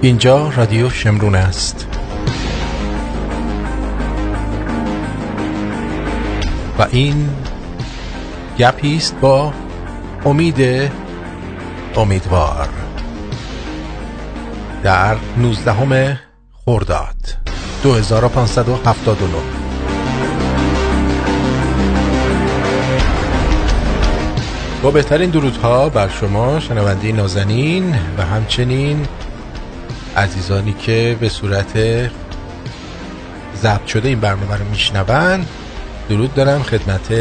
اینجا رادیو شمرون است. و این گپیست با امید امیدوار. در 19 خرداد 2579 با بهترین درودها بر شما شنونده نازنین و همچنین عزیزانی که به صورت ضبط شده این برنامه رو میشنوند درود دارم خدمت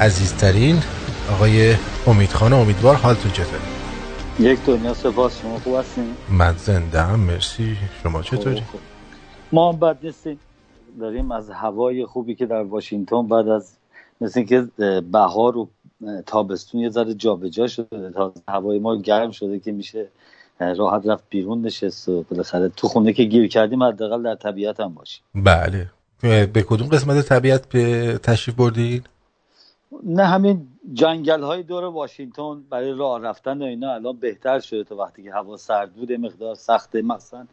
عزیزترین آقای امیدخان امیدوار حالتون چطور یک دنیا سپاس شما خوب هستین. من زنده هم مرسی. شما چطوری؟ ما هم بد نیستیم. داریم از هوای خوبی که در واشنگتن بعد از مثل اینکه بهار و تابستون یه ذره جابجا شده تا هوای ما گرم شده که میشه راحت رفت بیرون نشست و بالاخره تو خونه که گیر کردیم حداقل در طبیعت هم باشیم. بله. به کدوم قسمت طبیعت به تشریف بردید نه همین جنگل های دور واشنگتن برای راه رفتن و اینا الان بهتر شده تا وقتی که هوا سرد بود مقدار سخته مثلا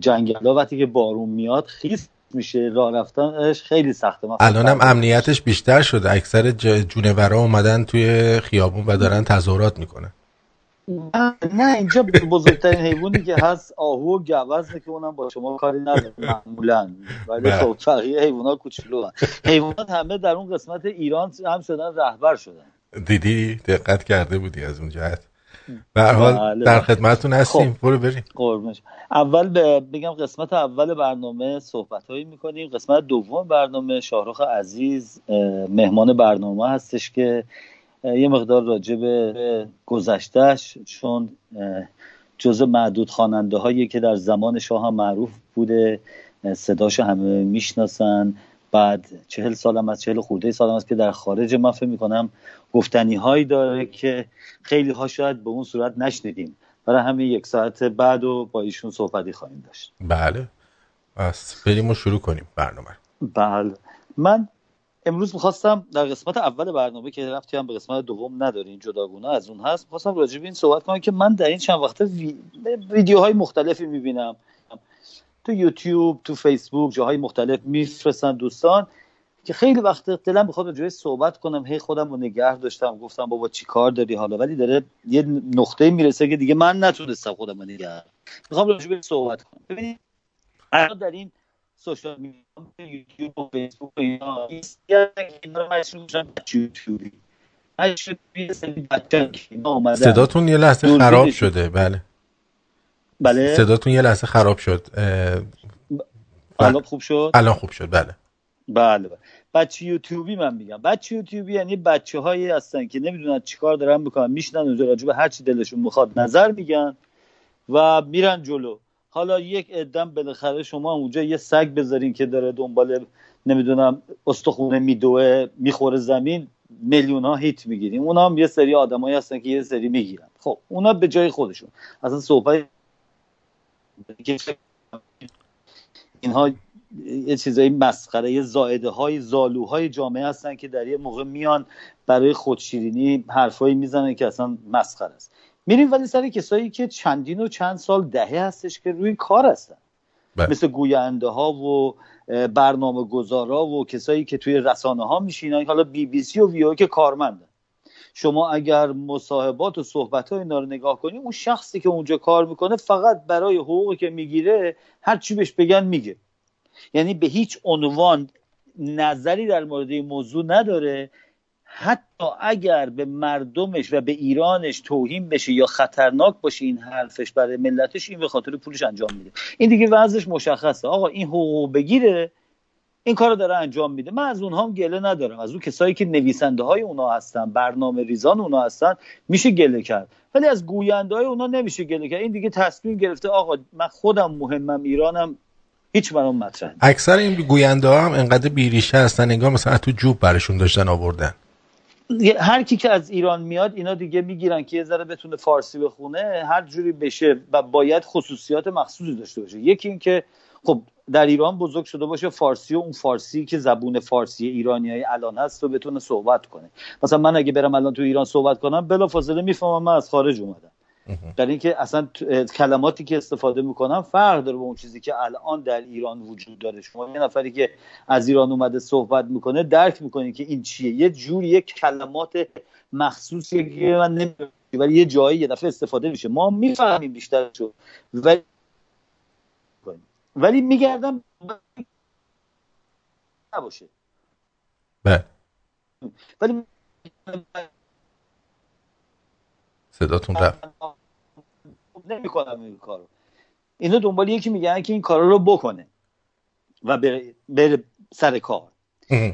جنگل ها وقتی که بارون میاد خیس میشه راه رفتنش خیلی سخته. الان هم امنیتش بیشتر شده. اکثر جونورا اومدن توی خیابون و دارن تظاهرات می‌کنن. نه اینجا بزرگترین حیوانی که هست آهو و گوزنه که اونم با شما کاری نداره معمولا. ولی بله. خب بقیه حیوانات کوچولو حیوانات همه در اون قسمت ایران هم شدن رهبر شدن. دیدی؟ دقت کرده بودی از اون جهت. به حال بله. در خدمتتون هستیم. خب. برو بریم. قربونش. اول بگم قسمت اول برنامه صحبت هایی می‌کنیم. قسمت دوم برنامه شاهرخ عزیز مهمان برنامه هستش که یه مقدار راجع به گذشتهش چون جز معدود خواننده هایی که در زمان شاه هم معروف بوده صداش همه می‌شناسن. بعد چهل سالم از چهل خورده سالم است که در خارج من فکر می‌کنم گفتنی هایی داره که خیلی ها شاید به اون صورت نشنیدیم. برای همین یک ساعت بعد و با ایشون صحبتی خواهیم داشت. بله. پس بریم و شروع کنیم برنامه بله. من امروز می‌خواستم در قسمت اول برنامه که رفتی هم به قسمت دوم ندارین جداگونه از اون هست می‌خواستم راجع به این صحبت کنم که من در این چند وقته وی... ویدیوهای مختلفی می‌بینم. تو یوتیوب تو فیسبوک جاهای مختلف میفرستن دوستان که خیلی وقت دلم بخواد جای صحبت کنم. هی خودم رو نگه داشتم گفتم بابا چی کار داری حالا؟ ولی داره یه نقطه می‌رسه که دیگه من نتونستم خودم رو نگه می‌خوام راجع صحبت کنم. ببینید در این سوشال میدیا یوتیوب و فیسبوک و اینا صداتون یه لحظه خراب شده. بله. بله. صداتون یه لحظه خراب شد. الان خوب شد؟ الان خوب شد. بله. بله بله. بچه یوتیوبی من میگم. بچه یوتیوبی یعنی بچه هایی هستن که نمی‌دونن چیکار دارن می‌کنن میشنن اونجا راجع به هر چی دلشون می‌خواد نظر میگن و میرن جلو. حالا یک ادم بالاخره شما اونجا یه سگ بذارین که داره دنبال نمی‌دونم استخونه میدوه می‌خوره زمین میلیون ها هیت می‌گیریم. اونا هم یه سری آدمایی هستن که یه سری می‌گیرن. خب اونا به جای خودشون. اصلا صحبت اینها یه چیزایی مسخره یه زائده های زالوهای جامعه هستن که در یه موقع میان برای خودشیرینی حرفایی می‌زنن که اصلا مسخره است. میریم ولی سر کسایی که چندین و چند سال دهه هستش که روی کار هستن. بله. مثل گوینده ها و برنامه گذارا و کسایی که توی رسانه ها میشینن. حالا بی بی سی و ویو که کارمندن. شما اگر مصاحبات و صحبت های اینا رو نگاه کنیم اون شخصی که اونجا کار می‌کنه فقط برای حقوقی که می‌گیره هر چی بهش بگن میگه. یعنی به هیچ عنوان نظری در مورد این موضوع نداره. حتی اگر به مردمش و به ایرانش توهین بشه یا خطرناک باشه این حرفش برای ملتش این به خاطر پولش انجام میده. این دیگه وضعش مشخصه. آقا این حقوق بگیره این کارو داره انجام میده. من از اونها هم گله ندارم. از اون کسایی که نویسنده های اونا هستن برنامه ریزان اونا هستن میشه گله کرد. ولی از گوینده های اونا نمیشه گله کرد. این دیگه تصمیم گرفته آقا من خودم مهمم ایرانم هیچ برام مطرح اکثر این گوینده ها هم انقدر بیریشه هستن انگار مثلا تو جوب برشون داشتن آوردن. هر کی که از ایران میاد اینا دیگه می‌گیرن که یه ذره بتونه فارسی بخونه هر جوری بشه و باید خصوصیات مخصوصی داشته باشه. یکی این که خب در ایران بزرگ شده باشه فارسی و اون فارسی که زبون فارسی ایرانی های الان هست و بتونه صحبت کنه. مثلا من اگه برم الان تو ایران صحبت کنم بلا فاصله می‌فهمم من از خارج اومدم. در اینکه اصلا کلماتی که استفاده می‌کنم فرق داره با اون چیزی که الان در ایران وجود داره. شما یه نفری که از ایران اومده صحبت می‌کنه درک می‌کنه که این چیه. یه جوری یه کلمات مخصوصی که من نمی‌دونم ولی یه جایی یه دفعه استفاده میشه. ما می‌فهمیم بیشتر شو ولی ولی میگردم نباشه. بله. ولی صداتون رفت. نمی‌کنم این کارو. اینا دنبال یکی میگن که این کارا رو بکنه و بره, بره سر کار.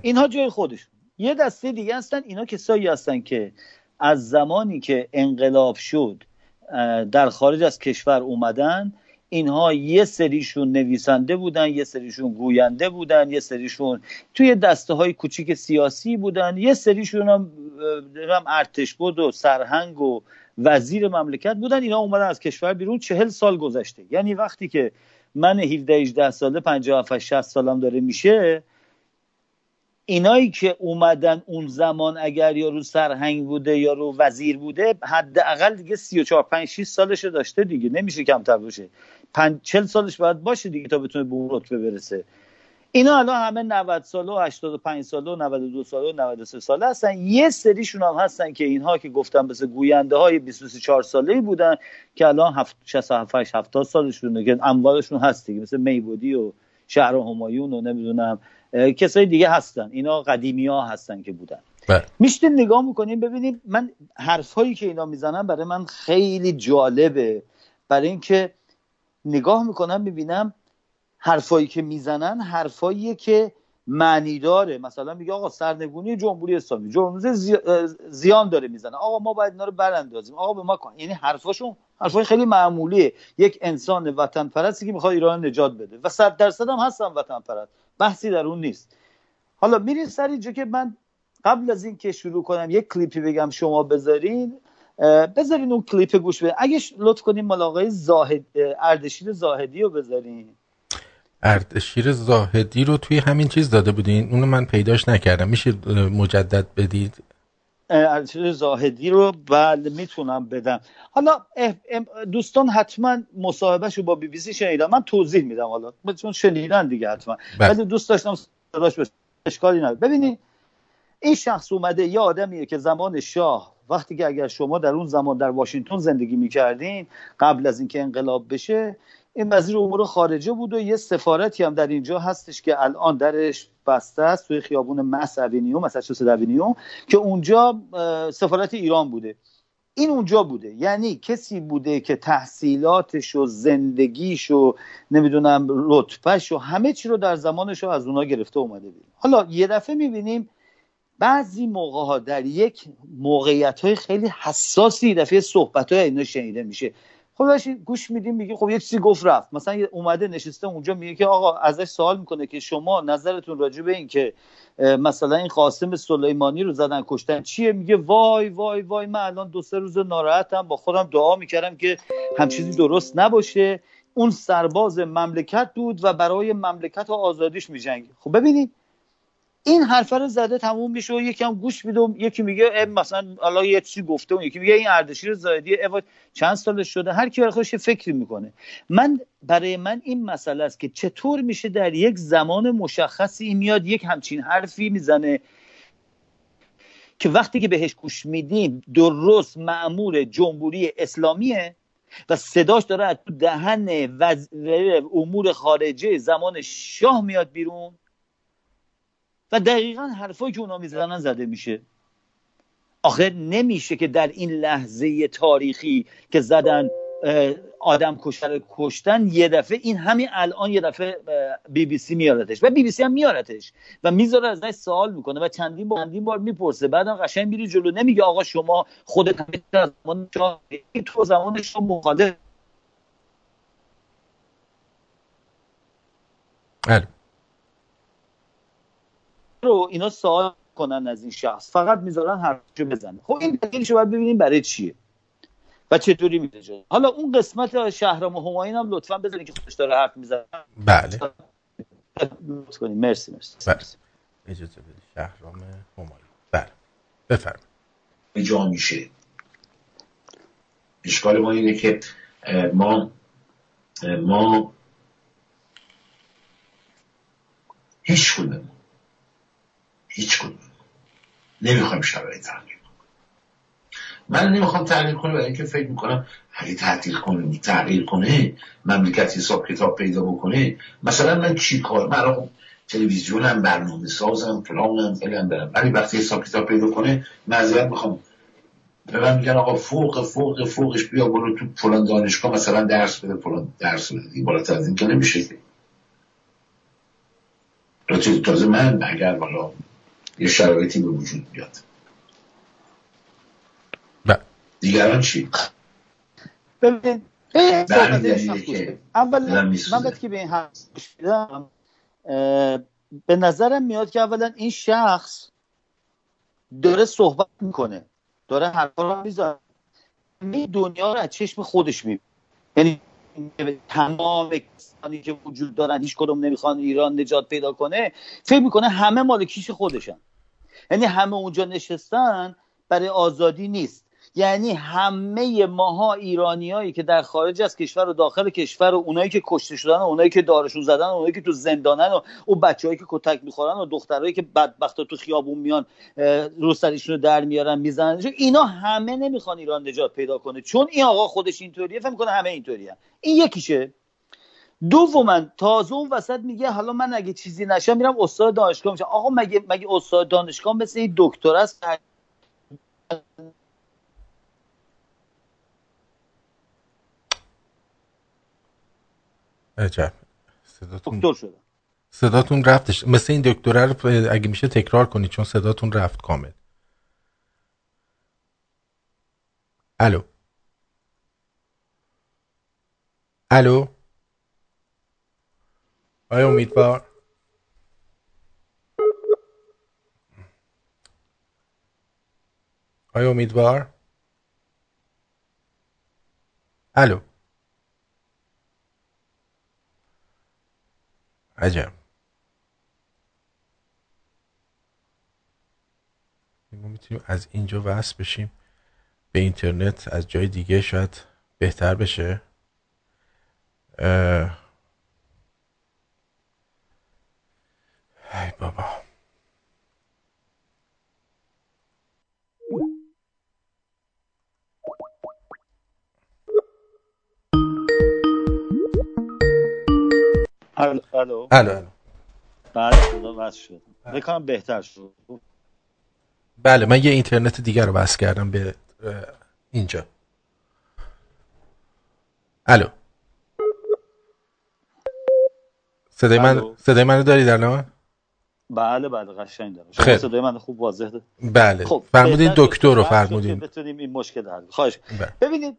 اینها جای خودشون. یه دسته دیگه هستن اینا کسایی هستن که از زمانی که انقلاب شد در خارج از کشور اومدن اینها یه سریشون نویسنده بودن یه سریشون گوینده بودن یه سریشون توی دسته های کوچیک سیاسی بودن یه سریشون هم, هم ارتش بود و سرهنگ و وزیر مملکت بودن. اینا اومدن از کشور بیرون چهل سال گذشته. یعنی وقتی که من 17 18 ساله 57 60 سالم داره میشه اینایی که اومدن اون زمان اگر یا رو سرهنگ بوده یا رو وزیر بوده حداقل دیگه 34 5 6 سالش داشته دیگه. نمیشه کمتر باشه. 40 سالش باید باشه دیگه تا بتونه به اون رتبه برسه. اینا الان همه 90 ساله و 85 ساله و 92 ساله و 93 ساله هستن. یه سریشون هم هستن که اینها که گفتم مثل گوینده های 24 ساله بودن که الان 67 70 سالشونه که اموالشون هست دیگه مثل میبودی و شهر همایون و نمی‌دونم کسای دیگه هستن. اینا قدیمی ها هستن که بودن. بله. میشتیم نگاه می‌کنیم ببینیم من حرفایی که اینا می‌زنن برای من خیلی جالبه. برای اینکه نگاه می‌کنم می‌بینم حرفایی که می‌زنن حرفاییه که معنی داره. مثلا میگه آقا سرنگونی جمهوری اسلامی جمهوری زیان داره می‌زنه. آقا ما باید اینا رو براندازیم. آقا به ما کن. یعنی حرفاشون حرفای خیلی معمولیه. یک انسان وطن پرستی که می‌خواد ایران نجات بده. و صد درصد هم هستن وطن پرست بحثی در اون نیست. حالا میرین سر اینجا که من قبل از این که شروع کنم یک کلیپی بگم شما بذارین. بذارین اون کلیپ گوش بده اگه لطف کنیم مال آقای زاهد اردشیر زاهدی رو بذارین. اردشیر زاهدی رو توی همین چیز داده بودین؟ اونو من پیداش نکردم. میشه مجدد بدید؟ اردشیر زاهدی رو بله می‌تونم بدم. حالا دوستان حتما مصاحبه‌ش رو با بی بی سی شنیدن. من توضیح میدم حالا. چون شنیدن دیگه حتما. بله. ولی دوست داشتم صداش بشه. اشکالی نداره. ببینید این شخص اومده یه آدمیه که زمان شاه وقتی که اگر شما در اون زمان در واشنگتن زندگی می‌کردین قبل از اینکه انقلاب بشه این وزیر امور خارجه بود و یه سفارتی هم در اینجا هستش که الان درش بسته است توی خیابون Mass Avenue Massachusetts Avenue که اونجا سفارت ایران بوده. این اونجا بوده. یعنی کسی بوده که تحصیلاتش و زندگیش و نمی‌دونم رتبهش و همه چی رو در زمانش رو از اونا گرفته اومده بید. حالا یه دفعه می‌بینیم بعضی موقع ها در یک موقعیت های خیلی حساسی دفعه صحبت های اینا شنیده میشه. خب گوش میدیم میگه خب یه چیزی گفت رفت. مثلا اومده نشسته اونجا میگه که آقا ازش سوال می‌کنه که شما نظرتون راجع به این که مثلا این قاسم سلیمانی رو زدن کشتن چیه؟ میگه وای وای وای من الان دو سه روز ناراحتم با خودم دعا می‌کردم که هم چیزی درست نباشه. اون سرباز مملکت بود و برای مملکت و آزادیش میجنگه خب ببینید این حرفه رو زده تموم میشه و یکم گوش میده یکی میگه مثلا حالا یه چیزی گفته و یکی میگه این اردشیر زایدی چند سالش شده؟ هر کی خودش فکری می‌کنه. من برای من این مسئله است که چطور میشه در یک زمان مشخصی میاد یک همچین حرفی می‌زنه که وقتی که بهش گوش میدیم درست معمور جمهوری اسلامیه و صداش داره از دهن وزیر امور خارجه زمان شاه میاد بیرون و دقیقا حرفایی که اونا می‌زنن زده میشه. آخه نمیشه که در این لحظه تاریخی که زدن آدم کشتر کشتن یه دفعه این همین الان یه دفعه بی بی سی میارتش. و بی بی سی هم میارتش. و می‌ذاره از نش سوال می‌کنه و چندین بار چندین بار می‌پرسه. بعدم قشنگ میری جلو. نمیگه آقا شما خودت از زمان تو زمان شما مخالف. بله. رو اینا سوال کنن از این شخص. فقط می‌ذارن حرفشو بزنه. خب این دلیلشو باید ببینیم برای چیه و چطوری میده حالا اون قسمت شهرام همایون هم لطفا بزنید که خودش داره حرف می‌زنه. بله. کنیم مرسی مرسی. بله. اجازه بده شهرام همایون بله. بفرمایید. جا میشه. اشکال ما اینه که ما ما هیچ کدوم هیچ کدوم نمی‌خوایم شرایط تغییر من نمی‌خوام تغییر کنه برای اینکه فکر می‌کنم اگه تعطیل کنه تغییر کنه مملکت حساب کتاب پیدا بکنه. مثلا من چی کار من تلویزیونم برنامه سازم فلانم فلان برم ولی وقتی حساب کتاب پیدا کنه معذرت می‌خوام. به من میگن آقا فوق فوق فوقش بیا برو تو فلان دانشگاه مثلا درس بده فلان درس بده. این بالاتر از این که نمیشه. تازه من اگر بالا یه شرایطی به وجود بیاد. دیگران چی؟ ببین اول من که به این حرف به نظرم میاد که اولا این شخص داره صحبت می‌کنه داره حرفا رو می‌ذاره دنیا رو از چشم خودش می‌بینه. یعنی تمام کسانی که وجود دارن هیچ کدوم نمی‌خوان ایران نجات پیدا کنه فکر می‌کنه همه مال کیش خودشن. یعنی همه اونجا نشستن برای آزادی نیست. یعنی همه ماها ایرانیایی که در خارج از کشور و داخل کشور و اونایی که کشته شدن و اونایی که دارشون زدن و اونایی که تو زندانن و اون بچههایی که کتک می‌خورن و دخترایی که بدبختا تو خیابون میان رو سرشون رو در میارن می‌زنن. اینا همه نمی‌خوان ایران نجات پیدا کنه. چون این آقا خودش اینطوریه فکر کنه همه اینطوریه. این یکیشه. دوما تازه اون وسط میگه حالا من اگه چیزی نشم میرم استاد دانشگاه میشم. آقا مگه مگه استاد دانشگاه مثل دکتر است؟ عجب. صداتون دکتر شده صداتون رفتش. مثل این دکتره رو اگه میشه تکرار کنید چون صداتون رفت کامل. الو. الو. آیا امیدوار آیا امیدوار الو. عجب. ما می‌تونیم از اینجا وصل بشیم به اینترنت از جای دیگه شاید بهتر بشه. ای بابا. الو الو. الو بله خدا وصل شد. بکنم بهتر شد. بله من یه اینترنت دیگر رو وصل کردم به اینجا. الو. صدای من صدای منو داری در نام بله بله قشنگ دارم شما صدای من خوب واضح ده. بله. خب فرمودین دکتر رو فرمودین. بتونیم این مشکل حل خواهش. بله. ببینید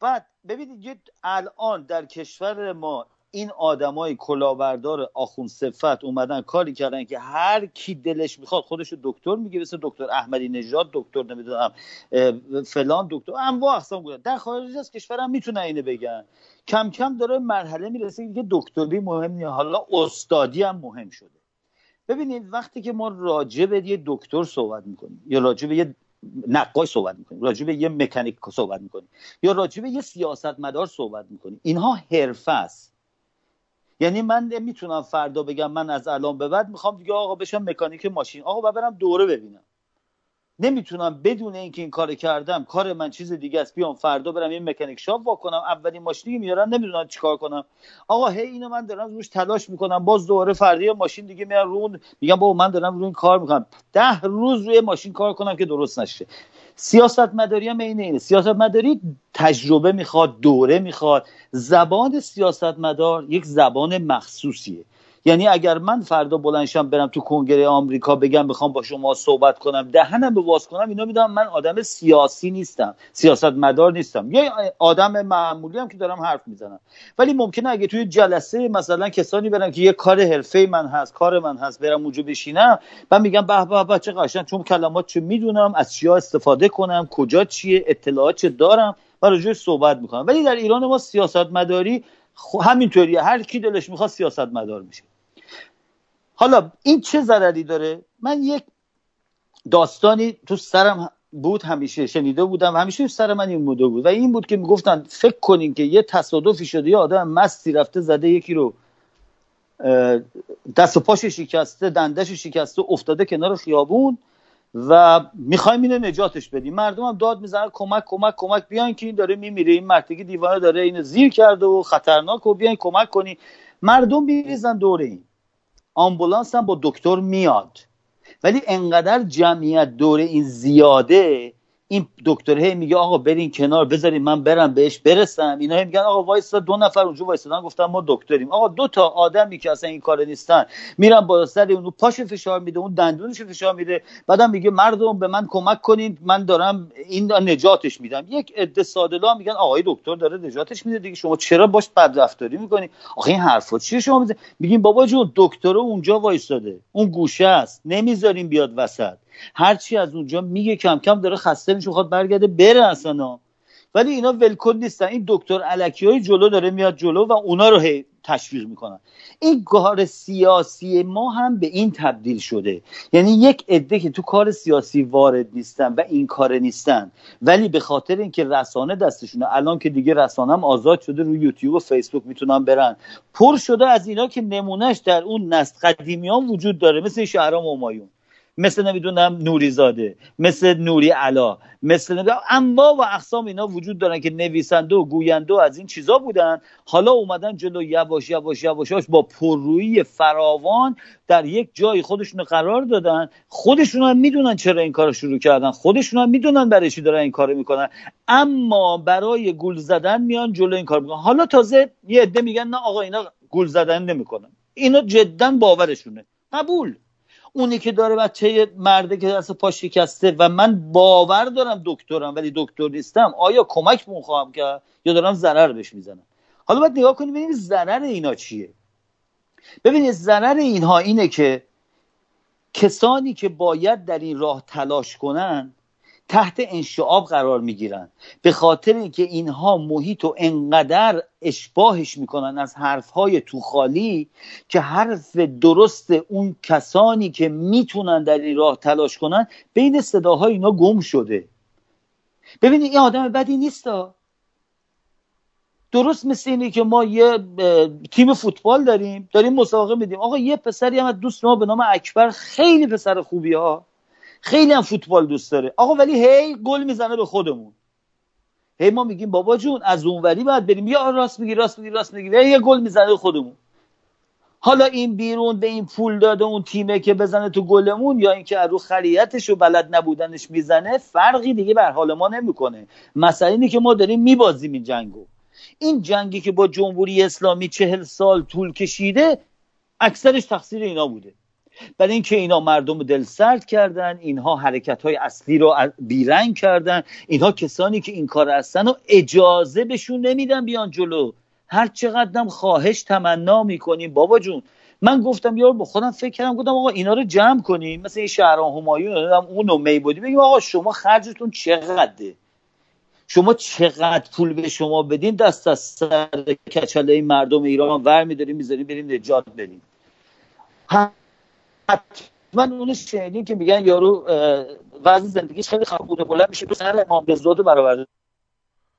بعد ببینید الان در کشور ما این آدمای کلاهبردار آخون صفت اومدن کاری کردن که هر کی دلش می‌خواد خودش دکتر میگه مثل دکتر احمدی نژاد دکتر نمی‌دونم فلان دکتر. انواع اقسام بودن در خارج از کشورم می‌تونن اینو بگن. کم کم داره مرحله می‌رسه که دکتری مهم نیست. حالا استادی هم مهم شده. ببینید وقتی که ما راجع به یه دکتر صحبت می‌کنیم یا راجع به یه نقاش صحبت می‌کنیم راجع به یه مکانیک صحبت می‌کنیم یا راجع به یه سیاستمدار صحبت می‌کنیم اینها حرفه است. یعنی من نمی‌تونم فردا بگم من از الان به بعد می‌خوام دیگه آقا بشم مکانیک ماشین آقا برم دوره ببینم. نمی‌تونم بدون اینکه این کار کردم کار من چیز دیگه است. بیام فردا برم این مکانیک شاپ واکنم. اولین ماشینی میارن نمی‌دونم چیکار کنم. آقا هی اینو من دارم روش تلاش می‌کنم. باز دوباره فردا ماشین دیگه میارن رو میگم بابا من دارم روی این کار می‌کنم. ده روز روی ماشین کار کنم که درست نشه. سیاست مداری هم اینه اینه. سیاست مداری تجربه می‌خواد دوره می‌خواد. زبان سیاست مدار یک زبان مخصوصیه. یعنی اگر من فردا بلنشم برم تو کنگره آمریکا بگم بخوام با شما صحبت کنم دهنم به باز کنم اینا می‌دونم من آدم سیاسی نیستم سیاست مدار نیستم. یه آدم معمولی هم که دارم حرف می‌زنم. ولی ممکنه اگه توی جلسه مثلا کسانی برم که یه کار حرفه من هست کار من هست برم اونجا بشینم من میگم به به به چه قشنگ چون کلمات چه می‌دونم از چیا استفاده کنم کجا چیه اطلاعات چه دارم و راجع صحبت می‌کنم. ولی در ایران ما سیاست مداری همینطوریه. هر کی دلش می‌خواد سیاست مدار میشه. حالا این چه ضرری داره؟ من یک داستانی تو سرم بود همیشه شنیده بودم همیشه سر من این بوده بود و این بود که می‌گفتن فکر کنین که یه تصادفی شده یه آدم مستی رفته زده یکی رو دست و پاش شکسته دندش شکسته افتاده کنار خیابون و می‌خوایم اینو نجاتش بدیم. مردم هم داد می‌زنن کمک کمک کمک بیان که این داره میمیره این مرتگی دیوانه داره اینو زیر کرده و خطرناک و بیاین کمک کنی. مردم میریزن دور این. آمبولانس هم با دکتر میاد. ولی انقدر جمعیت دور این زیاده این دکتر هی میگه آقا برین کنار بذارین من برم بهش برسم. اینا میگن آقا وایسا دو نفر اونجا وایسادن گفتم ما دکتریم. آقا دو تا آدمی که اصلا این کار نیستن میرن با سر اونو پاش فشار میده اون دندونش فشار میده. بعدم میگه مردم به من کمک کنین. من دارم این نجاتش میدم. یک عده سادلا میگن آقای دکتر داره نجاتش میده دیگه. شما چرا باش بد رفتاری می‌کنی؟ آخه این حرفا چیه شما میگین بابا جون دکتر اونجا وایساده. اون گوشه است. نمی‌ذاریم بیاد وسط. هرچی از اونجا میگه کم کم داره خسته میشه خواهد برگرده بره اصلا. ولی اینا ولکن نیستن. این دکتر علکی های جلو داره میاد جلو و اونا رو هی تشویق می‌کنن. این کار سیاسی ما هم به این تبدیل شده. یعنی یک عده که تو کار سیاسی وارد نیستن و این کار نیستن. ولی به خاطر اینکه رسانه دستشونه الان که دیگه رسانه هم آزاد شده روی یوتیوب و فیسبوک می‌تونن برن. پر شده از اینا که نمونهش در اون نسل قدیمیان وجود داره مثل شهرام امایون. مثل نمی‌دونم نوری زاده مثل نوری علا مثل انواع و اقسام اینا وجود دارن که نویسنده و گوینده و از این چیزا بودن. حالا اومدن جلو یواش یواش یواشاش با پررویی فراوان در یک جای خودشون قرار دادن. خودشون هم می‌دونن چرا این کار شروع کردن. خودشون هم می‌دونن برای چی دارن این کار می‌کنن. اما برای گول زدن میان جلو این کار می‌کنن. حالا تازه یه عده میگن نه آقا اینا گول زدن نمی‌کنن. اینا جدا باورشونه. قبول. اونی که داره بچه مرده که دست پا شکسته و من باور دارم دکترم ولی دکتر نیستم آیا کمک مون خواهم کرد یا دارم ضرر بهش می‌زنم؟ حالا باید نگاه کنیم ببینیم ضرر اینا چیه. ببینید ضرر اینها اینه که کسانی که باید در این راه تلاش کنن تحت انشعاب قرار می‌گیرن. به خاطر اینکه اینها محیط و انقدر اشباهش می‌کنن از حرفهای تو خالی که حرف درست اون کسانی که می‌تونن در این راه تلاش کنن بین صداهای اینا گم شده. ببینید این آدم بدی نیست درست مثل اینه که ما یه تیم فوتبال داریم داریم مسابقه میدیم. آقا یه پسری هم دوست ما به نام اکبر خیلی پسر خوبی ها. خیلی هم فوتبال دوست داره. آقا ولی هی گل می‌زنه به خودمون. هی ما میگیم بابا جون از اونوری باید بریم. یا راست میگی راست میگی راست میگی. یه گل می‌زنه به خودمون. حالا این بیرون به این پول داده اون تیمه که بزنه تو گلمون یا اینکه رو خریتش و بلد نبودنش می‌زنه فرقی دیگه بر حال ما نمی‌کنه. مسئله اینه که ما داریم میبازیم این جنگو. این جنگی که با جمهوری اسلامی چهل سال طول کشیده اکثرش تقصیر اینا بوده. برای اینکه اینا مردم دل سرد کردن اینها حرکت های اصلی رو بیرنگ کردن اینها کسانی که این کار هستن و اجازه بهشون نمیدن بیان جلو. هر چقدرم خواهش تمنا می‌کنیم بابا جون. من گفتم یارو با خودم فکر کردم گفتم آقا اینا رو جمع کنیم. مثل این شهران همایون اون می بودی بگیم آقا شما خرجتون چقدره؟ شما چقدر پول به شما بدین؟ دست از سر کچله مردم ایران ور میداریم می‌ذاریم بریم نجات بدیم. حتما اون شنیدین که میگن یارو وضع زندگیش خیلی خراب بوده. بلند میشه تو سر امام رضا برآورده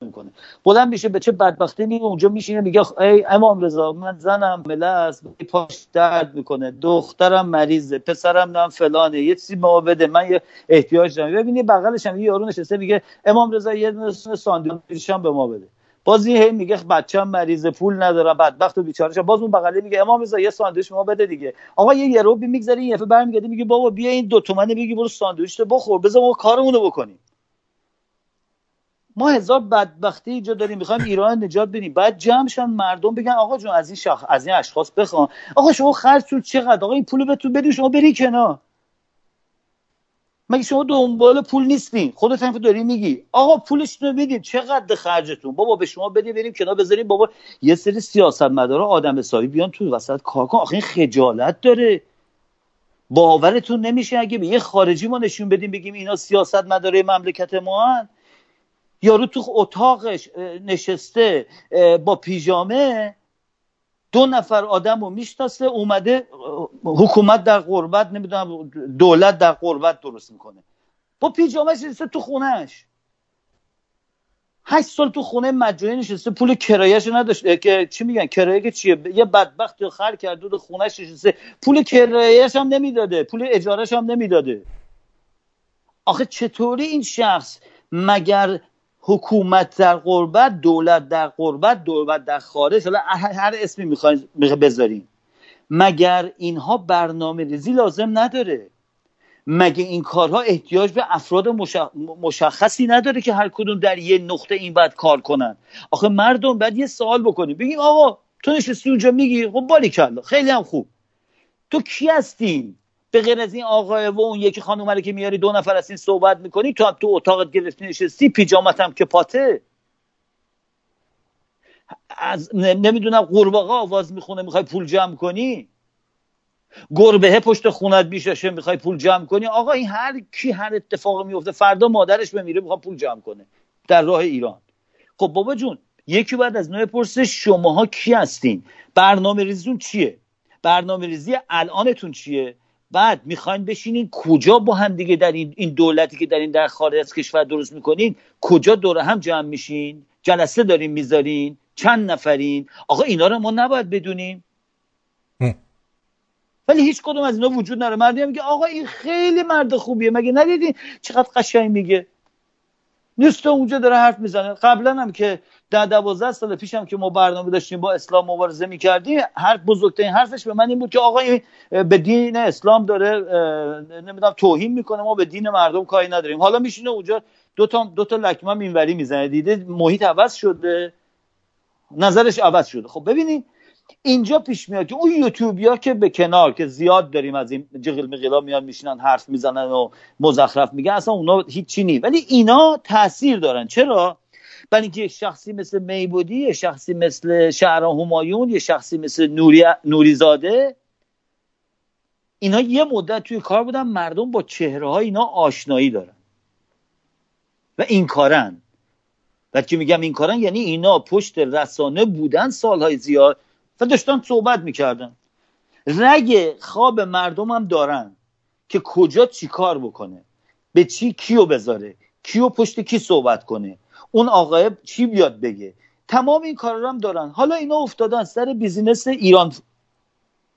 می‌کنه. بلند میشه به چه بدبختی میگه اونجا میشینه میگه ای امام رضا من زنم مله است پاش درد می‌کنه دخترم مریضه پسرم نام فلانه یه چیزی ما بده من یه احتیاج دارم. ببینی بغلش هم یه یارو نشسته میگه امام رضا یه دونه ساندویچ به ما بده. باز این هی میگه بچه‌م مریض پول ندارم بدبخت و بیچاره باز اون بغله میگه امام رضا یه ساندویچ ما بده دیگه. آقا یه یه روبی میگذره این یفه برمیگرده میگه بابا بیا این دو تومنه بگی برو ساندویچ بخور بذار ما کارمون رو بکنیم. ما هزار بدبختی اینجا داریم می‌خوایم ایران نجات بدیم. بعد جمعشن مردم بگن آقا جون از این شخ... از این اشخاص بخوان. آقا شما خرجتون چقدر؟ آقا این پولو بهتون بدین شما بری کنار. مگه شما دنبال پول نیستین خودت هم داری میگی. آقا پولش رو بدین چقدر خرجتون؟ بابا به شما بدیم بریم کنار بذاریم. بابا یه سری سیاست مداره آدم حسابی بیان تو وسط کار کن آخه این خجالت داره. باورتون نمیشه اگه به یه خارجی ما نشون بدیم بگیم اینا سیاست مداره مملکت ما هن. یارو تو اتاقش نشسته با پیژامه دو نفر آدم رو می‌شناسه اومده حکومت در قربت نمی‌دونم دولت در قربت درست می‌کنه. با پیجامش نشسته تو خونهش هشت سال تو خونه مجانی نشسته پول کرایهش نداشته که چی میگن؟ کرایه که چیه؟ یه بدبخت خر کرده دو خونهش نشسته. پول کرایهش هم نمی‌داده. پول اجارهش هم نمی‌داده. آخه چطوری این شخص مگر حکومت در قربت دولت در قربت دولت در خارج. حالا هر اسمی می‌خواین بذاریم مگر اینها برنامه ریزی لازم نداره؟ مگه این کارها احتیاج به افراد مشخصی نداره که هر کدوم در یه نقطه این باید کار کنن؟ آخه مردم باید یه سوال بکنیم بگیم آقا تو نشستی اونجا میگی خب بالی کلا خیلی هم خوب. تو کی هستی؟ به غیر از این آقای و اون یکی خانومه که میاری دو نفر از این صحبت می‌کنی تو تو اتاقت گرفتی نشستی پیجامت هم که پاته. از نمی‌دونم قورباغه آواز می‌خونه می‌خوای پول جمع کنی؟ گربه پشت خونت بیشاشه می‌خوای پول جمع کنی؟ آقا این هر کی هر اتفاق میفته فردا مادرش بمیره می‌خواد پول جمع کنه در راه ایران. خب بابا جون یکی بعد از نوع پرسه شماها کی هستین؟ برنامه ریزیتون چیه؟ برنامه ریزی الانتون چیه؟ بعد می‌خواین بشینین کجا با هم دیگه در این, این دولتی که در این در خارج از کشور درست می‌کنین کجا دور هم جمع میشین؟ جلسه دارین می‌ذارین؟ چند نفرین؟ آقا اینا رو ما نباید بدونیم. ولی هیچ کدوم از اینا وجود نداره. مردی میگه آقا این خیلی مرد خوبیه. مگه ندیدین چقدر قشنگ میگه؟ نیست اونجا داره حرف می‌زنه. قبلا هم که ده دوازده سال پیشم که ما برنامه داشتیم با اسلام مبارزه می‌کردیم حرف بزرگترین حرفش به من این بود که آقا این به دین اسلام داره نمی‌دونم توهین می‌کنه ما به دین مردم کاری نداریم. حالا میشینه اونجا دو تا دو تا لکمه اینوری می‌زنه. دیده محیط عوض شده نظرش عوض شده. خب ببینید اینجا پیش میاد که اون یوتیوبیا که به کنار که زیاد داریم از این جغل مقلا میان میشینن حرف می‌زنن و مزخرف میگن اصلا اونا هیچی نی ولی اینا تاثیر دارن. چرا؟ برای اینکه یک شخصی مثل میبودی یه شخصی مثل شهر همایون یه شخصی مثل نوری نوریزاده اینا یه مدت توی کار بودن مردم با چهره های اینا آشنایی دارن. و این کاره‌ن. وقتی میگم این کاره‌ن یعنی اینا پشت رسانه بودن سالهای زیاد و داشتن صحبت می‌کردن. رگ خواب مردم هم دارن که کجا چی کار بکنه به چی کیو بذاره کیو پشت کی صحبت کنه. اون آقای چی بیاد بگه؟ تمام این کار هم دارن. حالا اینا افتادن سر business ایران.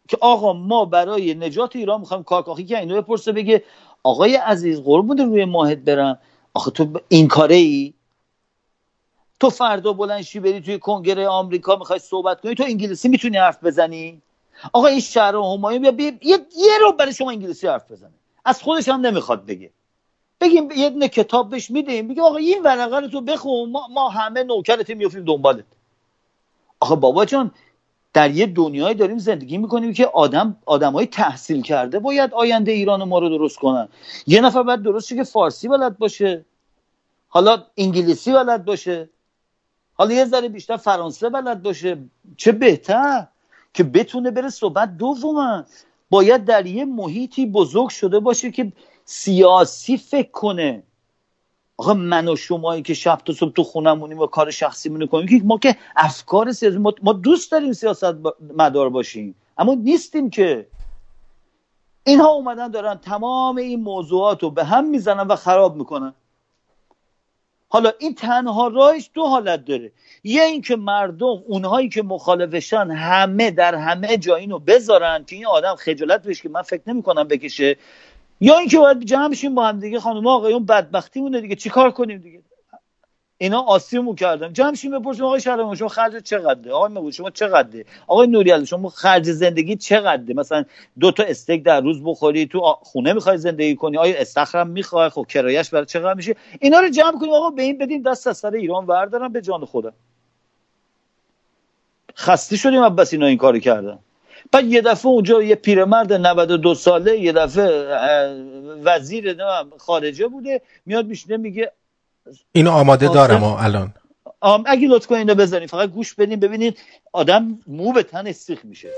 که آقا ما برای نجات ایران می‌خوایم کار کنیم کی که اینو بپرسه بگه آقای عزیز قربون روی ماهت برم؟ آخه تو این کاره ای تو فردا بلنشی بری توی کنگره آمریکا می‌خوای صحبت کنی تو انگلیسی می‌تونی حرف بزنی؟ آقا این شهر همایون بیا یه یه رو برای شما انگلیسی حرف بزنه. از خودش هم نمی‌خواد بگه. بگیم یه دونه کتاب بهش میدیم بگیم آقا این ورقه رو تو بخون ما, ما همه نوکرت میفتیم دنبالت. آقا بابا جان در یه دنیای داریم زندگی می‌کنیم که آدم آدمای تحصیل کرده باید آینده ایران ما رو درست کنن. یه نفر باید درست که فارسی بلد باشه. حالا انگلیسی بلد باشه. حالا یه ذره بیشتر فرانسه بلد باشه. چه بهتر که بتونه بره صحبت دوما باید در یه محیطی بزرگ شده باشه که سیاسی فکر کنه. آقا من و شمایی که شب تا صبح تو خونمونیم و کار شخصی مونه کنیم که ما که افکار سیاسی ما, دوست داریم سیاست مدار باشیم. اما نیستیم که. اینها اومدن دارن تمام این موضوعات رو به هم می‌زنن و خراب می‌کنن. حالا این تنها راهش دو حالت داره. یه اینکه مردم اونهایی که مخالفشان همه در همه جا اینو بذارن که این آدم خجالت بشه که من فکر نمی‌کنم بکشه. یا اینکه باید جمع بشیم با هم دیگه خانم آقایون بدبختی مونه دیگه. چیکار کنیم دیگه؟ اینا آسیمو کردن. جمع شیم بپرسیم آقای شهرمان شما خرج چقدره؟ آقای مبود شما چقدره؟ آقای نوریال شما خرج زندگی چقدره؟ مثلا دو تا استیک در روز بخوری تو خونه می‌خوای زندگی کنی؟ آیا استخرم می‌خوای؟ خب کرایش برای چقدر میشه؟ اینا رو جمع کنیم. آقا به این بدین دست از سر ایران وردارن به جان خودم. خسته شدیم بس اینا این کارو کردن. بعد یه دفعه اونجا یه پیرمرد 92 ساله یه دفعه وزیر خارجه بوده میاد میشینه میگه اینو آماده دارم الان. اگه لطفا اینو بزنید فقط گوش بدین ببینید آدم مو به تن استیخ میشه.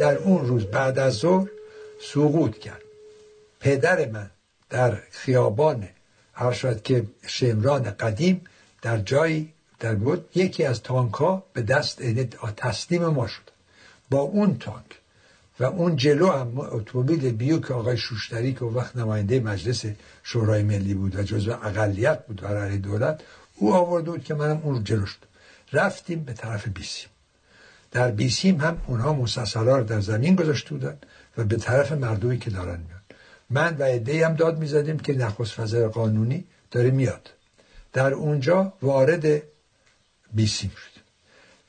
در اون روز بعد از ظهر سقوط کرد. پدر من در خیابان هر که شمران قدیم در جایی در بود یکی از تانکا به دست تسلیم ما شد. با اون تانک و اون جلو هم اتومبیل بیو که آقای شوشتری که وقت نماینده مجلس شورای ملی بود و جزو اقلیت بود برای دولت او آورده بود که منم اون جلو شد. رفتیم به طرف بیسیم. در بیسیم هم اونها مسلسلا در زمین گذاشته بودن و به طرف مردمی که دارن میاد من و عده هم داد می‌زدیم که نخست وزیر قانونی داره میاد. در اونجا وارد بیسیم شد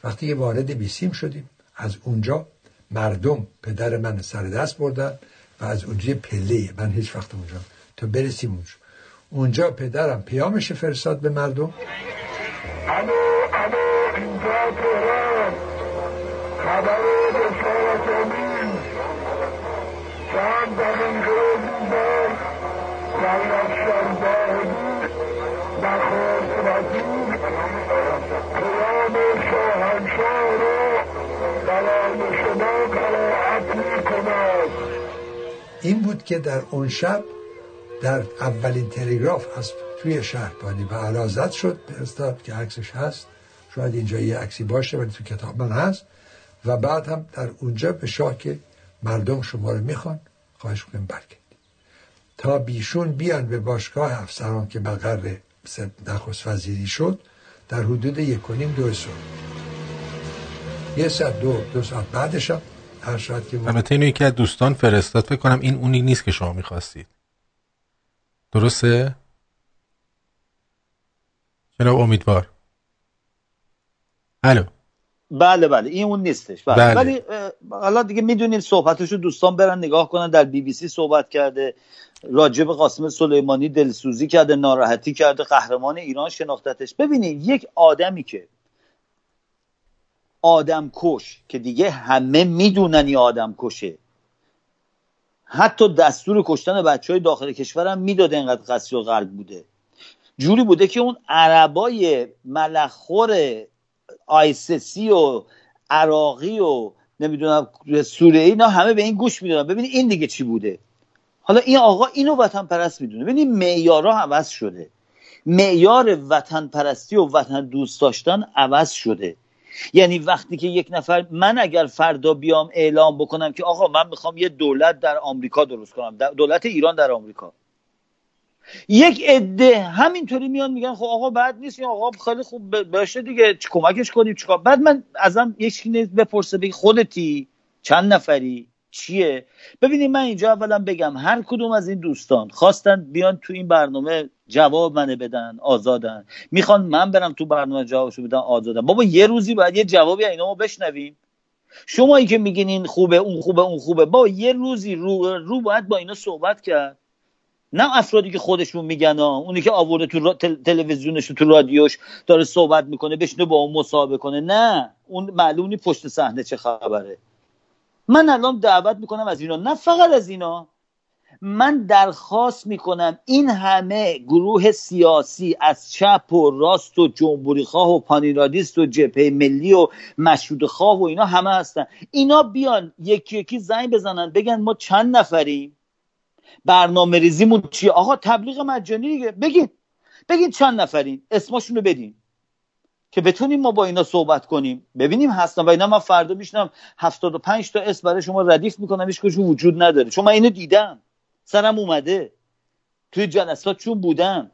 وقتی که وارد بیسیم شدیم از اونجا مردم پدر من سر دست بردن و از اونجا پله. من هیچ وقت اونجا تا برسیم اونجا. اونجا پدرم پیامش فرستاد به مردم. الو الو اینجا خبر این بود که در اون شب در اولین تلگراف از توی شهربانی و علازت شد. فرستاد که عکسش هست. شاید اینجا یه عکسی باشه ولی تو کتاب من هست. و بعد هم در اونجا به شاه که مردم شما رو می‌خوان. خواهش کنیم برگردید. تا بیشون بیان به باشگاه افسران که مقر نخست وزیری شد در حدود یک کنیم دو سال یه ساعت دو دو ساعت بعدش هم هر شاید که البته اینو یکی از دوستان فرستاد. فکر کنم این اونی نیست که شما می‌خواستید. درسته؟ جناب امیدوار. الو. بله بله. این اون نیستش. بله. بله. ولی حالا دیگه می‌دونید صحبتشو دوستان برن نگاه کنن. در بی بی سی صحبت کرده. راجب قاسم سلیمانی دلسوزی کرده ناراحتی کرده قهرمان ایران شناختتش. ببینید یک آدمی که آدم کش که دیگه همه می‌دونن این آدم کشه. حتی دستور کشتن بچه های داخل کشورم می‌داده اینقدر قصی و قلب بوده. جوری بوده که اون عربای ملخور آیسسی و عراقی و نمی‌دونم سوره اینا همه به این گوش می‌دونن ببینید این دیگه چی بوده؟ حالا این آقا اینو وطن پرست می‌دونه ببینید معیارها عوض شده. معیار وطن پرستی و وطن دوست داشتن عوض شده. یعنی وقتی که یک نفر من اگر فردا بیام اعلام بکنم که آقا من می‌خوام یه دولت در آمریکا درست کنم دولت ایران در آمریکا. یک عده همینطوری میان میگن خب آقا بعد نیست یا آقا خیلی خوب باشه دیگه کمکش کنیم چیکار؟ بعد من ازم یک بپرسه بگی خودتی؟ چند نفری؟ چیه؟ ببینید من اینجا اولا بگم هر کدوم از این دوستان خواستن بیان تو این برنامه جواب منه بدن آزادن. می‌خوان من برم تو برنامه جوابشو بدن آزادن. بابا یه روزی باید یه جوابی اینا ما بشنویم. شما این که میگین این خوبه اون خوبه اون خوبه. با یه روزی رو رو باید با اینا صحبت کرد. نه افرادی که خودشون میگن ها اونی که آورده تو تلویزیونش تو رادیوش داره صحبت می‌کنه بشنه با اون مصاحبه کنه. نه اون معلومی پشت صحنه چه خبره. من الان دعوت می‌کنم از اینا. نه فقط از اینا. من درخواست می‌کنم این همه گروه سیاسی از چپ و راست و جمهوری خواه و پانیرادیست و جبهه ملی و مشروط خواه و اینا همه هستن. اینا بیان یکی یکی زنگ بزنن بگن ما چند نفریم؟ برنامه ریزیمون چیه؟ آقا تبلیغ مجانی دیگه. بگین. بگین چند نفرین اسمشون رو بدین. که بتونیم ما با اینا صحبت کنیم. ببینیم هستن و اینا. من فردا میشنم 75 تا اسم برای شما ردیف می‌کنم. هیچ وجود نداره. چون من اینو دیدم سرم اومده توی جلسات چون بودم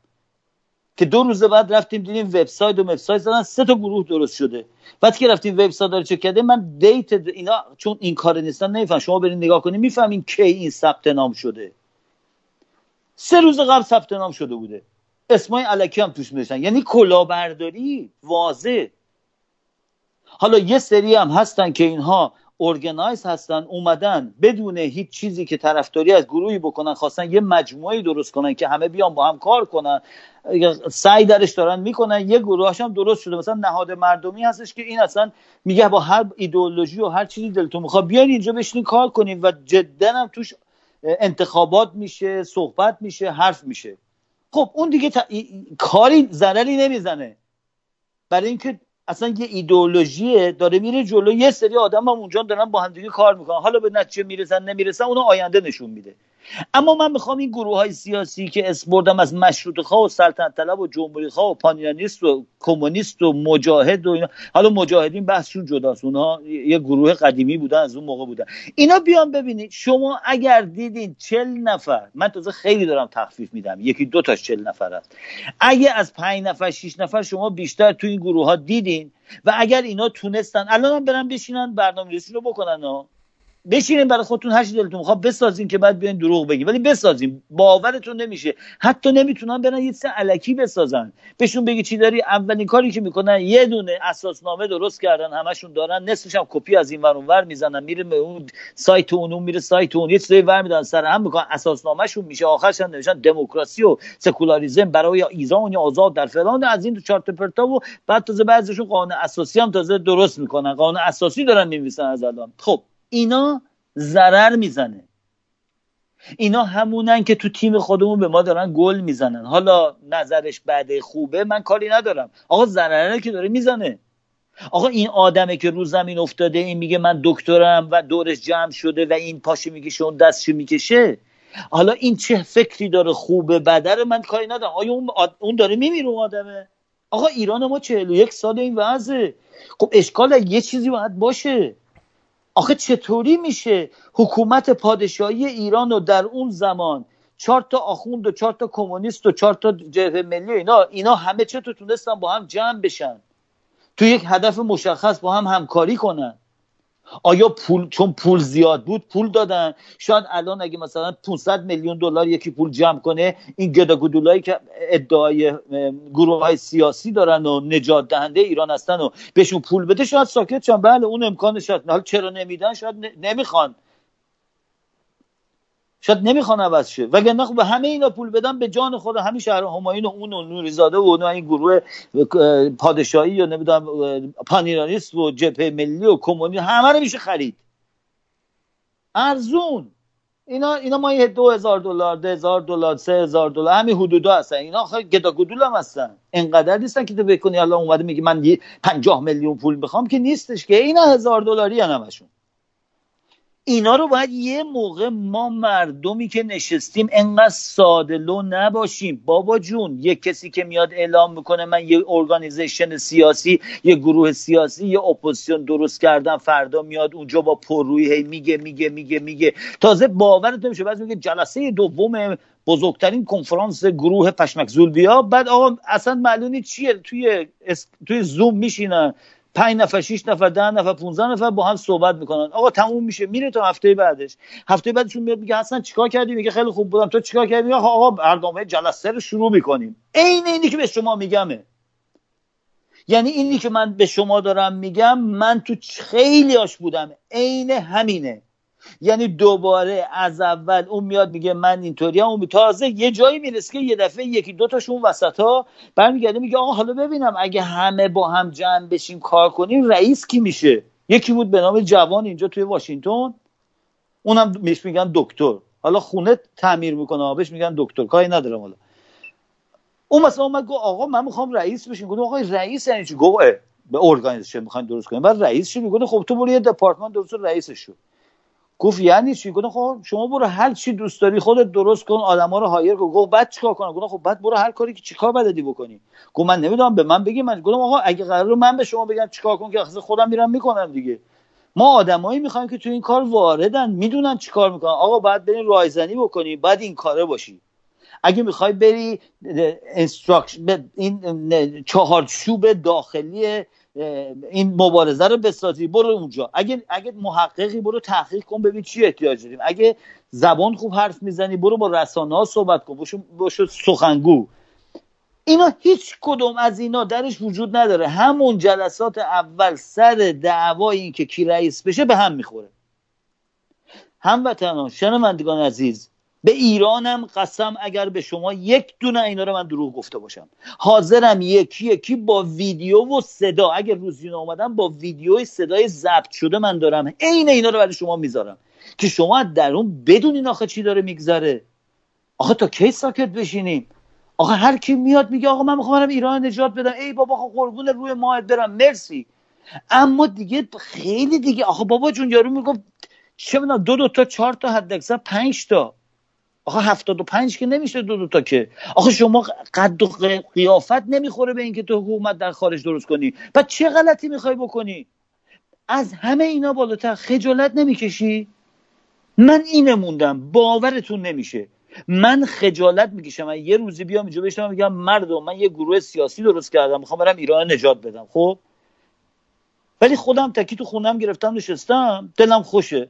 که دو روز بعد رفتیم دیدیم وبسایت و وبسایت زدن سه تا گروه درست شده. بعد که رفتیم وبسایت رو چک کردیم من دیت اینا چون این کار نیستن نمیفهم شما برین نگاه کنید می‌فهمین کی این ثبت نام شده. سه روز قبل ثبت نام شده بوده. اسمای علکی هم توش میشن یعنی کلاهبرداری واضح. حالا یه سری هم هستن که اینها ارگنایز هستن اومدن بدون هیچ چیزی که طرفداری از گروهی بکنن خواستن یه مجموعه درست کنن که همه بیان با هم کار کنن سعی درش دارن می‌کنن یه گروهاش هم درست شده. مثلا نهاد مردمی هستش که این اصلا میگه با هر ایدئولوژی و هر چیزی دلتون می‌خواد بیاین اینجا بشینین کار کنیم و جدا هم توش انتخابات میشه صحبت میشه حرف میشه. خب اون دیگه کاری ضرری نمی‌زنه. برای اینکه اصلا یه ایدئولوژی داره میره جلو یه سری آدم هم اونجا دارن با همدیگه کار می‌کنن. حالا به نتیجه می‌رسن نمی‌رسن اونو آینده نشون میده. اما من می‌خوام این گروه های سیاسی که اسم از مشروط خواه و سلطنت طلب و جمهوری خواه و پانیانیست و کمونیست و مجاهد و اینا حالا مجاهدین بحثشون جداست اونها یه گروه قدیمی بودن از اون موقع بودن. اینا بیان ببینید شما اگر دیدین چل نفر من تازه خیلی دارم تخفیف میدم یکی دو تا چل نفر است اگه از پنج نفر شیش نفر شما بیشتر تو این گروه ها دیدین و اگر اینا تونستن الان هم برن بشینن برنامه رو بکنن ها. بشینین برای خودتون هر دلتون می‌خواد بسازین که بعد بیاین دروغ بگین. ولی بسازین. باورتون نمیشه. حتی نمی‌تونن برن یه سه علکی بسازن. بهشون بگی چی داری؟ اولین کاری که می‌کنن یه دونه اساسنامه درست کردن همشون دارن. نصفش هم کپی از این ور ور می‌زنن. میره به اون سایت اون اون میره سایت اون. یه چیزی ور میدن سر هم. می‌کنن اساسنامهشون میشه. آخرش هم نوشتن دموکراسی و سکولاریسم برای ایران یا آزاد در فلان. از این چارت پرتا و بعد تازه بعضیشون قانون اساسی هم تازه درست می‌کنن. قانون اساسی دارن میمیسن از الان. خب. اینا ضرر می‌زنه. اینا همونن که تو تیم خودمون به ما دارن گل می‌زنن. حالا نظرش بعد خوبه من کاری ندارم. آقا ضرره که داره می‌زنه. آقا این آدمه که رو زمین افتاده این میگه من دکترم و دورش جمع شده و این پاشه میگه اون دستشو می‌کشه. حالا این چه فکری داره خوبه بدره من کاری ندارم. آیا اون, اون داره میمیره اون آدمه؟ آقا ایران ما 41 سال این وضعه. خب اشکال یه چیزی باید باشه. آخه چطوری میشه حکومت پادشاهی ایران رو در اون زمان چهار تا آخوند و چهار تا کمونیست و چهار تا جبهه ملی اینا اینا همه چطور تونستن با هم جمع بشن؟ تو یک هدف مشخص با هم همکاری کنن. آیا پول چون پول زیاد بود پول دادن. شاید الان اگه مثلا 500 میلیون دلار یکی پول جمع کنه این گداگودولایی که ادعای گروه های سیاسی دارن و نجات دهنده ایران هستن و بهشون پول بده شاید ساکت شن. بله اون امکانش هست. حالا چرا نمیدن؟ شاید نمی‌خوان. شاید نمی‌خوان عوض شه. وگرنه خب به همه اینا پول بدن به جان خود همین شهر همایون و اون و نوریزاده و این گروه پادشاهی یا نمی‌دونم پانیرانیست و جبهه ملی و کمونی همه رو میشه خرید. ارزون. اینا اینا ما یه دو هزار دلار ده هزار دلار سه هزار دلار همین حدودا هستن. اینا خیلی گدا گدول هم هستن. انقدر نیستن که تو بکنی. الان اومده میگه من پنجاه میلیون پول بخوام که نیستش که. اینا هزار دلاری همشون. اینا رو باید یه موقع ما مردمی که نشستیم انقدر ساده لو نباشیم. بابا جون یه کسی که میاد اعلام می‌کنه من یه organization سیاسی یه گروه سیاسی یه اپوزیسیون درست کردن فردا میاد اونجا با پررویی هی میگه میگه میگه میگه. تازه باورت نمیشه بعد میگه جلسه دوم بزرگترین کنفرانس گروه پشمک زولبیا بعد آقا اصلا معلومی چیه توی توی زوم میشینن. پنج نفر شش نفر ده نفر 15 نفر با هم صحبت می‌کنن. آقا تموم میشه. میره تا هفته بعدش. هفته بعدشون میاد میگه اصلا چیکار کردی؟ میگه خیلی خوب بودم. تو چیکار کردی؟ آقا برنامه جلسه رو شروع می‌کنیم. عین اینی که به شما میگمه. یعنی اینی که من به شما دارم میگم من تو خیلی هاش بودم. عین همینه. یعنی دوباره از اول اون میاد میگه من اینطوری اون تازه یه جایی می‌رسه که یه دفعه یکی دو تاشون وسط ها برمیگرده میگه آقا حالا ببینم اگه همه با هم جمع بشیم کار کنیم رئیس کی میشه؟ یکی بود به نام جوان اینجا توی واشنگتن. اونم میش میگن دکتر. حالا خونه تعمیر می‌کنه آبش میگن دکتر. کاری ندارم حالا. اون مثلا اومد گفت آقا من می‌خوام رئیس بشین. گفت آقا رئیس یعنی چی؟ گفت به ارگانیزیشن می‌خواین درست کنیم. بعد رئیس چی میگه خب تو برو یه دپارتمان درست رئیسش شو. گفت یعنی چی؟ گفت خب شما برو هر چی دوست داری خودت درست کن آدما رو هایر کن. گفت بعد چیکار کنم؟ گفت خب بعد برو هر کاری که چیکار بلدی بکنی؟ گفت من نمی‌دونم به من بگی. من گفتم آقا اگه قرار من به شما بگم چیکار کن که خودم میرم می‌کنم دیگه. ما آدمایی می‌خوایم که تو این کار واردن می‌دونن چیکار می‌کنن. آقا باید برین رایزنی بکنی بعد این کاره باشی. اگه می‌خوای بری این چهارچوب داخلی این مبارزه رو بسازی برو اونجا. اگه اگه محققی برو تحقیق کن ببین چی احتیاج داریم. اگه زبان خوب حرف می‌زنی برو با رسانه ها صحبت کن. باشو سخنگو. اینا هیچ کدوم از اینا درش وجود نداره. همون جلسات اول سر دعوای این که کی رئیس بشه به هم می‌خوره. هموطنان شنوندگان عزیز به ایرانم قسم اگر به شما یک دونه اینا رو من دروغ گفته باشم. حاضرم یکی یکی با ویدیو و صدا اگر روزی اومدم با ویدیو صدای ضبط شده من دارم. عین اینا رو برای شما می‌ذارم. که شما در اون بدونین آخه چی داره میگذره. آخه تا کی ساکت بشینیم؟ آخه هر کی میاد میگه آقا من می‌خوام ایران نجات بدم. ای بابا خب قربون روی ماهت برم. مرسی. اما دیگه خیلی دیگه. آخه بابا جون یارو می‌گفت چه دو دو تا چهار تا حد اکثر پنج تا. آخه هفتاد و پنج که نمیشه دو دو تا که. آخه شما قد و قیافت نمی‌خوره به اینکه تو حکومت در خارج درست کنی. و چه غلطی می‌خوای بکنی؟ از همه اینا بالاتر خجالت نمی‌کشی؟ من اینه موندم. باورتون نمیشه. من خجالت می‌کشم. من یه روزی بیام اینجا بشم میگم مردم من یه گروه سیاسی درست کردم. می‌خوام برم ایران نجات بدم. خب؟ ولی خودم تکی تو خونم گرفتم نشستم. دلم خوشه.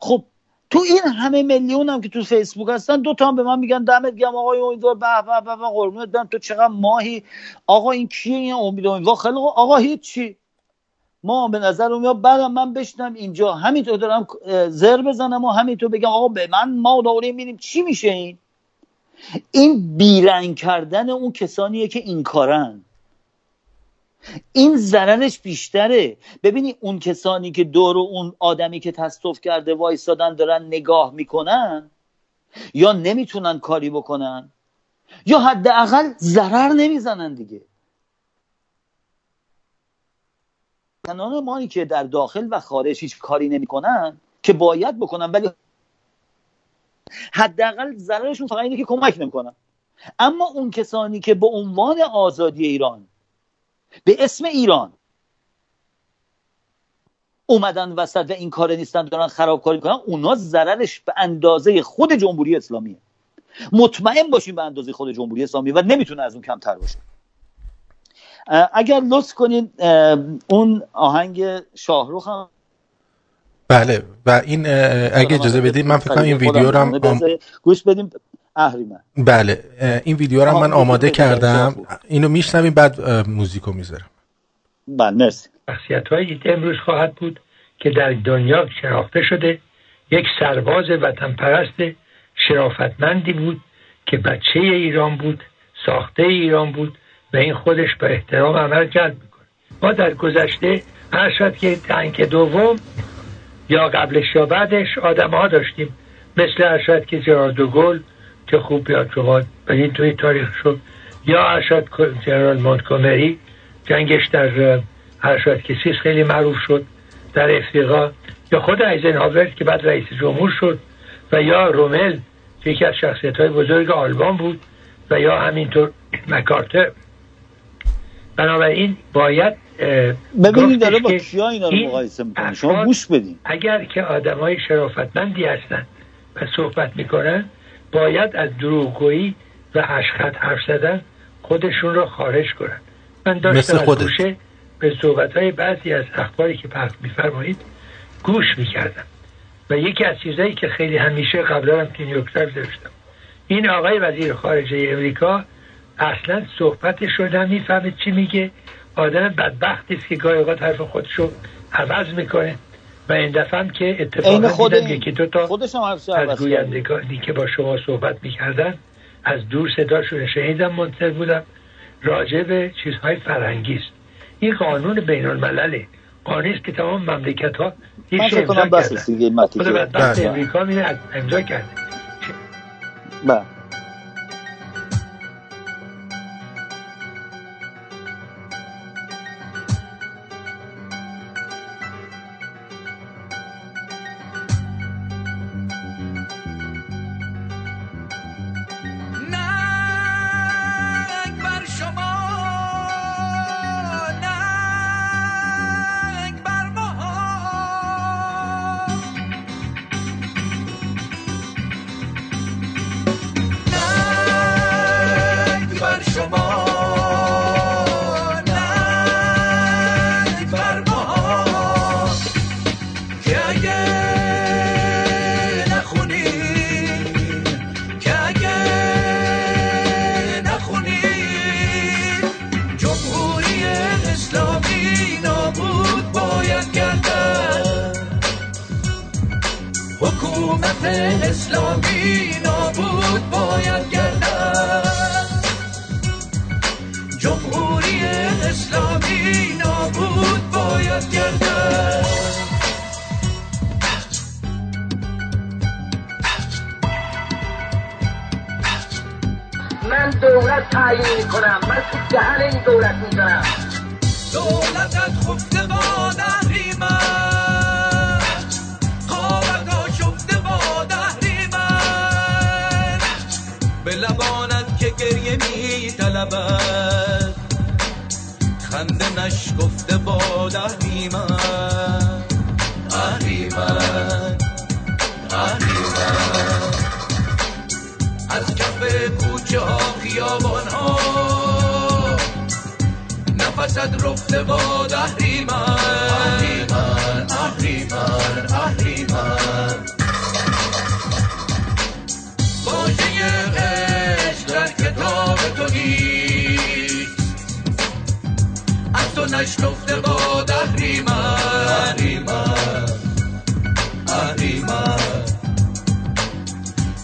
خب تو این همه میلیون هم که تو فیسبوک هستن دو تا هم به من میگن دمت گرم آقای امیدوار به به به قربونت برم. تو چقدر ماهی؟ آقا این کیه این امید امیدوار؟ خیلی آقا هیچی. ما به نظر میاد بعدم من بشنم اینجا. همینطور دارم زر بزنم و همینطور بگم آقا به من ما داریم می‌بینیم چی میشه این؟ این بیرنگ کردن اون کسانیه که این کارن. این ضررش بیشتره. ببینی اون کسانی که دور اون آدمی که تصف کرده وایستادن دارن نگاه می‌کنن یا نمی‌تونن کاری بکنن یا حداقل ضرر نمی‌زنن دیگه. زنان مایی که در داخل و خارج هیچ کاری نمی‌کنن که باید بکنن ولی حداقل ضررشون فقط اینه که کمک نمی‌کنن. اما اون کسانی که به عنوان آزادی ایران به اسم ایران. اومدن وسط و این کار نیستن دارن خرابکاری کنن اونا ضررش به اندازه خود جمهوری اسلامیه. مطمئن باشیم به اندازه خود جمهوری اسلامی و نمی‌تونه از اون کمتر باشه. اگر لطف کنین اون آهنگ شاهروخ هم بله و این اگه اجازه بدید من فکر کنم این ویدیو رو هم گوش بدیم اهریمن. بله این ویدیو رو من آماده کردم. اینو میشنویم بعد موزیکو می‌ذارم. بله مرسی. شخصیت های امروز خواهد بود که در دنیا شناخته شده یک سرباز وطن پرست شرافتمندی بود که بچه ایران بود ساخته ایران بود و این خودش به احترام عمل جلب می‌کنه ما در گذشته هر شد که تنک دوم یا قبلش یا بعدش آدم ها داشتیم. مثل ارشد که جرالدو گل که خوب بیاد شما این توی تاریخ شد. یا ارشد جنرال مونتگومری جنگش در ارشد کسیس خیلی معروف شد در افریقا. یا خود ایزنهاور که بعد رئیس جمهور شد. و یا رومل که یکی از شخصیت های بزرگ آلمان بود. و یا همینطور مکارتر. بنابراین باید ببینید داره با کیا اینا رو مقایسه می‌کنه. شما گوش بدین. اگر که آدم های شرافتمندی هستن و صحبت می‌کنن باید از دروغگویی و اشخط حرف زدن خودشون رو خارج کنن. من داشتم از گوشه به صحبت های بعضی از اخباری که پخش میفرمایید گوش می‌کردم. و یکی از چیزهایی که خیلی همیشه قبلا هم که نیوکتر داشتم این آقای وزیر خارجه امریکا اصلا صحبتش رو می‌فهمه چی میگه. آدم بدبختی است که گاهی اوقات حرف خودشو عوض می‌کنه. و این دفعه هم که اتفاقا خود دیدم یکی دو تا از گویندگانی که با شما صحبت می‌کردن از دور صداشون شنیدم منتظر بودم. راجع به چیزهای فرهنگی است این قانون بین الملله قانونی است که تمام مملکت ها یه امضا کردن. خود امریکا میره امضا کرده بله.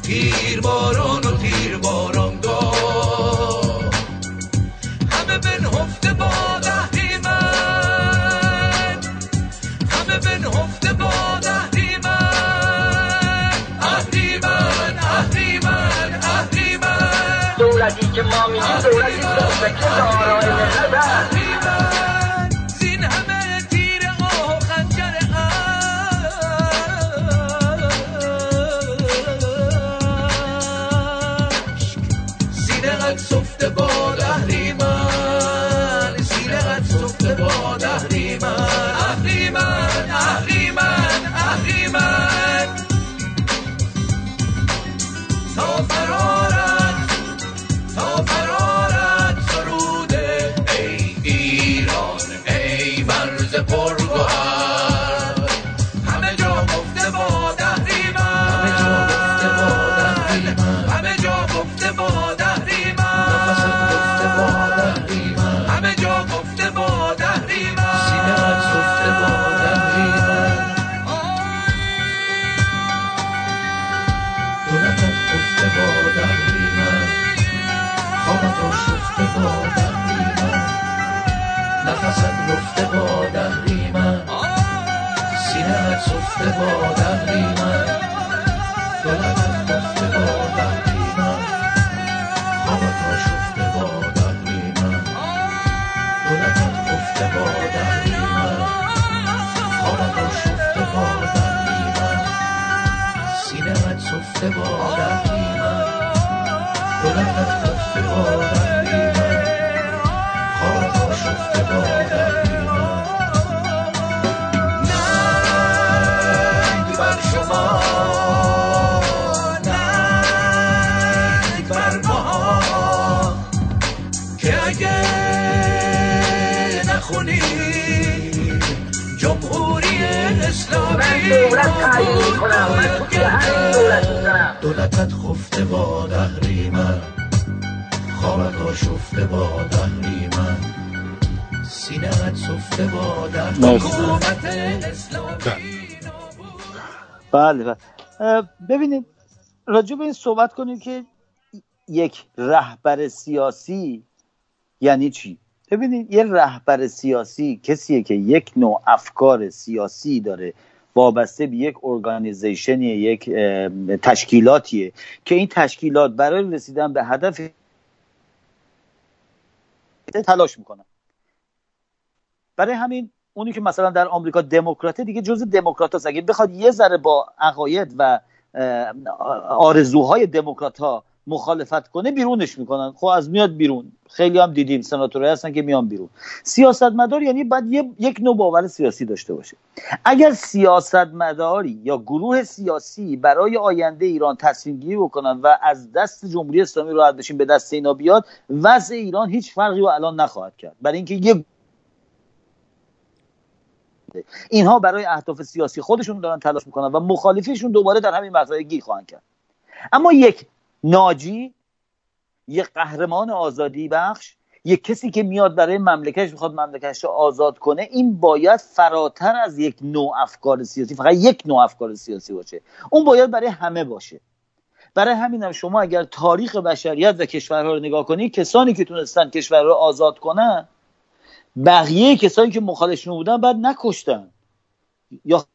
تیر باران و تیر باران گاه. همه بنهفته با اهریمن همه بنهفته با اهریمن اهریمن اهریمن اهریمن دولتی که ما میگیم دولتی که دارای ملت دولتت خفته باد اهریمن خوابت آشفته باد اهریمن سینهت سفته باد اهریمن مرسی. حکومت اسلامی بله. بله ببینید راجع به این صحبت کنیم که یک رهبر سیاسی یعنی چی؟ ببینید یه رهبر سیاسی کسیه که یک نوع افکار سیاسی داره. وابسته به یک ارگانیزیشنی یک تشکیلاتیه که این تشکیلات برای رسیدن به هدف تلاش می‌کنن. برای همین اونی که مثلا در آمریکا دموکراته دیگه جز دموکرات اگه بخواد یه ذره با عقاید و آرزوهای دموکرات ها مخالفت کنه بیرونش می‌کنن. خب از میاد بیرون. خیلی هم دیدیم سناتورهای هستن که میان بیرون. سیاستمدار یعنی یه- یک نوع باور سیاسی داشته باشه. اگر سیاستمداری یا گروه سیاسی برای آینده ایران تصمیم گیری بکنن و از دست جمهوری اسلامی راحت بشین به دست اینا بیاد وضع ایران هیچ فرقی و الان نخواهد کرد. برای اینکه یه اینها برای اهداف سیاسی خودشون دارن تلاش می‌کنن و مخالفیشون دوباره در همین مقطع گیر خواهند کرد. اما یک ناجی یک قهرمان آزادی بخش یک کسی که میاد برای مملکتش می‌خواد مملکتش رو آزاد کنه این باید فراتر از یک نوع افکار سیاسی فقط یک نوع افکار سیاسی باشه. اون باید برای همه باشه. برای همین هم شما اگر تاریخ بشریت و کشورها رو نگاه کنید کسانی که تونستن کشور رو آزاد کنن بقیه کسانی که مخالفشون بودن بعد نکشتن. یا.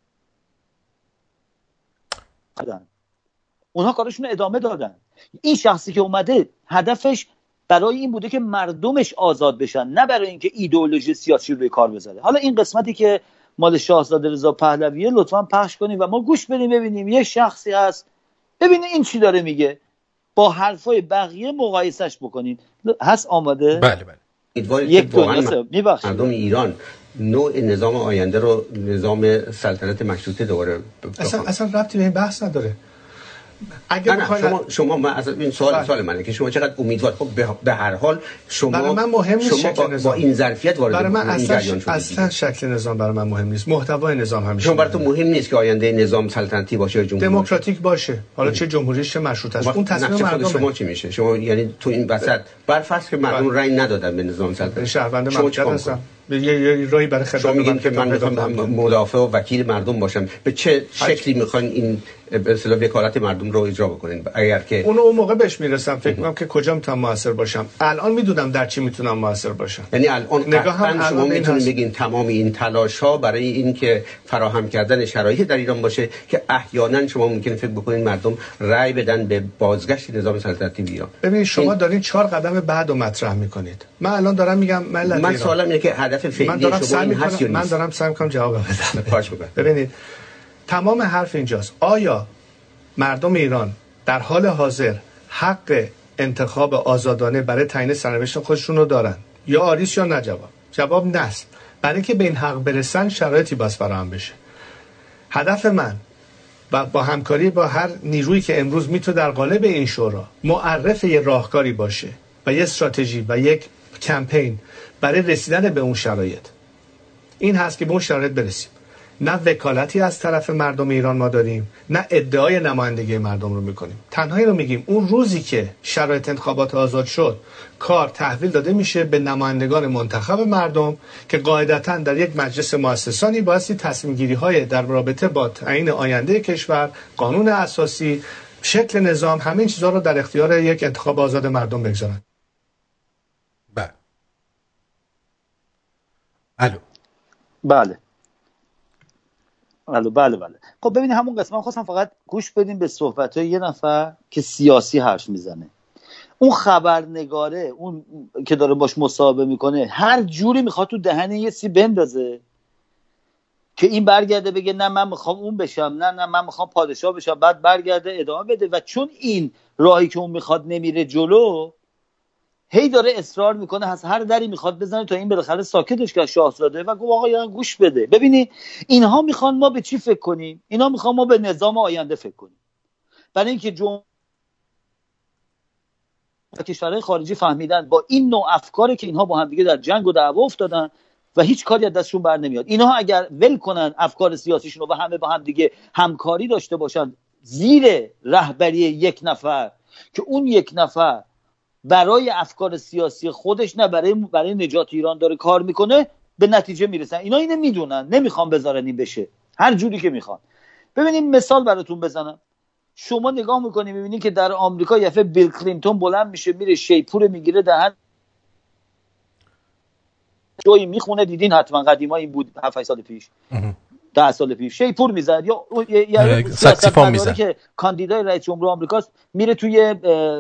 اونها کارشون ادامه دادن. این شخصی که اومده هدفش برای این بوده که مردمش آزاد بشن نه برای اینکه ایدئولوژی سیاسی روی کار بذاره. حالا این قسمتی که مال شاهزاده رضا پهلویه لطفا پخش کنیم و ما گوش بدیم ببینیم یه شخصی هست. ببینیم این چی داره میگه. با حرفای بقیه مقایسش بکنید هست آماده؟ بله بله. یک مردم ایران نوع نظام آینده رو نظام سلطنت مشروطه دوباره اصلا اصلا ربطی به این بحث نداره. اگر نه نه شما شما من از این سوال بله. سوال منه که شما چقدر امیدوار خب به هر حال شما برای من مهم نیست شما با, با, این ظرفیت وارد برای من اصلا اصلا شکل نظام برای من مهم نیست. محتوای نظام همیشه شما برای تو مهم نیست که آینده نظام سلطنتی باشه یا جمهوری دموکراتیک باشه. حالا چه جمهوری چه مشروط است. اون تصمیم مردم شما چی میشه؟ شما یعنی تو این وسط برفرض که مردم بله. رأی ندادن به نظام سلطنتی. شهروند چه هستن؟ یه راهی برای خدمت شما که من می‌خوام مدافع و وکیل مردم باشم. به چه شکلی می‌خواین این به اصطلاح وکالت مردم رو اجرا بکنین؟ اگر که اون اون موقع بهش می‌رسم. فکر می‌کنم که کجا می‌تونم موثر باشم. الان می‌دونم در چی می‌تونم موثر باشم. یعنی الان نگاه شما می‌تونید بگین تمام این تلاش ها برای اینکه فراهم کردن شرایط در ایران باشه که احیانا شما ممکنه فکر بکنین مردم رأی بدن به بازگشت نظام سلطنتی بیان ببینید شما. دارین چهار قدم بعد رو مطرح می‌کنید. من الان دارم میگم ملت من سوالم اینه که هدف فعلی من دارم این هست من دارم سعی می‌کنم جواب بدم. ببینید تمام حرف اینجاست. آیا مردم ایران در حال حاضر حق انتخاب آزادانه برای تعیین سرنوشت خودشون رو دارن؟ یا آریس یا نه جواب؟ جواب نست. برای اینکه به این حق برسن شرایطی باز فراهم بشه. هدف من و با همکاری با هر نیرویی که امروز می‌تونه در قالب این شورا معرف یه راهکاری باشه و یه استراتژی و یک کمپین برای رسیدن به اون شرایط. این هست که به اون شرایط برسیم. نه وکالتی از طرف مردم ایران ما داریم نه ادعای نمایندگی مردم رو می‌کنیم. تنهایی رو میگیم. اون روزی که شرایط انتخابات آزاد شد کار تحویل داده میشه به نمایندگان منتخب مردم که قاعدتا در یک مجلس مؤسسانی بایستی تصمیم گیری های در رابطه با تعیین آینده کشور قانون اساسی شکل نظام همین چیزها رو در اختیار یک انتخاب آزاد مردم بگذارن بله الو. بله. بله بله بله. خب ببینید همون قسمت خواستم فقط گوش بدیم به صحبت های یه نفر که سیاسی حرف می‌زنه. اون خبرنگاره اون که داره باش مصاحبه می‌کنه هر جوری می‌خواد تو دهنه یه سی بندازه که این برگرده بگه نه من می‌خوام اون بشم نه نه من می‌خوام پادشاه بشم بعد برگرده ادامه بده. و چون این راهی که اون می‌خواد نمیره جلو هی داره اصرار می‌کنه از هر دری می‌خواد بزنه تا این بالاخره ساکتش کرد شاهزاده و گفت آقا گوش بده. ببینید اینها می‌خوان ما به چی فکر کنیم؟ اینا می‌خوان ما به نظام آینده فکر کنیم. برای اینکه جمهوری کشورهای خارجی فهمیدن با این نوع افکاری که اینها با هم دیگه در جنگ و دعوا افتادن و هیچ کاری از دستشون بر نمیاد. اینها اگر ول کنن افکار سیاسیشون رو و همه با هم دیگه همکاری داشته باشن زیر رهبری یک نفر که اون یک نفر برای افکار سیاسی خودش نه برای برای نجات ایران داره کار می‌کنه به نتیجه می‌رسن. اینا اینو می‌دونن. نمی‌خوان بذارن این بشه. هر جوری که می‌خوان. ببینیم مثال براتون بزنم. شما نگاه می‌کنی می‌بینی که در آمریکا یفه بیل کلینتون بلند میشه میره شیپور می‌گیره دهن جایی می‌خونه. دیدین حتما قدیما این بود 7 سال پیش. ده سال پیش. شیپور می‌زد یا یا ساکسیفون می‌زد. که کاندیدای رئیس جمهور آمریکاست میره توی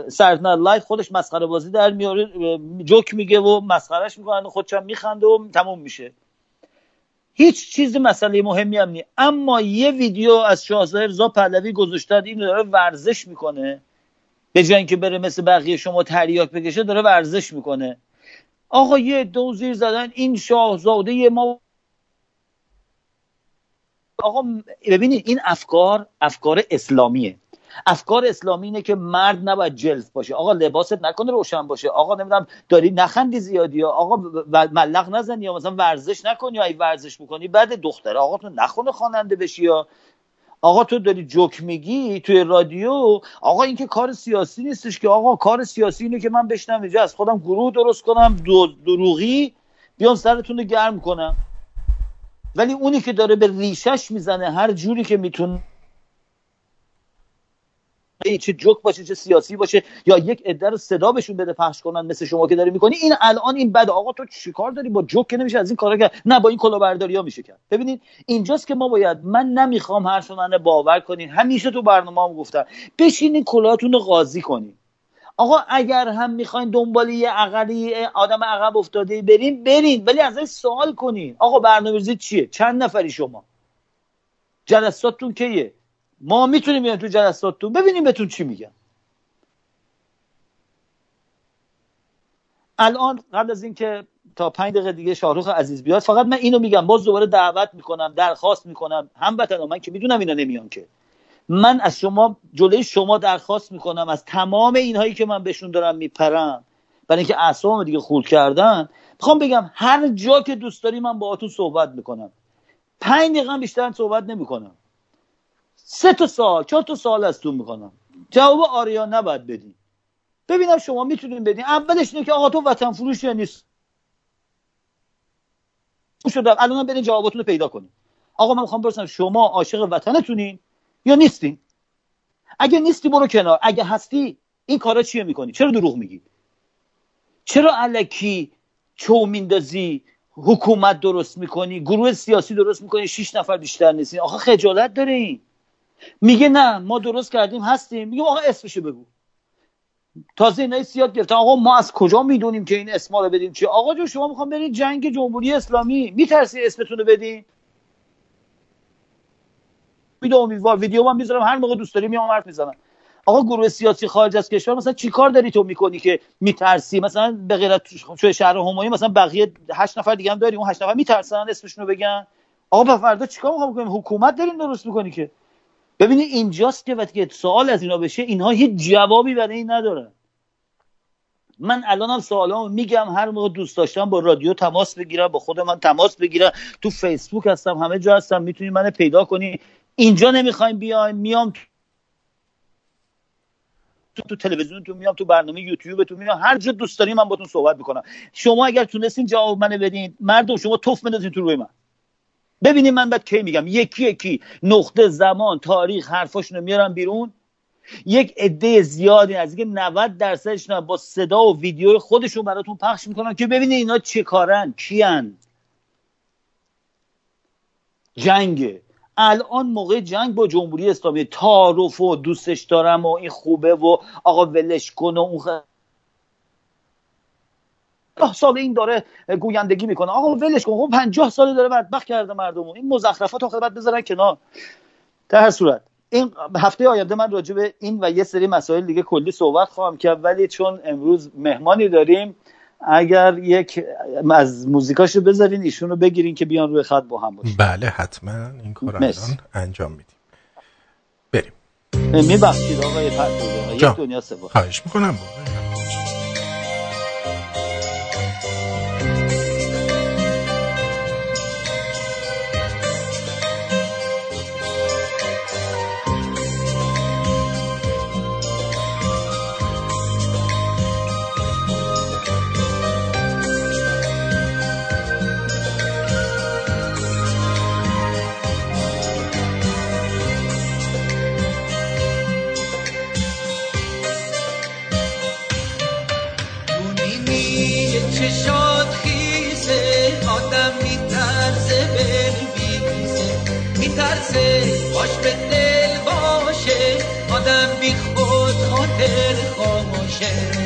Saturday Night Live خودش مسخره بازی در میاره جوک میگه و مسخره‌ش می‌کنن خودشم میخنده و تموم میشه. هیچ چیز مسئله مهمی هم نیست. اما یه ویدیو از شاهزاده رضا پهلوی گذاشتن این داره ورزش می‌کنه. به جای اینکه بره مثل بقیه شما تریاک بکشه داره ورزش می‌کنه. آقا یه دو زیر زدن این شاهزاده ما آقا ببینید این افکار افکار اسلامیه. افکار اسلامی اینه که مرد نباید جلف باشه. آقا لباست نکنه روشن باشه. آقا نمی‌دونم داری نخندی زیادی آقا ملق نزنی یا مثلا ورزش نکنی یا ای ورزش می‌کنی بعد دختر آقا تو نخونه خواننده بشی یا آقا تو داری جوک میگی توی رادیو آقا این که کار سیاسی نیستش که آقا کار سیاسی اینه که من بشنم اینجا از خودم گروه درست کنم دروغی بیام سرتون رو گرم کنم. ولی اونی که داره به ریشش می‌زنه هر جوری که می‌تونه چه جوک باشه چه سیاسی باشه یا یک عده رو صدا بهشون بده پخش کنن مثل شما که داری می‌کنی این الان این بد آقا تو چیکار داری؟ با جوک که نمیشه از این کارا کرد. نه با این کلاهبرداری ها میشه کرد. ببینید اینجاست که ما باید من نمی‌خوام هر من باور کنین. همیشه تو برنامه هم گفتم بشینین کلاهتون رو قاضی کنین. آقا اگر هم می‌خواین دنبال یه عقلی آدم عقب افتاده برین برین. ولی ازش سوال کنین. آقا برنامه‌ریزی چیه؟ چند نفری شما؟ جلساتتون کیه؟ ما می‌تونیم بیایم تو جلساتتون. ببینیم بهتون چی میگن. الان قبل از اینکه تا پنج دقیقه دیگه شاهروخ عزیز بیاد فقط من اینو میگم. باز دوباره دعوت می‌کنم درخواست می‌کنم. هموطنان من که می‌دونم اینا نمیان که. من از شما جلوی شما درخواست می‌کنم از تمام اینهایی که من بهشون دارم میپرم. برای اینکه اعصابم دیگه خورد کردن. می‌خوام بگم هر جا که دوست داری من باهاتون صحبت می‌کنم. پنج دقیقه بیشتر صحبت نمی‌کنم. سه تا سال چهار تا سال از تو می‌کنم جواب آریا نباید بدین ببینم شما می‌تونین بدین. اولش اینه که آقا تو وطن فروش یا نیست. شدم الان برین جواباتون رو پیدا کنیم آقا من می‌خوام برسم شما عاشق وطنتونین؟ یا نیستین؟ اگه نیستی برو کنار. اگه هستی این کارا چیه می‌کنی؟ چرا دروغ میگی؟ چرا علکی چو میندازی؟ حکومت درست می‌کنی؟ گروه سیاسی درست می‌کنی؟ شیش نفر بیشتر نیستین. آخه خجالت داره این میگه نه ما درست کردیم هستیم. میگه آقا اسمشو بگو. تازه اینا سیاد گرفتن. آقا ما از کجا می‌دونیم که این اسما رو بدیم؟ چی؟ آقا جو شما می‌خوام برید جنگ جمهوری اسلامی. میترسی اسمتون رو بدین؟ ویدیو امیدوار ویدیو من می‌ذارم هر موقع دوست داری میام حرف می‌زنم. آقا گروه سیاسی خارج از کشور مثلا چیکار داری تو می‌کنی که میترسی؟ مثلا به غیر تو شهر همایی مثلا بقیه هشت نفر دیگه هم داریم اون هشت نفر میترسن اسمشون رو بگن؟ آقا به فردا چیکار می‌خوام بکنیم؟ حکومت داریم درست می‌کنی که. ببینید اینجاست که وقتی سوال از اینا بشه اینها هیچ جوابی برای این ندارن. من الانم سوالامو میگم هر موقع دوست داشتم با رادیو تماس بگیرم با خود من تماس بگیرم. تو فیسبوک هستم همه جا هستم می‌تونی من پیدا کنی. اینجا نمی‌خوایم بیایم میام تو, تو تلویزیون تو میام تو برنامه یوتیوب تو میام هر جا دوست داریم من باتون صحبت می‌کنم. شما اگر تونستین جواب منو بدین مردم شما توف بندازین تو روی من. ببینید من بعد کی میگم؟ یکی یکی. نقطه زمان تاریخ حرفاشون رو میارم بیرون. یک عده زیادی از اینکه 90 درصدش با صدا و ویدیو خودشون براتون پخش می‌کنن که ببینید اینا چه کارن کیان. جنگه. الان موقع جنگ با جمهوری اسلامی تعارف و دوستش دارم و این خوبه و آقا ولش کن و اون سال این داره گویندگی می‌کنه. آقا ولش کن. خب 50 سال داره بدبخت کرده مردم این مزخرفات آخر بعد بذارن کنار. در هر صورت این هفته آینده من راجع به این و یه سری مسائل دیگه کلی صحبت خواهم کرد ولی چون امروز مهمانی داریم اگر یک از موزیکاشو بذارین ایشونو بگیرین که بیان روی خط با هم باشیم بله حتما این کار الان انجام میدیم. بریم. میبخشید آقای پرتوزه یک دنیا سپاس. خواهش می‌کنم. نرسه بدل به دل باشه آدم بی خود خاطر خاموشه.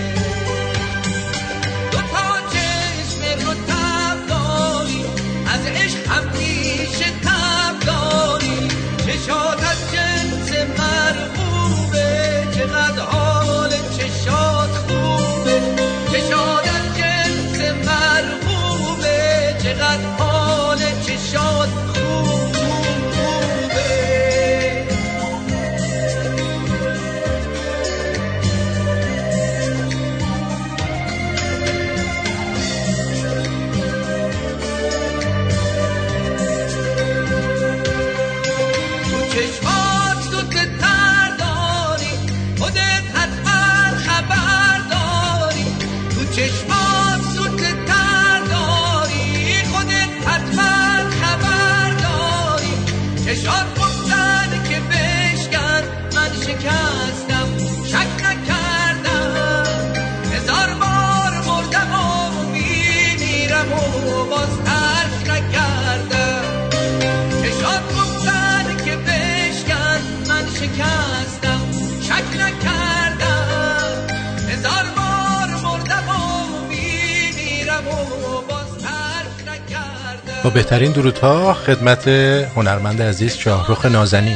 با بهترین درودها خدمت هنرمند عزیز شاهروخ نازنی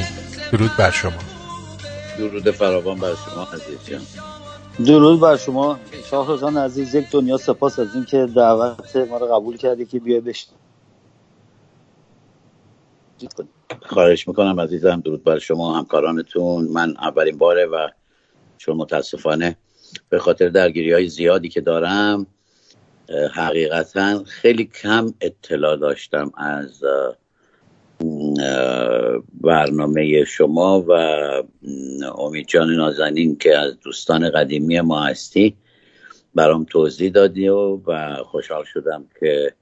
درود بر شما. درود فراوان بر شما عزیز درود بر شما شاه عزیز یک دنیا سپاس از اینکه دعوت ما رو قبول کردی که بیای بشت خواهش می‌کنم عزیزم درود بر شما همکارانتون. من اولین باره و چون متاسفانه به خاطر درگیری های زیادی که دارم حقیقتا خیلی کم اطلاع داشتم از برنامه شما و امید جان نازنین که از دوستان قدیمی ما هستی. برام توضیح دادی و, و خوشحال شدم که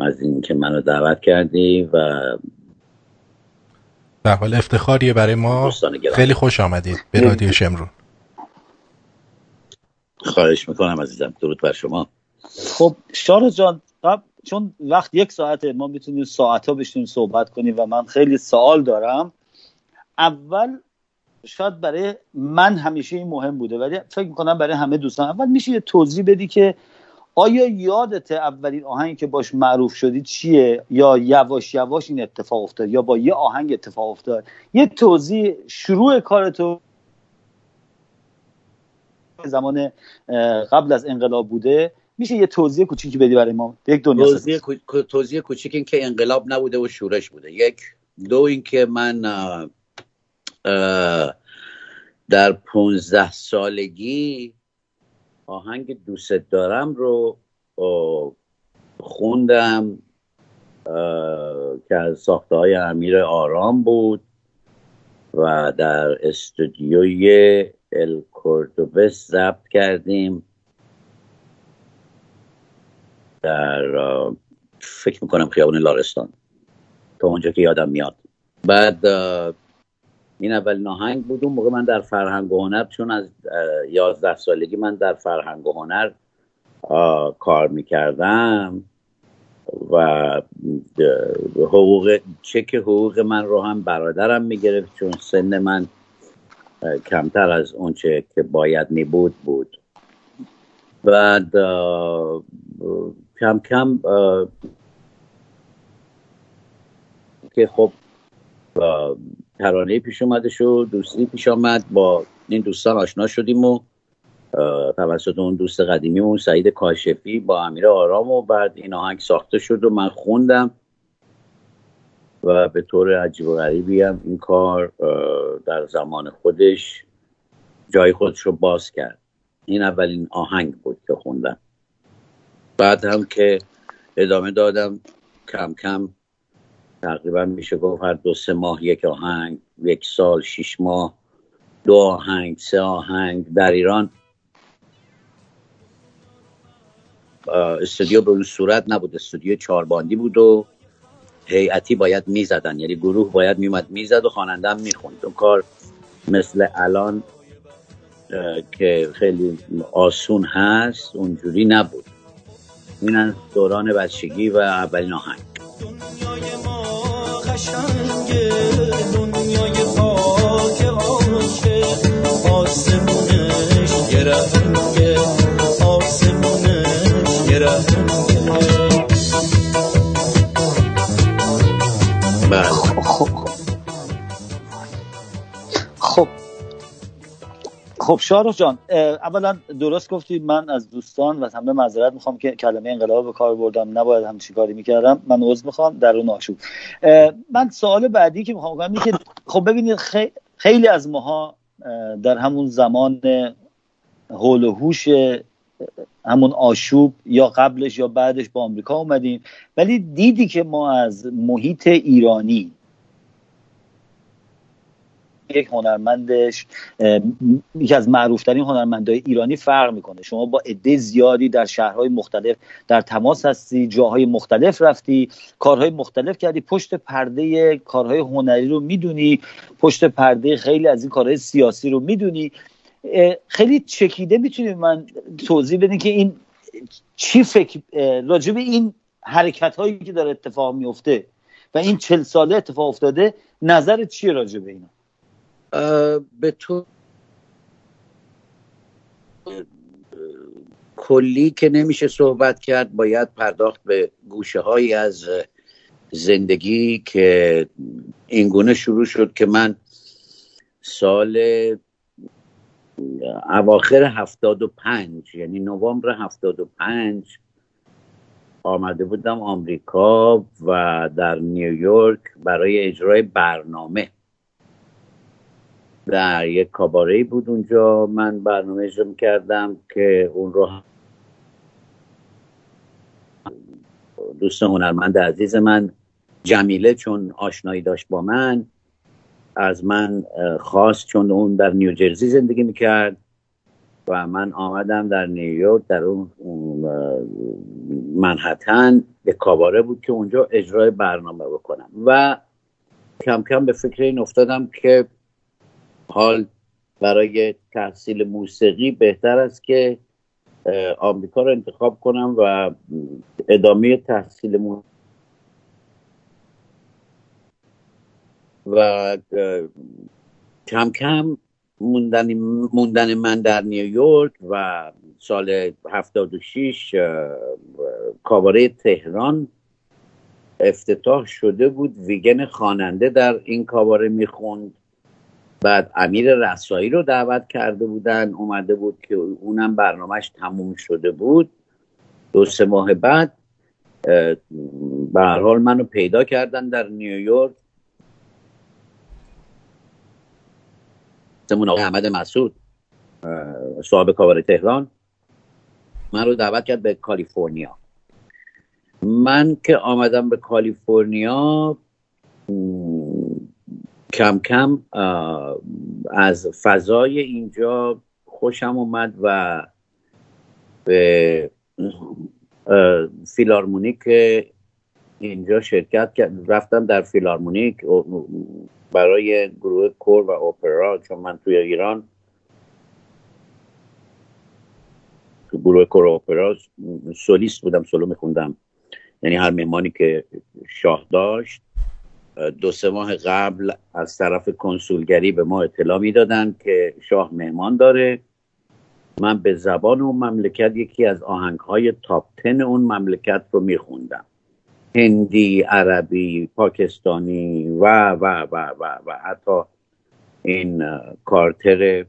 از این که منو دعوت کردی و در حال افتخاریه برای ما خیلی خوش آمدید. به رادیو شمرون. خواهش می‌کنم عزیزم. درود بر شما. خب شارو جان چون وقت یک ساعته ما می‌تونیم ساعت ها بشیم صحبت کنیم و من خیلی سوال دارم. اول شاید برای من همیشه این مهم بوده ولی فکر می‌کنم برای همه دوستان. اول میشه یه توضیح بدی که آیا یادت اولین آهنگی که باش معروف شدی چیه؟ یا یواش یواش این اتفاق افتاد؟ یا با یه آهنگ اتفاق افتاد؟ یه توضیح شروع کارتو زمان قبل از انقلاب بوده میشه یه توضیح کوچیکی بدی برای ما؟ یک دنیا توضیح, توضیح کوچیک این که انقلاب نبوده و شورش بوده. یک دو اینکه من در پونزده سالگی آهنگ دوست دارم رو خوندم که از ساخته های امیر آرام بود و در استودیوی الکوردوبس ضبط کردیم. در فکر می‌کنم خیابون لارستان. تا اونجا که یادم میاد. بعد این اول ناهنگ بود. اون موقع من در فرهنگ و هنر چون از یازده سالگی من در فرهنگ و هنر کار می‌کردم و حقوق چک حقوق من رو هم برادرم می‌گرفت چون سن من کمتر از اونچه که باید می بود بود. بعد کم کم که خب ترانه پیش اومده شد دوستی پیش آمد با این دوستان آشنا شدیم و توسط اون دوست قدیمیمون سعید کاشفی با امیر آرام و بعد این آهنگ ساخته شد و من خوندم. و به طور عجیب و غریبی هم این کار در زمان خودش جای خودش رو باز کرد. این اولین آهنگ بود که خوندم. بعد هم که ادامه دادم کم کم تقریبا میشه گفت هر دو سه ماه یک آهنگ یک سال شیش ماه دو آهنگ سه آهنگ در ایران. استودیو به اون صورت نبود. استودیو چارباندی بود و هیئتی باید می‌زدن. یعنی گروه باید میومد می‌زد و خواننده هم می‌خوند. اون کار مثل الان که خیلی آسون هست اونجوری نبود. این از دوران بچگی و اولین آهنگ. دنیای ما قشنگه دنیای خاک عاشق. آسمونش یه رنگه آسمونش یه بله. خب. خب شارخ جان اولا درست گفتی من از دوستان و همه معذرت می‌خوام که کلمه انقلاب به کار بردم. نباید هم کاری می‌کردم. من عذر می‌خوام. در اون آشوب من سوال بعدی که می‌خوام کنم که خب ببینید خیلی از ماها در همون زمان حول و هوش همون آشوب یا قبلش یا بعدش با آمریکا اومدیم. ولی دیدی که ما از محیط ایرانی یک هنرمندش یکی از معروفترین هنرمندهای ایرانی فرق می‌کنه. شما با عده زیادی در شهرهای مختلف در تماس هستی جاهای مختلف رفتی کارهای مختلف کردی. پشت پرده کارهای هنری رو می‌دونی. پشت پرده خیلی از این کارهای سیاسی رو می‌دونی. خیلی چکیده می‌تونید من توضیح بدین که این چی فکر راجب این حرکت هایی که داره اتفاق میفته و این چل ساله اتفاق افتاده نظر چیه راجع به اینا؟ به تو کلی که نمیشه صحبت کرد باید پرداخت به گوشه هایی از زندگی که اینگونه شروع شد که من سال اواخر هفتاد و پنج یعنی نوامبر هفتاد و پنج آمده بودم آمریکا و در نیویورک برای اجرای برنامه. در یک کاباره بود اونجا من برنامه اجرا کردم که اون رو دوست هنرمند عزیز من جمیله چون آشنایی داشت با من از من خواست چون اون در نیوجرسی زندگی می‌کرد و من آمدم در نیویورک در اون منحتن به کاباره بود که اونجا اجرای برنامه بکنم. و کم کم به فکر این افتادم که حال برای تحصیل موسیقی بهتر است که آمریکا رو انتخاب کنم و ادامه تحصیل موسیقی و کم کم موندن, موندن من در نیویورک و سال 76 کاباره تهران افتتاح شده بود. ویگن خواننده در این کاباره می‌خوند. بعد امیر رسایی رو دعوت کرده بودن. اومده بود که اونم برنامهش تموم شده بود. دو سه ماه بعد به حال منو پیدا کردن در نیویورک. سمون آقای احمد مسعود صاحب کاباره تهران. من رو دعوت کرد به کالیفرنیا. من که آمدم به کالیفرنیا کم کم از فضای اینجا خوشم اومد و به فیلارمونیک اینجا شرکت رفتم در فیلارمونیک برای گروه کور و اپرا چون من توی ایران تو گروه کور و اپرا سولیست بودم سولو میخوندم. یعنی هر مهمانی که شاه داشت دو سه ماه قبل از طرف کنسولگری به ما اطلاع می‌دادن که شاه مهمان داره. من به زبان اون مملکت یکی از آهنگ های تاپ تن اون مملکت رو میخوندم. هندی عربی پاکستانی و و و و و حتی این کارتر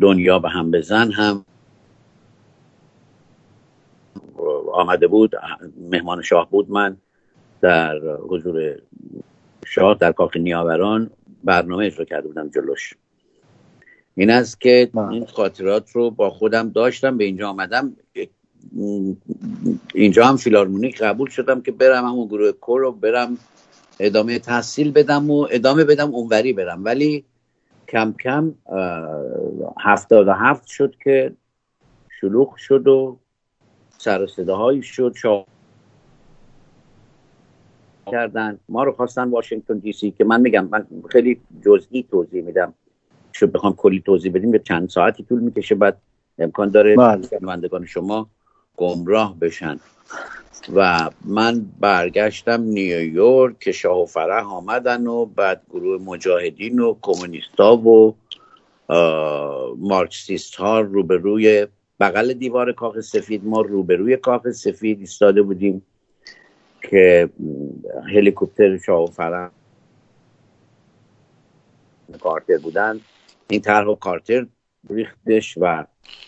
دنیا به هم بزن هم آمده بود مهمان شاه بود من در حضور شاه در کاخ نیاوران برنامه اجرا کرده بودم جلوش. این است که این خاطرات رو با خودم داشتم به اینجا آمدم. اینجا هم فیلارمونیک قبول شدم که برم همون گروه کور رو برم ادامه تحصیل بدم و ادامه بدم اونوری برم. ولی کم کم هفتاد و هفت شد که شلوغ شد و سر صداهایی شد. شا... کردن. ما رو خواستن واشنگتن دی سی که من میگم من خیلی جزئی توضیح میدم. شد بخوام کلی توضیح بدیم به چند ساعتی طول می‌کشه بعد امکان داره بله. شنوندگان شما گمراه بشن. و من برگشتم نیویورک که شاه و فرح آمدن و بعد گروه مجاهدین و کمونیستا و مارکسیست ها روبروی بغل دیوار کاخ سفید ما روبروی کاخ سفید ایستاده بودیم که هلیکوپتر شاه و فرح کارتر بودن. این طرح کارتر ریختش و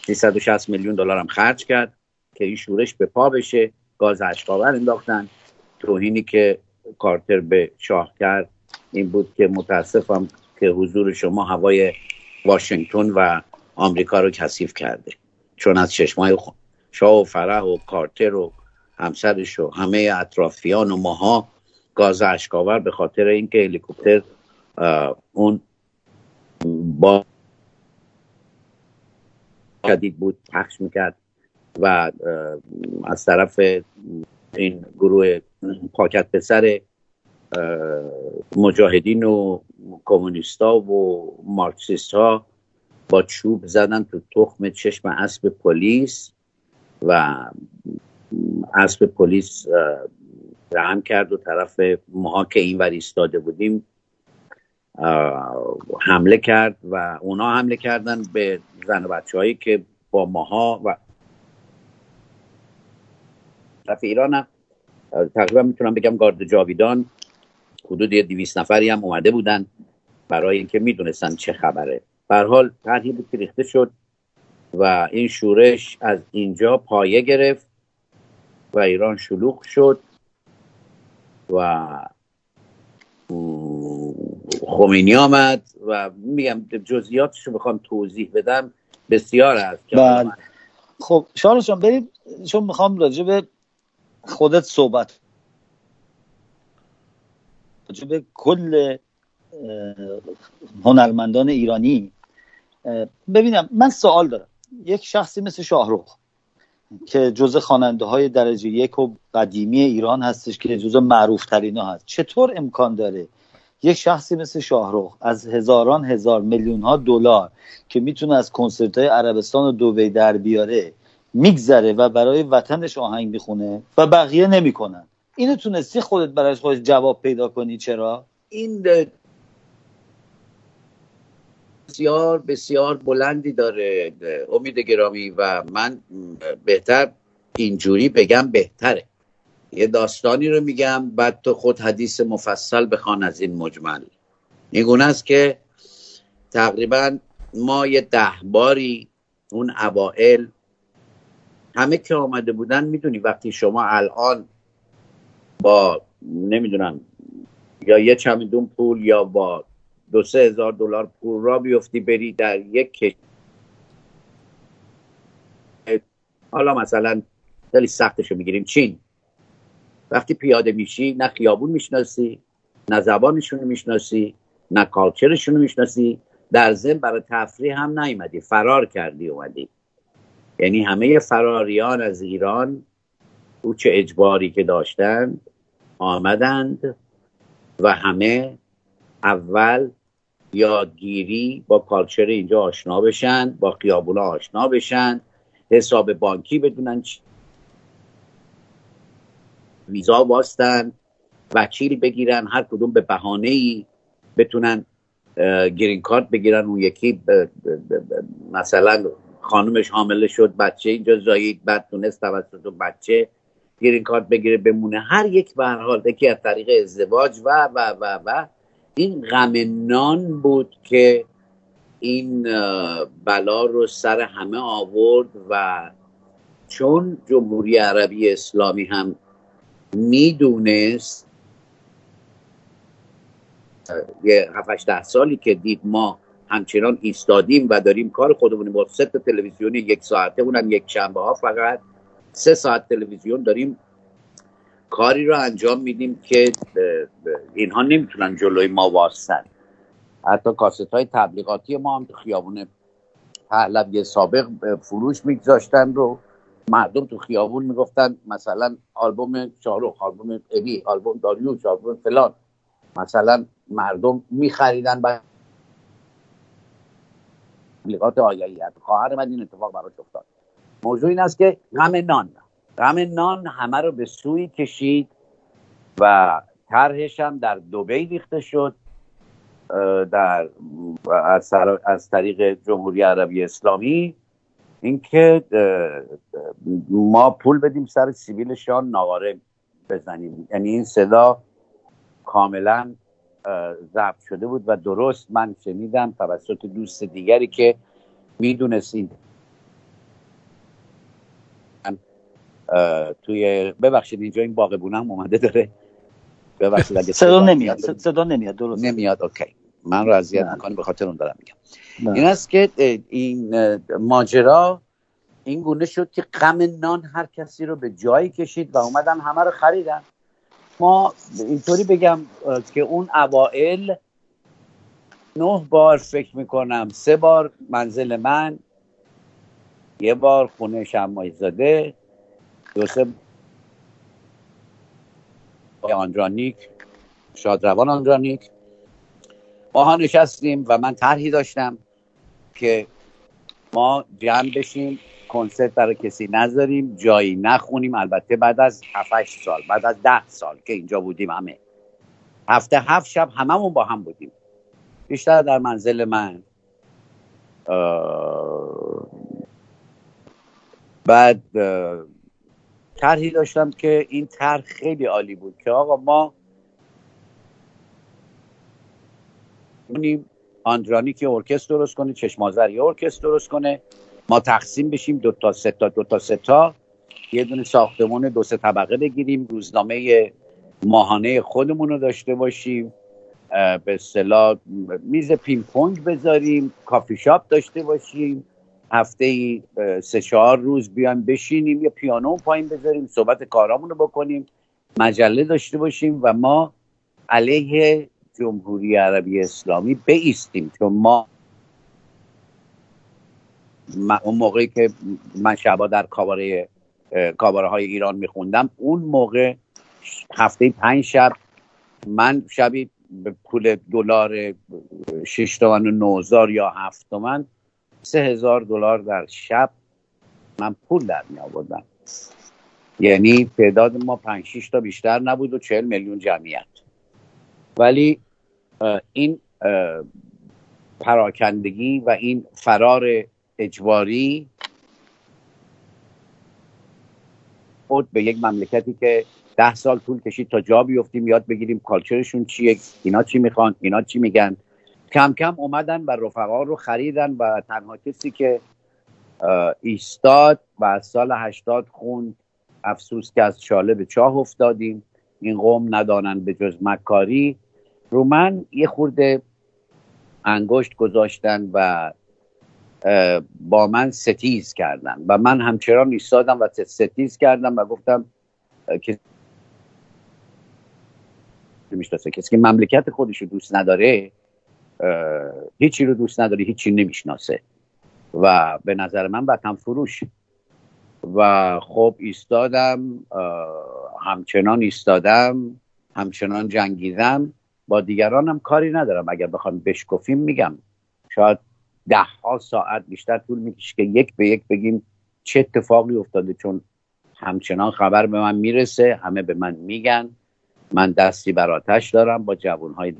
360 میلیون دلار هم خرج کرد. که این شورش به پا بشه. گاز اشکاور انداختن. توهینی که کارتر به شاه کرد این بود که متاسفم که حضور شما هوای واشنگتن و آمریکا رو کثیف کرده. چون از چشمای شاه و فرح و کارتر و همسرش و همه اطرافیان و ماها گاز اشکاور به خاطر اینکه هلیکوپتر اون با شدید بود پخش می‌کرد. و از طرف این گروه پاکت به سر مجاهدین و کمونیستا و مارکسیست ها با چوب زدن تو تخم چشم اسب پلیس و اسب پلیس رحم کرد و طرف ماها که این ور ایستاده بودیم حمله کرد و اونا حمله کردن به زن و بچه هایی که با ماها و طرف ایران هم تقریبا می‌تونم بگم گارد جاویدان. حدود یه دیویس نفری هم اومده بودن برای اینکه می‌دونستن چه خبره. بر حال طرحی بود که ریخته شد و این شورش از اینجا پایه گرفت و ایران شلوغ شد و خمینی آمد و میگم جزئیاتش رو بخوام توضیح بدم. بسیار است بله. خب شارل جان بریم. چون می‌خوام راجع به خودت صحبت به کل هنرمندان ایرانی. ببینم من سوال دارم. یک شخصی مثل شاهروخ که جز خواننده های درجه یک و قدیمی ایران هستش که جز معروف ترین ها هست. چطور امکان داره یک شخصی مثل شاهروخ از هزاران هزار میلیون ها دلار که می‌تونه از کنسرت های عربستان و دوبی در بیاره میگذره و برای وطنش آهنگ می‌خونه و بقیه نمی‌کنن. اینو تونستی خودت برای خودت جواب پیدا کنی چرا؟ این بسیار بسیار بلندی داره امید گرامی و من بهتر اینجوری بگم بهتره. یه داستانی رو میگم بعد تو خود حدیث مفصل بخوان از این مجمل. این است که تقریبا ما یه ده باری اون اوائل همه که آمده بودن می‌دونی وقتی شما الان با نمی‌دونم یا یه چمدون پول یا با دو سه هزار دلار پول را بیفتی بری در یک کشور حالا مثلا خیلی سختشو می‌گیریم. چین. وقتی پیاده میشی نه خیابون می‌شناسی نه زبانشون می‌شناسی نه کالچرشون می‌شناسی. در ضمن برای تفریح هم نیومدی فرار کردی اومدی. یعنی همه فراریان از ایران او چه اجباری که داشتند آمدند و همه اول یادگیری با کالچر اینجا آشنا بشن با خیابونا آشنا بشن حساب بانکی بدونن ویزا باستن وکیل بگیرن هر کدوم به بهانه ای بتونن گرین کارت بگیرن اون یکی مثلا خانومش حامله شد بچه اینجا زایید بعد تونست توسط بچه گرین کارت بگیره بمونه. هر یک به حال یکی از طریق ازدواج و و و و. این غم نان بود که این بلا رو سر همه آورد و چون جمهوری عربی اسلامی هم می‌دونست یه 7 ده سالی که دید ما همچنان ایستادیم و داریم کار خودمون با سه تلویزیون یک ساعته اونم یک شنبه ها فقط. سه ساعت تلویزیون داریم. کاری رو انجام میدیم که اینها نمی‌تونن جلوی ما واسن حتی کاست های تبلیغاتی ما هم خیابون پهلوی سابق فروش میگذاشتن رو. مردم تو خیابون می‌گفتن مثلا آلبوم شاهروخ آلبوم ابی آلبوم داریوش آلبوم فلان. مثلا مردم میخریدن و تبلیغات آیایی خواهر من این اتفاق براش افتاد. موضوع این است که غم نان. غم نان همه رو به سوی کشید و طرحش هم در دوبی ریخته شد در از, از طریق جمهوری عربی اسلامی. اینکه ما پول بدیم سر سیبیلشان نواره بزنیم. یعنی این صدا کاملا ضبط شده بود و درست من شنیدم توسط دوست دیگری که می‌دونست این توی ببخشید اینجا این باغبونه هم اومده داره. ببخشید اگه صدا نمیاد صدا نمیاد درست نمیاد اوکی. من رو اذیت می‌کنه به خاطر اون دارم میگم. این است که این ماجرا این گونه شد که غم نان هر کسی رو به جایی کشید و اومدن همه رو خریدن. ما اینطوری بگم که اون اوائل نه بار فکر می‌کنم سه بار منزل من یه بار خونه شمای زاده دو سه آنجانیک شادروان آنجانیک ما ها نشستیم و من طرحی داشتم که ما جمع بشیم. کنسرت برای کسی نذاریم جایی نخونیم. البته بعد از 7 سال بعد از ده سال که اینجا بودیم همه. هفته هفت شب هممون با هم بودیم. بیشتر در منزل من. بعد طرحی داشتم که این طرح خیلی عالی بود که آقا ما آندرانی که ارکستر درست کنه چشمازر ارکستر درست کنه. ما تقسیم بشیم دو تا سه تا دو تا سه تا. یه دونه ساختمون دو سه طبقه بگیریم. روزنامه ماهانه خودمون رو داشته باشیم. به اصطلاح میز پینگ پونگ بذاریم. coffee shop داشته باشیم. هفته ای سه چهار روز بیایم بشینیم. یا پیانو پایین بذاریم. صحبت کارامون رو بکنیم. مجله داشته باشیم و ما علیه جمهوری عربی اسلامی بیستیم. چون ما اون موقعی که من شبا در کاباره کاباره های ایران میخوندم اون موقع هفته پنج شب من شبی به پول دلار 6 تومن و 9000 یا 7 تومن سه هزار دلار در شب من پول در می آوردم یعنی تعداد ما 5 6 تا بیشتر نبود و 40 میلیون جمعیت. ولی این پراکندگی و این فرار اجباری خود به یک مملکتی که ده سال طول کشید تا جا بیفتیم یاد بگیریم کالچرشون چیه اینا چی می‌خوان اینا چی میگن. کم کم اومدن و رفقا رو خریدن و تنها کسی که ایستاد و از سال هشتاد خوند افسوس که از شاله به چاه افتادیم. این قوم ندانن به جز مکاری. رو من یه خورده انگشت گذاشتن و با من ستیز کردن. و من همچنان ایستادم و ستیز کردم و گفتم که می‌شناسه کسی که مملکت خودش رو دوست نداره هیچی رو دوست نداره هیچی نمی‌شناسه. و به نظر من وطن فروش. و خب ایستادم همچنان ایستادم همچنان جنگیدم. با دیگرانم کاری ندارم. اگر بخوام بشکفیم میگم. شاید ده ها ساعت بیشتر طول می‌کشه که یک به یک بگیم چه اتفاقی افتاده چون همچنان خبر به من می‌رسه همه به من میگن. من دستی بر آتش دارم با جوانهای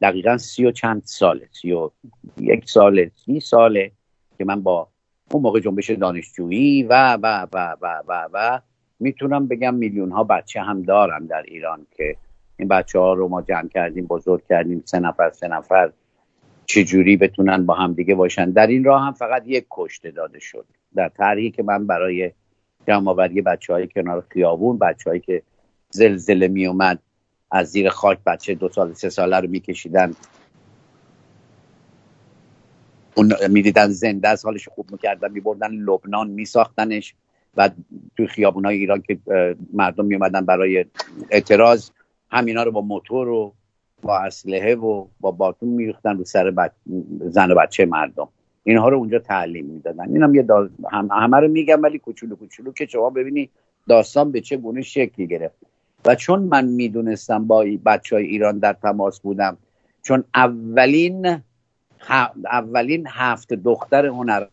دقیقا سی و چند ساله سی و یک ساله سی ساله که من با اون موقع جنبش دانشجویی و و و و و و می‌تونم بگم میلیون ها بچه هم دارم در ایران که این بچه ها رو ما جمع کردیم بزرگ کردیم سه نفر سه نفر. چجوری بتونن با هم دیگه باشن؟ در این راه هم فقط یک کشته داده شد. در طرحی که من برای جمع آوری بچه های کنار خیابون بچه که زلزله می اومد از زیر خاک بچه دو سال سه ساله رو میکشیدن. اون می‌دیدن زنده از حالش خوب می‌کردن میبردن لبنان میساختنش. و توی خیابون های ایران که مردم میومدن برای اعتراض همینا رو با موتور و با اسلحه و با باتون میریختن رو سر زن و بچه مردم. اینها رو اونجا تعلیم می‌دادن. اینم یه هم... همه رو میگم ولی کوچولو کوچولو که شما ببینی داستان به چه گونه شکلی گرفت. و چون من می‌دونستم با بچه های ایران در تماس بودم چون اولین اولین هفت دختر هنر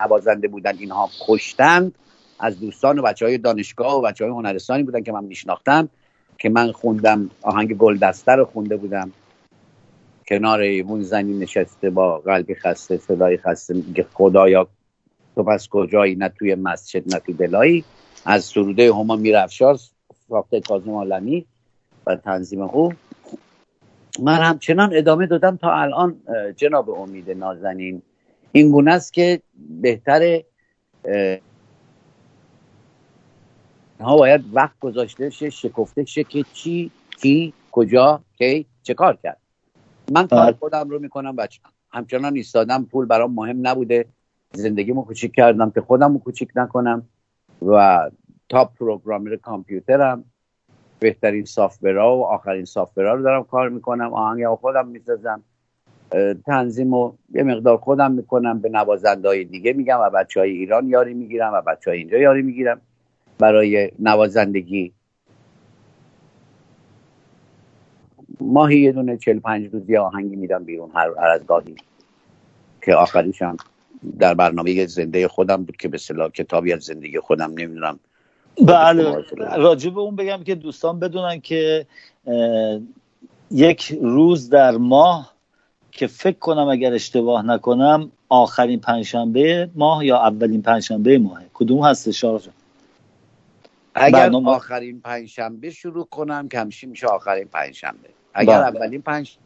نوازنده بودن اینها کشتند. از دوستان و بچه های دانشگاه و بچه های هنرستانی بودن که من میشناختم که من خوندم آهنگ گلدسته رو خونده بودم. کنار اون زنی نشسته با قلبی خسته صدای خسته میگه خدایا تو پس کجایی؟ نه توی مسجد نه توی دلایی از سروده هما میرفشار ساخته کازم عالمی و تنظیم او. من همچنان ادامه دادم تا الان جناب امید نازنین. این گونه است که بهتر ها باید وقت گذاشته شه شکفته شه که چی کی کجا کی چه کار کرد. من کار. خودم رو می‌کنم و همچنان ایستادم پول برام مهم نبوده. زندگیمو کوچیک کردم که خودم رو کوچیک نکنم و تاپ پروگرامر کامپیوترم بهترین سافتورها و آخرین سافتورها رو دارم کار می‌کنم آهنگ خودم می‌سازم تنظیم و یه مقدار خودم می‌کنم به نوازنده های دیگه میگم و بچه های ایران یاری می‌گیرم و بچه های اینجا یاری می‌گیرم. برای نوازندگی. ماهی یه دونه 45 روزی آهنگی میدم بیرون هر, هر از گاهی. که آخریشم در برنامه زنده خودم بود که به صلاح کتابی از زندگی خودم نمی‌دونم. بله راجع به اون بگم که دوستان بدونن که یک روز در ماه که فکر کنم اگر اشتباه نکنم آخرین پنجشنبه ماه یا اولین پنجشنبه ماه. کدوم هست شارجا اگر برنامه... آخرین پنجشنبه شروع کنم کمشی میشه آخرین پنجشنبه. اگر بله. اولین پنج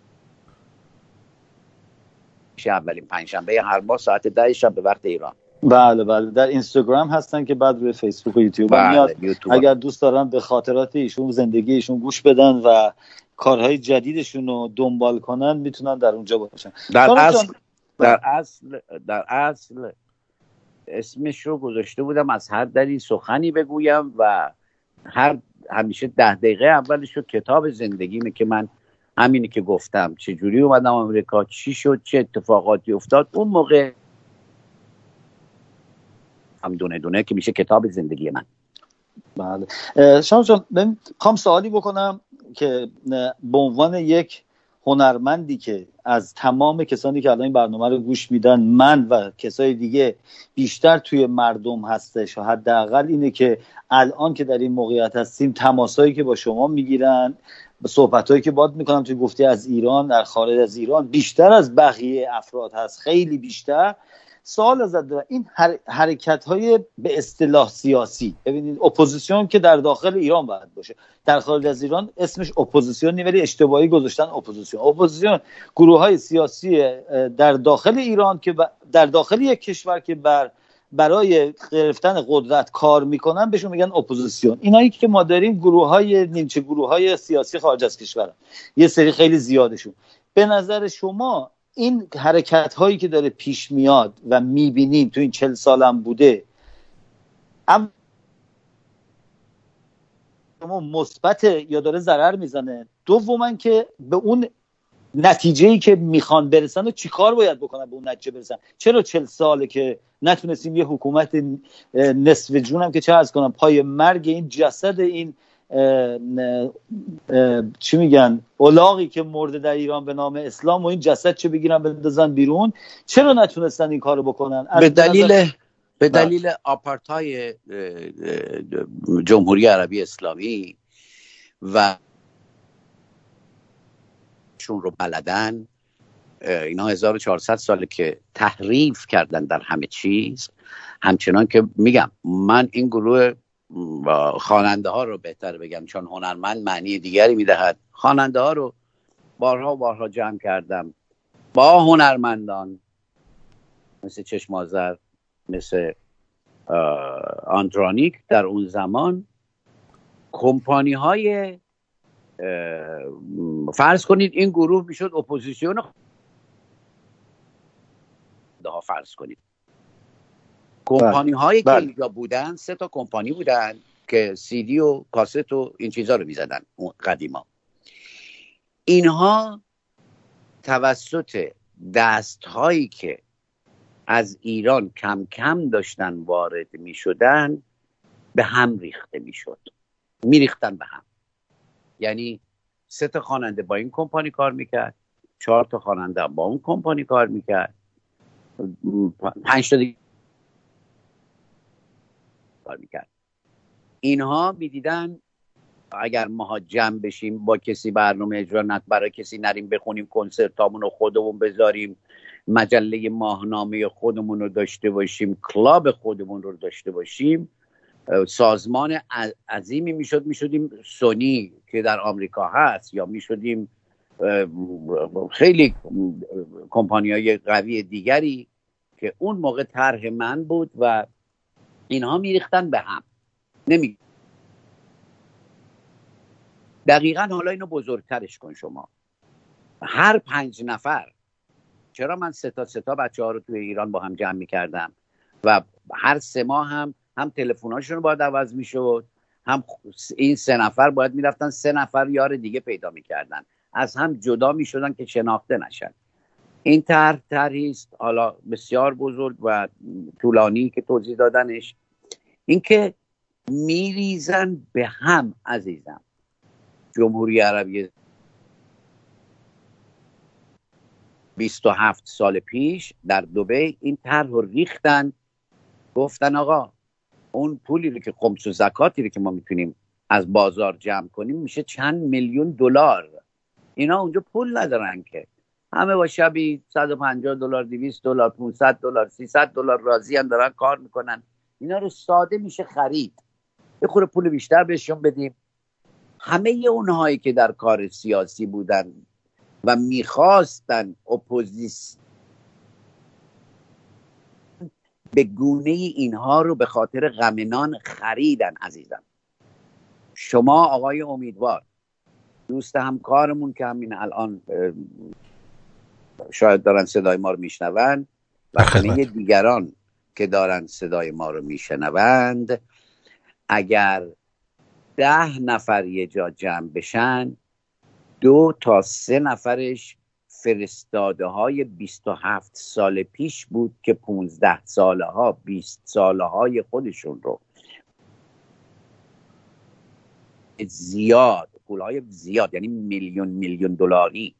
میشه اولین پنجشنبه هر ماه ساعت ده شب به وقت ایران. بله بله. در اینستاگرام هستن که بعد روی فیسبوک و یوتیوب بله، میاد. اگر دوست دارن به خاطرات ایشون زندگی ایشون گوش بدن و کارهای جدیدشون رو دنبال کنن می‌تونن در اونجا باشن. در اصل در اصل در اصل اسمش رو گذاشته بودم از هر دری سخنی بگویم و هر همیشه ده دقیقه اولش رو کتاب زندگیمه که من همینی که گفتم. چجوری اومدم آمریکا؟ چی شد؟ چه اتفاقاتی افتاد؟ اون موقع هم دونه دونه که میشه کتاب زندگی من. بله. شما جان خواهم سوالی بکنم که به عنوان یک هنرمندی که از تمام کسانی که الان این برنامه رو گوش میدن من و کسای دیگه بیشتر توی مردم هستش. و حداقل اینه که الان که در این موقعیت هستیم تماسایی که با شما می‌گیرن صحبت هایی که بعد می‌کنم توی گفته از ایران در خارج از ایران بیشتر از بقیه افراد هست. خیلی بیشتر. سوال دارم این حرکت های به اصطلاح سیاسی. ببینید اپوزیسیون که در داخل ایران باید باشه. در خارج از ایران اسمش اپوزیسیون ولی اشتباهی گذاشتن اپوزیسیون. اپوزیسیون گروه های سیاسی در داخل ایران که در داخل یک کشور که بر برای گرفتن قدرت کار می‌کنن بهشون میگن اپوزیسیون. اینایی که ما داریم گروه های نیمچه گروه های سیاسی خارج از کشور یه سری خیلی زیادشون. به نظر شما این حرکت هایی که داره پیش میاد و می‌بینیم تو این چل سالم بوده اما مثبت یا داره ضرر می‌زنه. دوما که به اون نتیجه ای که می‌خوان برسن و چیکار باید بکنن به اون نتیجه برسن؟ چرا چل ساله که نتونستیم یه حکومت نصف جونم که چه از کنم پای مرگ این جسد این چی میگن؟ اولاغی که مرده در ایران به نام اسلام و این جسد چه بگیرن بندازن بیرون. چرا نتونستن این کارو بکنن؟ به دلیل به بله. دلیل آپارتای جمهوری عربی اسلامی و شون رو بلدن اینا 1400 ساله که تحریف کردن در همه چیز. همچنان که میگم من این گروه خواننده ها رو بهتر بگم چون هنرمند معنی دیگری می‌دهد. خواننده ها رو بارها بارها جمع کردم. با هنرمندان مثل چشمازر مثل آندرانیک در اون زمان کمپانی های فرض کنید این گروه می‌شد اپوزیسیون فرض کنید. کمپانی هایی که بله. اینجا بودن سه تا کمپانی بودن که سی‌دی و کاست و این چیزها رو می‌زدن قدیما. اینها توسط دست هایی که از ایران کم کم داشتن وارد می شدن به هم ریخته می شد می ریختن به هم. یعنی سه تا خواننده با این کمپانی کار می‌کرد چهار تا خواننده با اون کمپانی کار می‌کرد پنج تا دیگه کار می‌کرد. اینها می‌دیدن اگر ما جمع بشیم با کسی برنامه اجرا نت برای کسی نریم بخونیم کنسرتامون رو خودمون بذاریم مجله ماهنامه خودمون رو داشته باشیم کلاب خودمون رو داشته باشیم سازمان عظیمی می‌شد می‌شدیم. سونی که در آمریکا هست یا می‌شدیم خیلی کمپانی های قوی دیگری که اون موقع طرح من بود و اینها میریختن به هم. نمی دقیقا حالا اینو بزرگترش کن شما. هر پنج نفر چرا من سه تا سه تا بچه ها رو توی ایران با هم جمع می‌کردم؟ و هر سه ماه هم هم تلفن‌هاشون باید عوض می‌شد هم این سه نفر باید می‌رفتن سه نفر یار دیگه پیدا می‌کردن. از هم جدا می‌شدن که شناخته نشن. این طرح طرحی است. حالا بسیار بزرگ و طولانی که توضیح دادنش. اینکه میریزن به هم عزیزم. جمهوری عربی 27 سال پیش در دوبه این طرح رو ریختن. گفتن آقا اون پولی رو که خمس و زکاتی رو که ما می‌تونیم از بازار جمع کنیم میشه چند میلیون دلار. اینا اونجا پول ندارن که. همه با شبی 150 دلار 200 دلار 500 دلار 300 دلار راضی دارن کار می‌کنن. اینا رو ساده میشه خرید. یه خورده پول بیشتر بهشون بدیم. همه اونهایی که در کار سیاسی بودن و می‌خواستن اپوزیس به گونه اینها رو به خاطر غمنان خریدن عزیزم. شما آقای امیدوار دوست همکارمون که همین الان شاید دارن صدای ما رو میشنوند و همه دیگران که دارن صدای ما رو میشنوند اگر ده نفر یه جا جمع بشن دو تا سه نفرش فرستاده های 27 سال پیش بود که 15 ساله ها 20 ساله های خودشون رو. زیاد پول های زیاد یعنی میلیون میلیون دلاری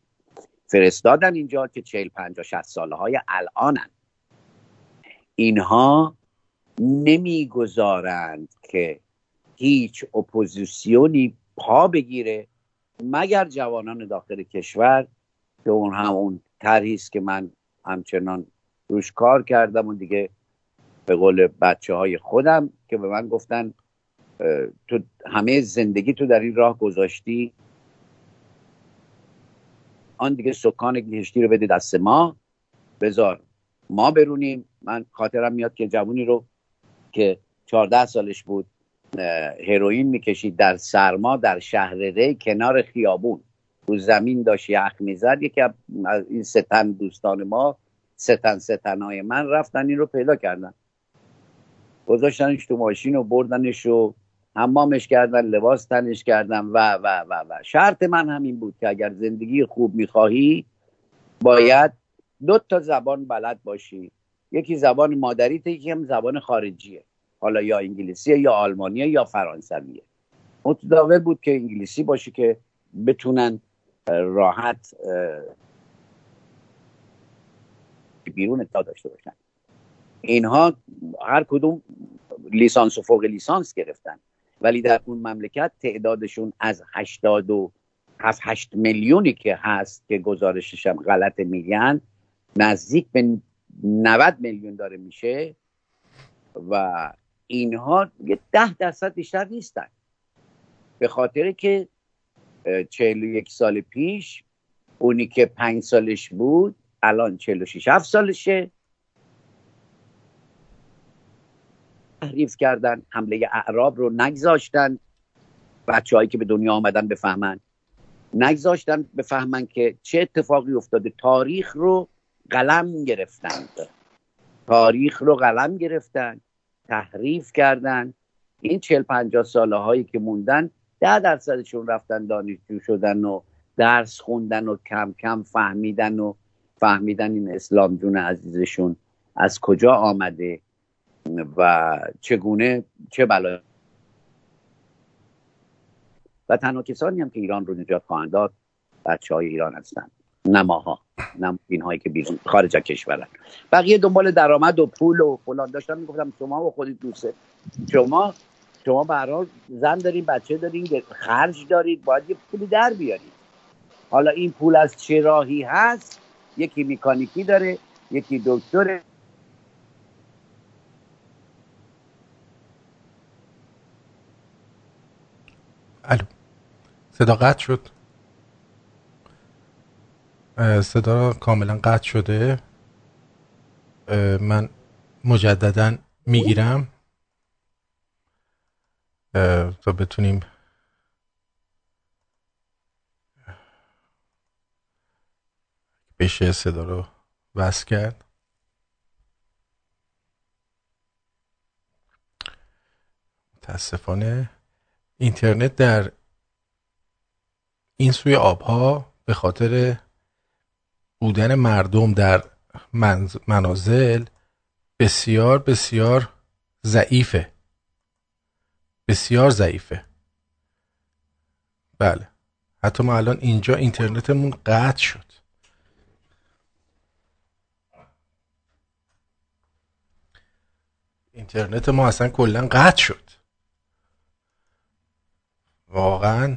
فرستادن اینجا که 40 50 60 ساله های الانن. اینها نمی‌گذارند که هیچ اپوزیسیونی پا بگیره مگر جوانان داخل کشور که اون همون طرحی که من همچنان روش کار کردم و دیگه به قول بچه های خودم که به من گفتن تو همه زندگی تو در این راه گذاشتی؟ آن دیگه سکان گهشتی رو بده دست ما بذار ما برونیم. من خاطرم میاد که جوونی رو که 14 سالش بود هروئین می‌کشید در سرما در شهر ری کنار خیابون. رو زمین داشت یخ می‌زد یکی از این ستن دوستان ما ستن ستنهای من رفتن این رو پیدا کردن. گذاشتنش تو ماشین و بردنش و حمامش کردن لباس تنش کردن و و و و. شرط من همین بود که اگر زندگی خوب می‌خواهی باید دو تا زبان بلد باشی. یکی زبان مادریت یکی هم زبان خارجیه. حالا یا انگلیسی یا آلمانیه یا فرانسویه. متداول بود که انگلیسی باشه که بتونن راحت بیرون تا داشته باشن. اینها هر کدوم لیسانس و فوق لیسانس گرفتن. ولی در اون مملکت تعدادشون از 80 و 8 میلیونی که هست که گزارشش هم غلط میگن نزدیک به 90 میلیون داره میشه و اینها یه ده درصد بیشتر نیستن. به خاطر که چهل و یک سال پیش اونی که پنج سالش بود الان چهل و شیش هفت سالشه. تحریف کردن حمله اعراب رو نگذاشتن. بچه هایی که به دنیا آمدن بفهمن. نگذاشتن بفهمن که چه اتفاقی افتاده. تاریخ رو قلم گرفتند تاریخ رو قلم گرفتن. تحریف کردن. این چهل پنجاه ساله هایی که موندن ده درصدشون رفتن دانشجو شدن و درس خوندن و کم کم فهمیدن و فهمیدن این اسلام جون عزیزشون از کجا آمده. و چگونه چه بلای و تنها کسانی هم که ایران رو نجات خواهند داد بچه های ایران هستند. نماها نم اینهایی که بیرون خارج از کشورن بقیه دنبال درآمد و پول و فلان داشتن. می‌گفتم شما و خودت دوسته. شما شما به زن دارین بچه دارین خرج دارید باید یه پولی در بیارید. حالا این پول از چه راهی هست؟ یکی میکانیکی داره یکی دکتر الو. صدا قطع شد. صدا کاملا قطع شده. من مجددا می‌گیرم. تا بتونیم. بشه صدا رو وصل کرد. متاسفانه اینترنت در این سوی آبها به خاطر بودن مردم در منازل بسیار بسیار ضعیفه. بسیار ضعیفه. بله. حتی ما الان اینجا اینترنتمون قطع شد. اینترنت ما اصلا کلا قطع شد. واقعا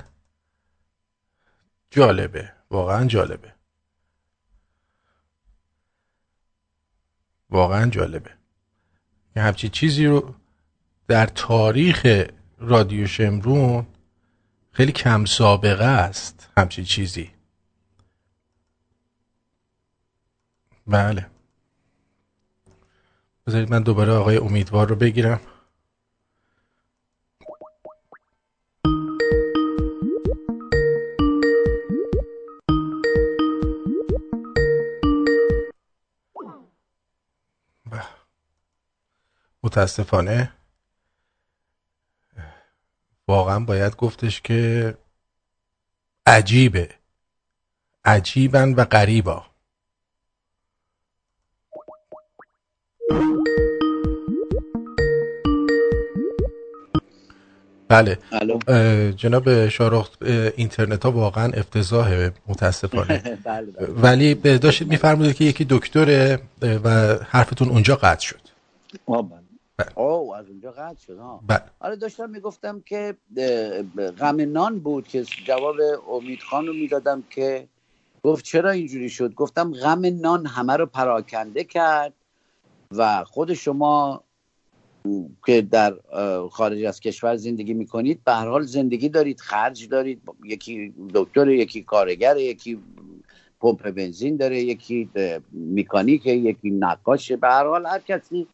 جالبه. واقعا جالبه. واقعا جالبه. یه همچی چیزی رو در تاریخ رادیو شمرون خیلی کم سابقه است همچین چیزی. بله. بذارید من دوباره آقای امیدوار رو بگیرم. متاسفانه واقعا باید گفتش که عجیبه. عجیبن و غریبا. بله. جناب شارخ اینترنت ها واقعا افتضاحه متاسفانه. بله، بله. ولی داشتید میفرمودید که یکی دکتره و حرفتون اونجا قطع شد. بله. او از اونجا قطع شد ها بله. آره داشتم می‌گفتم که غم نان بود که جواب امید خان رو می‌دادم که گفت چرا اینجوری شد؟ گفتم غم نان همه رو پراکنده کرد و خود شما که در خارج از کشور زندگی می‌کنید به هر حال زندگی دارید خرج دارید یکی دکتر یکی کارگر یکی پمپ بنزین داره یکی میکانیک یکی نقاشه به هر حال هر کسی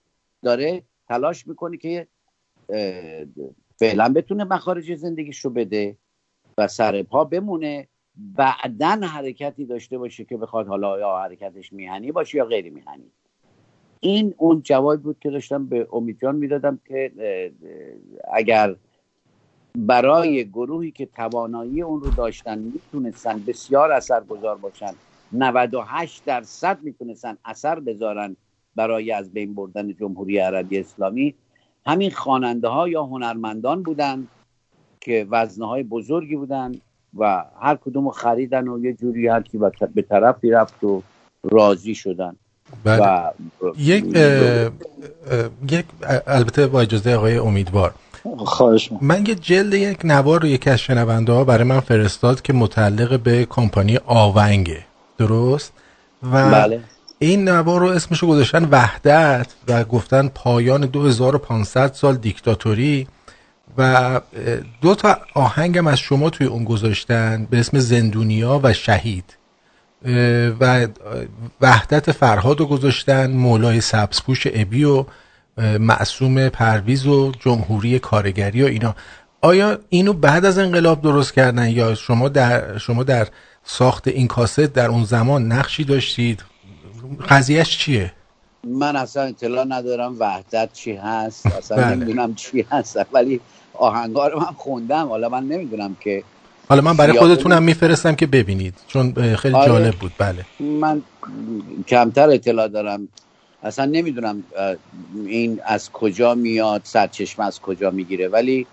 داره تلاش می‌کنه که فعلا بتونه مخارج زندگیش رو بده و سر پا بمونه بعدا حرکتی داشته باشه که بخواد حالا یا حرکتش میهنی باشه یا غیر میهنی. این اون جواب بود که داشتم به امیدجان می‌دادم که اگر برای گروهی که توانایی اون رو داشتن می‌تونستن بسیار اثرگذار باشن 98 درصد می‌تونستن اثر بذارن برای از بین بردن جمهوری عربی اسلامی. همین خواننده ها یا هنرمندان بودن که وزنه های بزرگی بودن و هر کدوم خریدن و یه جوری هر کی به طرفی رفت و راضی شدن. بله. و یک یک البته با اجازه آقای امیدوار. خواهش من یه جلد یک نوار رو یکی از شنونده ها برای من فرستاد که متعلق به کمپانی آونگه. درست؟ و بله. این نوار رو اسمشو گذاشتن وحدت و گفتن پایان 2500 سال دیکتاتوری و دو تا آهنگم از شما توی اون گذاشتن به اسم زندونیا و شهید. و وحدت فرهاد رو گذاشتن مولای سبزپوش ابی و معصوم پرویز و جمهوری کارگری و اینا. آیا اینو بعد از انقلاب درست کردن یا شما در شما در ساخت این کاست در اون زمان نقشی داشتید؟ قضیهش چیه؟ من اصلا اطلاع ندارم وحدت چی هست اصلا بله. نمی‌دونم چی هست ولی آهنگار من خوندم. حالا من نمی‌دونم که حالا من برای خودتونم میفرستم که ببینید چون خیلی آره. جالب بود. بله. من کمتر اطلاع دارم. اصلا نمی‌دونم این از کجا میاد سرچشمه از کجا می‌گیره. ولی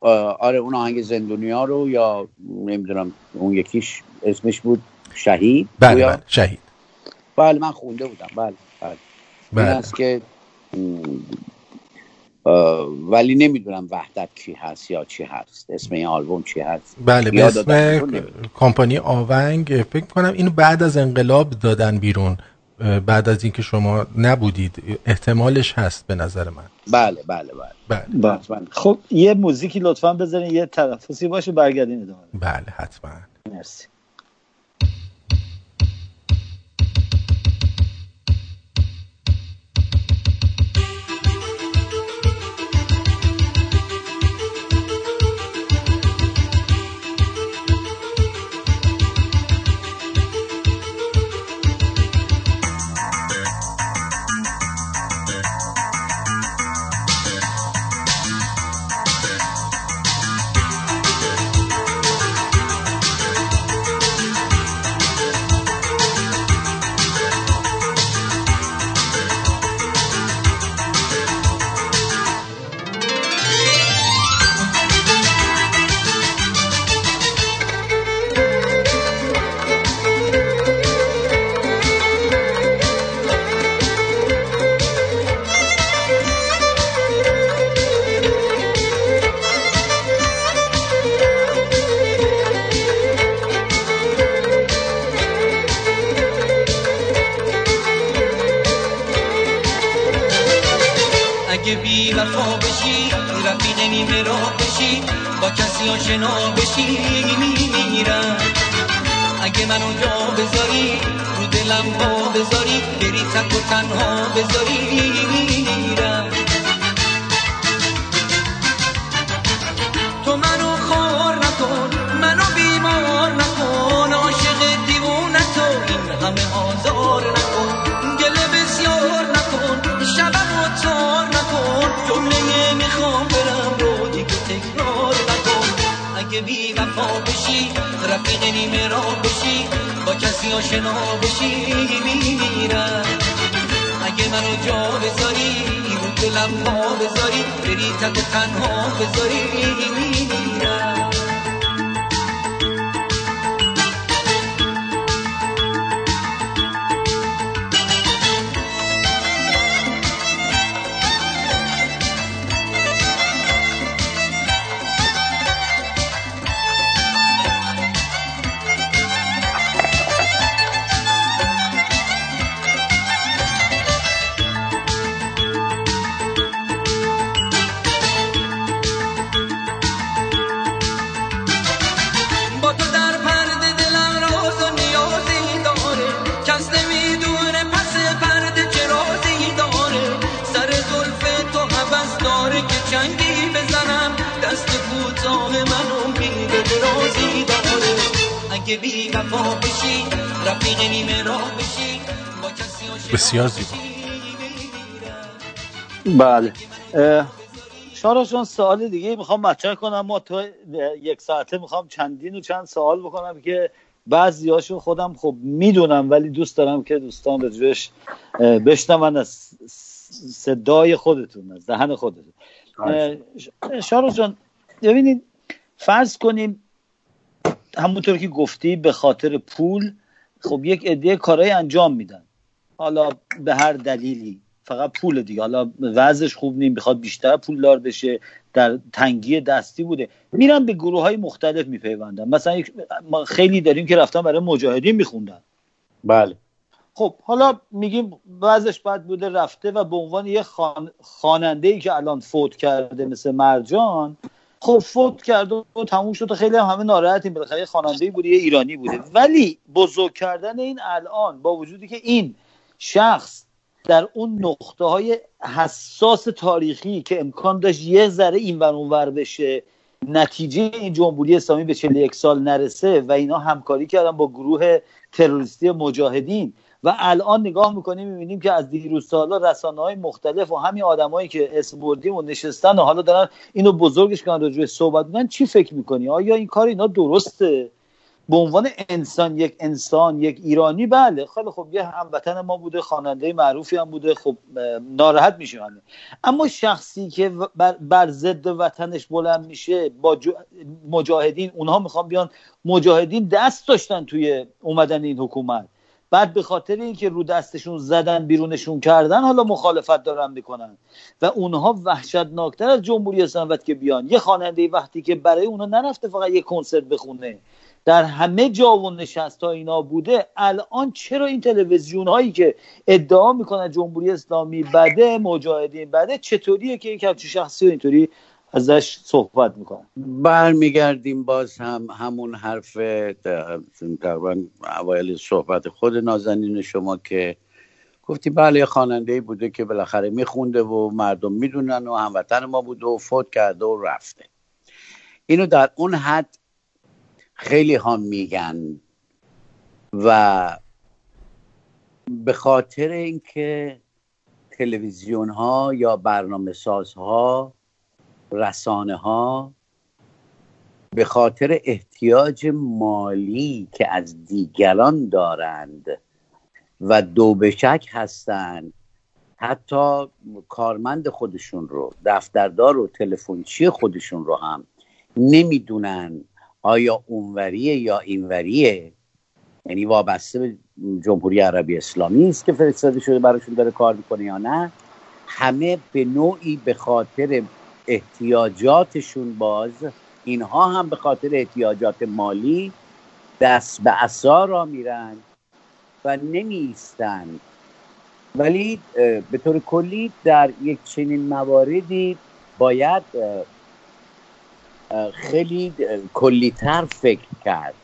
آره اون آهنگ زندونیا رو یا نمی‌دونم اون یکیش اسمش بود شهید؟ بله, بله شهید. بله من خونده بودم. بله بله, بله. این است که ولی نمی‌دونم وحدت کی هست یا چی هست. اسم این آلبوم چی هست؟ بله به اسم کمپانی آونگ. فکر کنم اینو بعد از انقلاب دادن بیرون. بعد از اینکه شما نبودید. احتمالش هست به نظر من. بله بله بله, بله. بله. خب یه موزیکی لطفا بذارین یه تنفسی باشه برگردین ادامه بله حتما. مرسی. شارا جان سوال دیگه می‌خوام مطرح کنم. ما تو یک ساعته می‌خوام چندین و چند سوال بکنم که بعضی هاشو خودم خب می‌دونم ولی دوست دارم که دوستان اه، بشنون از صدای خودتون از دهن خودتون. اه، شارا جان ببینید فرض کنیم همونطور که گفتی به خاطر پول خب یک عده کارهای انجام میدن. حالا به هر دلیلی. فقط پول دیگه. حالا وضعش خوب نیم بخواد بیشتر پولدار بشه. در تنگی دستی بوده. میرن به گروه های مختلف میپیوندن. مثلا ما خیلی داریم که رفتن برای مجاهدین میخوندن. بله. خب حالا میگیم وضعش بد بوده رفته و به عنوان یه خان... خواننده ای که الان فوت کرده مثل مرجان خب فوت کرده و تموم شد و خیلی هم همه ناراحتیم. بالاخره یه خواننده بوده یه ایرانی بوده. ولی بزرگ کردن این الان با وجودی که این شخص در اون نقطه های حساس تاریخی که امکان داشت یه ذره این ور اونور بشه نتیجه این جمهوری اسلامی به 41 سال نرسه و اینا همکاری کردن با گروه تروریستی مجاهدین. و الان نگاه می‌کنیم می‌بینیم که از دیروز سالا رسانه های مختلف و همین آدمایی که اسم بردیم و نشستن و حالا دارن اینو بزرگش کردن راجع صحبت می‌کنن چی فکر می‌کنی؟ آیا این کار اینا درسته؟ به عنوان انسان یک انسان یک ایرانی بله. خیلی خب یه هموطن ما بوده خواننده معروفی هم بوده خب ناراحت میشیم همه. اما شخصی که بر, بر ضد وطنش بلند میشه با مجاهدین اونها می‌خوان بیان مجاهدین دست داشتن توی اومدن این حکومت. بعد به خاطر اینکه رو دستشون زدن بیرونشون کردن حالا مخالفت دارن می‌کنن. و اونها وحشتناکتر از جمهوری اسلامی که بیان. یه خواننده وقتی که برای اونا نرفته فقط یه کنسرت بخونه. در همه جا و نشست ها اینا بوده الان چرا این تلویزیون هایی که ادعا می‌کنن جمهوری اسلامی بده مجاهدین بده چطوریه که یک همچین شخصی اینطوری ازش صحبت می‌کنن؟ برمیگردیم باز هم همون حرف تقریبا اوایل صحبت خود نازنین شما که گفتی بله خواننده بوده که بالاخره میخونده و مردم می‌دونن و هموطن ما بوده و فوت کرده و رفته. اینو در اون حد خیلی ها میگن و به خاطر اینکه تلویزیون ها یا برنامه سازها رسانه ها به خاطر احتیاج مالی که از دیگران دارند و دو به شک هستند حتی کارمند خودشون رو دفتردار و تلفنچی خودشون رو هم نمی‌دونن آیا اونوریه یا اینوریه؟ یعنی وابسته به جمهوری عربی اسلامی است که فرستاده شده براشون داره کار می‌کنه یا نه؟ همه به نوعی به خاطر احتیاجاتشون باز اینها هم به خاطر احتیاجات مالی دست به عصا را میرن و نمیستند ولی به طور کلی در یک چنین مواردی باید خیلی کلیتر فکر کرد.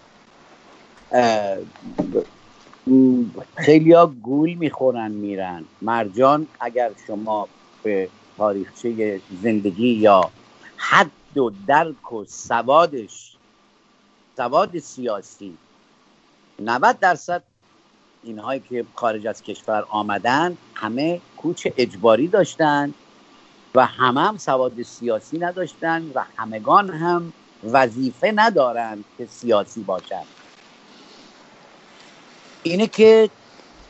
خیلی ها گول می‌خورن میرن. مرجان اگر شما به تاریخچه زندگی یا حد و درک و سوادش سواد سیاسی 90 درصد اینهایی که خارج از کشور آمدن همه کوچ اجباری داشتن. و همه هم سواد سیاسی نداشتن و همگان هم وظیفه ندارند که سیاسی باشند اینه که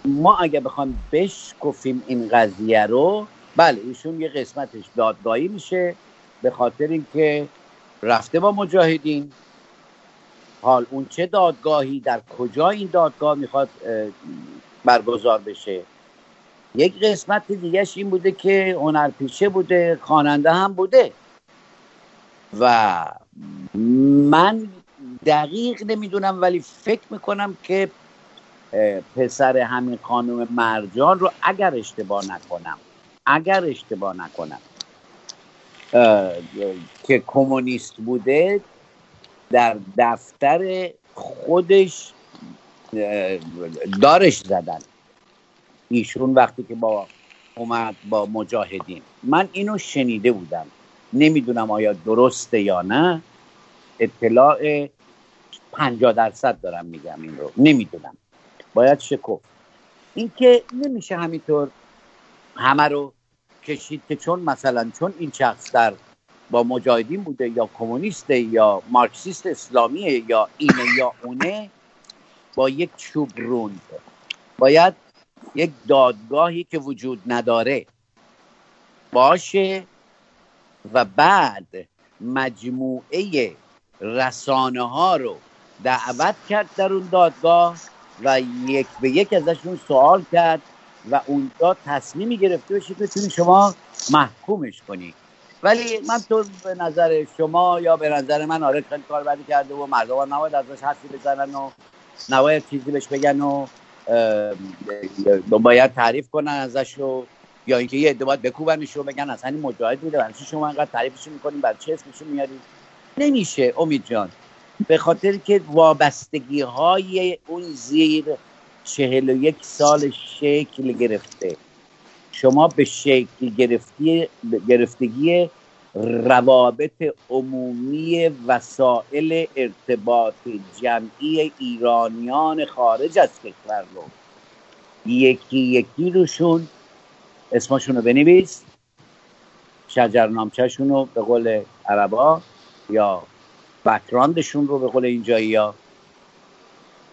ما اگه بخوام بشکفیم این قضیه رو بله ایشون یه قسمتش دادگاهی میشه به خاطر اینکه رفته با مجاهدین. حال اون چه دادگاهی در کجا این دادگاه می‌خواد برگزار بشه؟ یک قسمت دیگهش این بوده که هنرپیشه بوده خواننده هم بوده. و من دقیق نمی‌دونم ولی فکر می‌کنم که پسر همین خانم مرجان رو اگر اشتباه نکنم اگر اشتباه نکنم که کمونیست بوده در دفتر خودش دارش زدن. ایشون وقتی که با اومد با مجاهدین. من اینو شنیده بودم. نمی‌دونم آیا درسته یا نه. اطلاع پنجاه درصد دارم میگم این رو. نمی‌دونم. باید شکف اینکه نمیشه همینطور همه رو کشید که چون مثلا چون این شخص در با مجاهدین بوده یا کمونیسته یا مارکسیست اسلامیه یا اینه یا اونه با یک چوب روند باید یک دادگاهی که وجود نداره. باشه و بعد مجموعه رسانه ها رو دعوت کرد در اون دادگاه و یک به یک ازشون سوال کرد و اونجا تصمیمی گرفته بشه که بتونی شما محکومش کنی. ولی من تو به نظر شما یا به نظر من آره خیلی کار بدی کرده و مردم نباید ازش حرفی بزنن و نباید چیزی بهش بگن و باید تعریف کنن ازش رو یا اینکه یه عده بکوبنش رو بگن اصلا این مجاهد بوده برای شما انقدر تعریفش می‌کنیم برای چه اسمشو میارید نمیشه امید جان. به خاطر که وابستگی های اون زیر چهل و یک سال شکل گرفته. شما به شکل گرفتی گرفتگی روابط عمومی وسایل ارتباط جمعی ایرانیان خارج از کشور رو. یکی یکی روشون. اسمشون رو بنویس. شجرنامچهشون رو به قول عربا یا بکراندشون رو به قول اینجایی ها.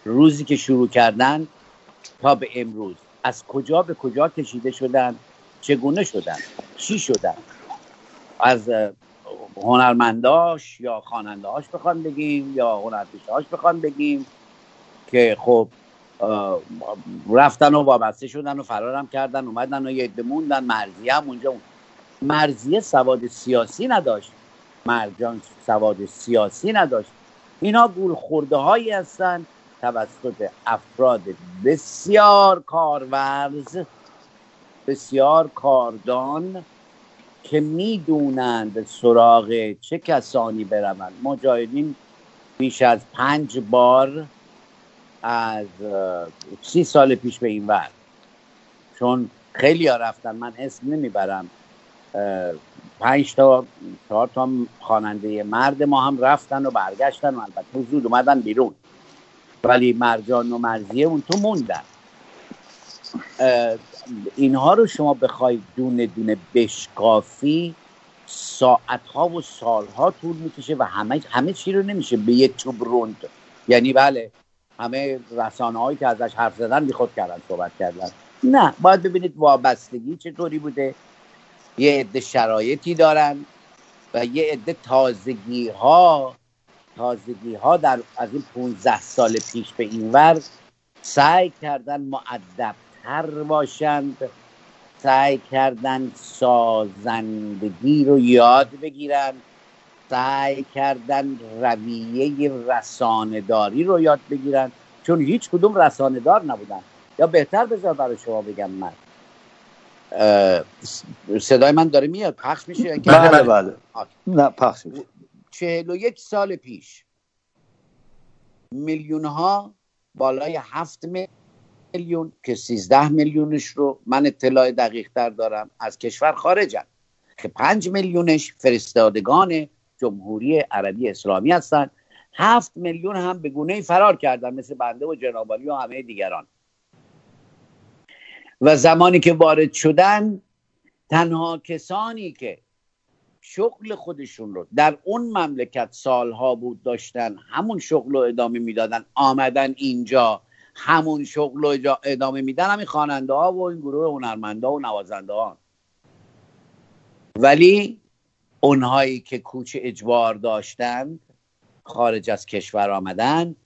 روزی که شروع کردن تا به امروز. از کجا به کجا کشیده شدن؟ چگونه شدن؟ چی شدن؟ از هنرمنداش یا خوانندهاش بخوان بگیم یا هنرپیشهاش بخوان بگیم که خب رفتن و وابسته شدن و فرارم کردن اومدن و یه موندن مرزیه هم اونجا مرزیه سواد سیاسی نداشت. مرجان سواد سیاسی نداشت. اینا گول خورده هایی هستن توسط افراد بسیار کارورز بسیار کاردان که می‌دونند سراغ چه کسانی بروند. مجاهدین بیش از پنج بار از سی سال پیش به این ور. چون خیلی ها رفتن. من اسم نمی‌برم. پنج تا چهار تا خواننده مرد ما هم رفتن و برگشتن و البته زود اومدن بیرون. ولی مرجان و مرزیه اون تو موندن. اینها رو شما بخواید دونه دونه بشکافی ساعت ها و سال ها طول می‌کشه و همه همه چی رو نمیشه به یه چوب روند. یعنی بله همه رسانه هایی که ازش حرف زدن بی خود کردن صحبت کردن. نه باید ببینید وابستگی چطوری بوده. یه عده شرایطی دارن و یه عده تازگی ها تازگی ها در از این 15 سال پیش به این ور سعی کردن معدبتر باشند. سعی کردن سازندگی رو یاد بگیرن سعی کردن رویه رسانداری رو یاد بگیرن چون هیچ کدوم رساندار نبودن. یا بهتر بذار برای شما بگم من. صدای من داره میاد؟ پخش میشه بله بله, بله. نه پخش میشه. چهل و یک سال پیش میلیون ها بالای هفت میلیون که سیزده میلیونش رو من اطلاع دقیق تر دارم از کشور خارجن که پنج میلیونش فرستادگان جمهوری عربی اسلامی هستند هفت میلیون هم به گونه فرار کردن مثل بنده و جنابالی و همه دیگران. و زمانی که وارد شدن تنها کسانی که شغل خودشون رو در اون مملکت سالها بود داشتن همون شغل رو ادامه می‌دادن آمدن اینجا همون شغل رو ادامه میدن همین خواننده ها و این گروه هنرمنده و نوازنده ها ولی اونهایی که کوچ اجبار داشتند خارج از کشور آمدن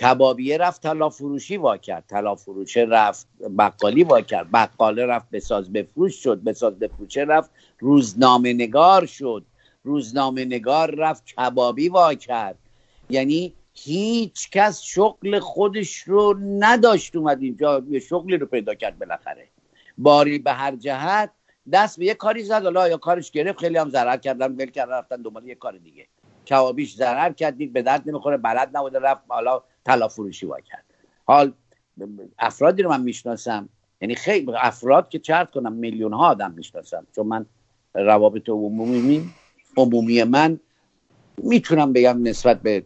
کبابیه رفت طلا فروشی وا کرد. طلا فروشه رفت بقالی وا کرد. بقاله رفت بساز بفروش شد بساز بفروشه رفت روزنامه نگار شد. روزنامه نگار رفت کبابی وا کرد. یعنی هیچ کس شغل خودش رو نداشت اومد اینجا یه شغلی رو پیدا کرد بالاخره. باری به هر جهت دست به یه کاری زد حالا یا کارش گرفت خیلی هم ضرر کردن ول کردن رفتن دنبال یه کار دیگه. کبابیش ضرر کردید به درد نمی‌خوره بلد نبوده رفت حالا طلا فروشی وا کرد. حال افرادی رو من می‌شناسم یعنی خیلی افراد که چرت کنم میلیون ها آدم می‌شناسم. چون من روابط عمومی عمومی من می‌تونم بگم نسبت به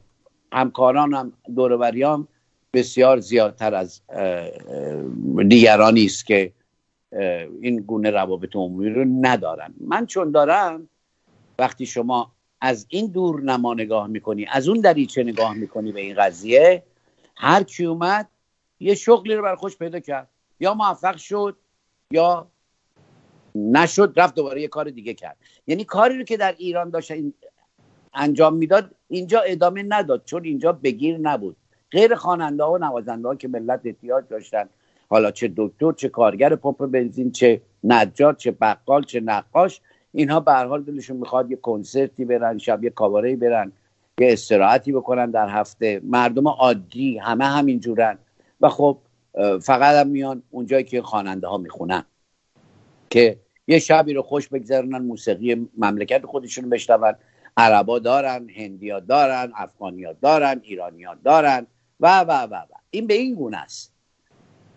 همکارانم دوروبریام بسیار زیادتر از دیگرانی است که این گونه روابط عمومی رو ندارن. من چون دارم وقتی شما از این دور نما نگاه می‌کنی از اون دریچه نگاه می‌کنی به این قضیه هر کی اومد یه شغلی رو بر خوش پیدا کرد. یا موفق شد یا نشد رفت دوباره یه کار دیگه کرد. یعنی کاری رو که در ایران داشت انجام می‌داد اینجا ادامه نداد چون اینجا بگیر نبود. غیر خواننده ها و نوازنده ها که ملت احتیاج داشتن. حالا چه دکتر چه کارگر پمپ بنزین چه نجار چه بقال چه نقاش اینها به هر حال دلشون می‌خواد یه کنسرتی برن شب یه کاباره برن یه استراحتی بکنن در هفته. مردم عادی همه همین جورن و خب فقط هم میان اونجایی که خواننده ها می‌خونن. که یه شبی رو خوش بگذرونن موسیقی مملکت خودشون بشنون. عربا دارن هندیا دارن افغانیا دارن ایرانیا دارن و و و و. این به این گونه است.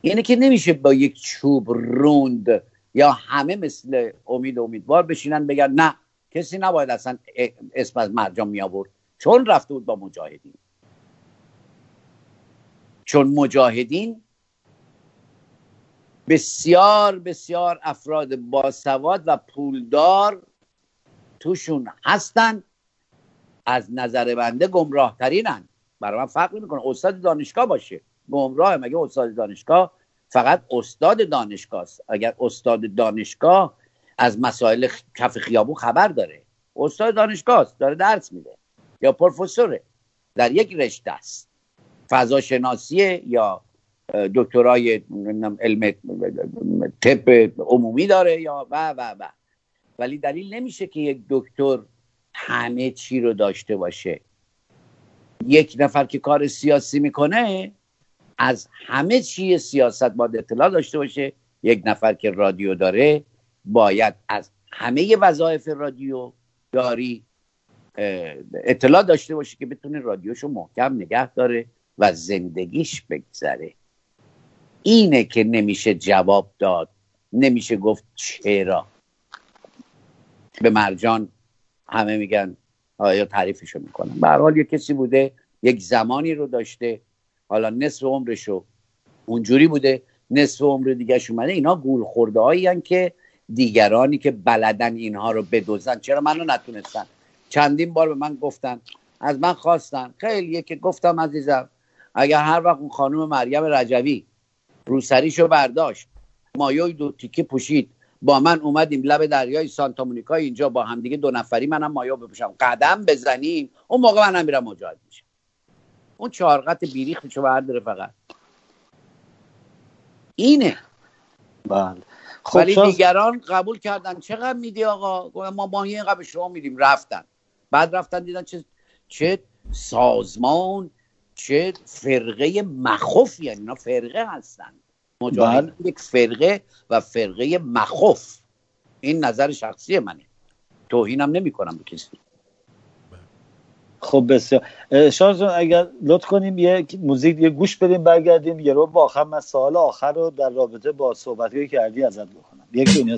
یعنی که نمیشه با یک چوب روند یا همه مثل امید امیدوار بشینن بگن نه کسی نباید اصلا اسم از مرجان می آورد. چون رفته بود با مجاهدین. چون مجاهدین بسیار بسیار افراد باسواد و پولدار توشون هستن از نظر بنده گمراه ترینن برای من فرق می‌کنه استاد دانشگاه باشه. گمراه مگه استاد دانشگاه فقط استاد دانشگاه است اگر استاد دانشگاه از مسائل کف خیابون خبر داره. استاد دانشگاه است داره درس میده. یا پروفسوره. در یک رشته است. فضا شناسی یا دکترای علم طب عمومی داره یا و و و. ولی دلیل نمیشه که یک دکتر همه چی رو داشته باشه. یک نفر که کار سیاسی می‌کنه از همه چی سیاست باید اطلاع داشته باشه. یک نفر که رادیو داره باید از همه وظایف رادیو داری اطلاع داشته باشه که بتونه رادیوشو محکم نگه داره و زندگیش بگذره. اینه که نمیشه جواب داد نمیشه گفت چرا. به مرجان همه میگن آیا تعریفشو می‌کنن. به حال یه کسی بوده یک زمانی رو داشته. حالا نصف عمرشو اونجوری بوده نصف عمر دیگه اومده. اینا گول خورده هایی که دیگرانی که بلدن اینها رو بدوزن چرا منو نتونستن؟ چندین بار به من گفتن. از من خواستن. خیلی که گفتم عزیزم اگر هر وقت اون خانم مریم رجوی روسریشو برداشت مایوی دو تیکه پوشید. با من اومدیم لب دریای سانتا مونیکا اینجا با همدیگه دو نفری منم مایو بپوشم قدم بزنیم اون موقع منم میرم مجاهد میشم. اون چهارقت بیریخ میشه برداره فقط. اینه. بله. خب ولی دیگران قبول کردن. چقدر میدی آقا؟ ما ماهی اینقدر به شما میدیم. رفتن. بعد رفتن دیدن چه چه سازمان چه فرقه مخوف یعنی اینا فرقه هستن. مجاهدین بله. یک فرقه و فرقه مخوف. این نظر شخصی منه. توهینم نمی کنم به کسی. خب بسیار. شاه جان اگر لطف کنیم یه موزیک یه گوش بدیم برگردیم یه رو با آخر. من سوال آخر رو در رابطه با صحبتی که کردی ازت بکنم یک دنیا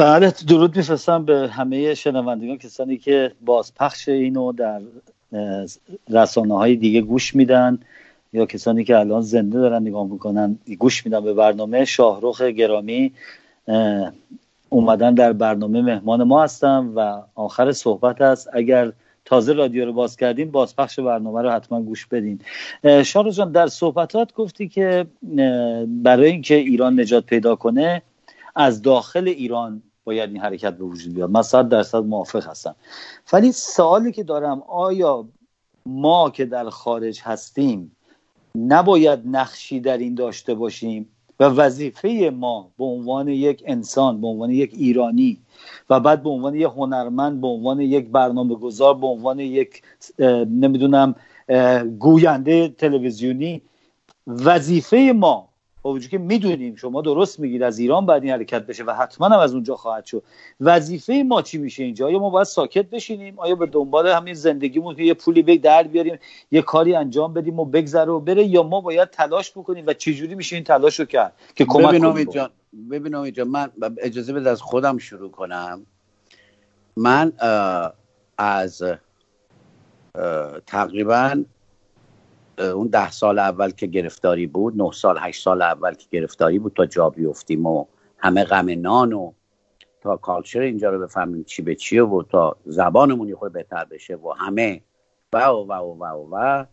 بله درود میفرستم به همه شنوندگان کسانی که بازپخش اینو در رسانه های دیگه گوش میدن یا کسانی که الان زنده دارن نگاه می‌کنن گوش میدن به برنامه شاهروخ گرامی. اومدن در برنامه مهمان ما هستم و آخر صحبت است. اگر تازه رادیو رو باز کردیم بازپخش برنامه رو حتما گوش بدین. شارو جان در صحبتات گفتی که برای اینکه ایران نجات پیدا کنه از داخل ایران باید این حرکت به وجود بیاد. من صد درصد موافق هستم. ولی سوالی که دارم آیا ما که در خارج هستیم نباید نقشی در این داشته باشیم و وظیفه ما به عنوان یک انسان به عنوان یک ایرانی و بعد به عنوان یک هنرمند به عنوان یک برنامه گذار به عنوان یک نمی‌دونم گوینده تلویزیونی وظیفه ما با وجود که می‌دونیم. شما درست میگید. از ایران بعد این حرکت بشه و حتما هم از اونجا خواهد شد. وظیفه ما چی میشه اینجا؟ آیا ما باید ساکت بشینیم؟ آیا به دنبال همین زندگیمون که یه پولی به در بیاریم یه کاری انجام بدیم و بگذره و بره یا ما باید تلاش بکنیم و چجوری میشه این تلاش رو کرد که کمک کنیم؟ جان ببینم اینجا من اجازه بده از خودم شروع کنم. من از تقریبا اون ده سال اول که گرفتاری بود نه سال هشت سال اول که گرفتاری بود تا جا بیفتیم و همه غم نان و تا کالچر اینجا رو بفهمیم چی به چیه و تا زبانمون یه خود بهتر بشه و همه و و و و و و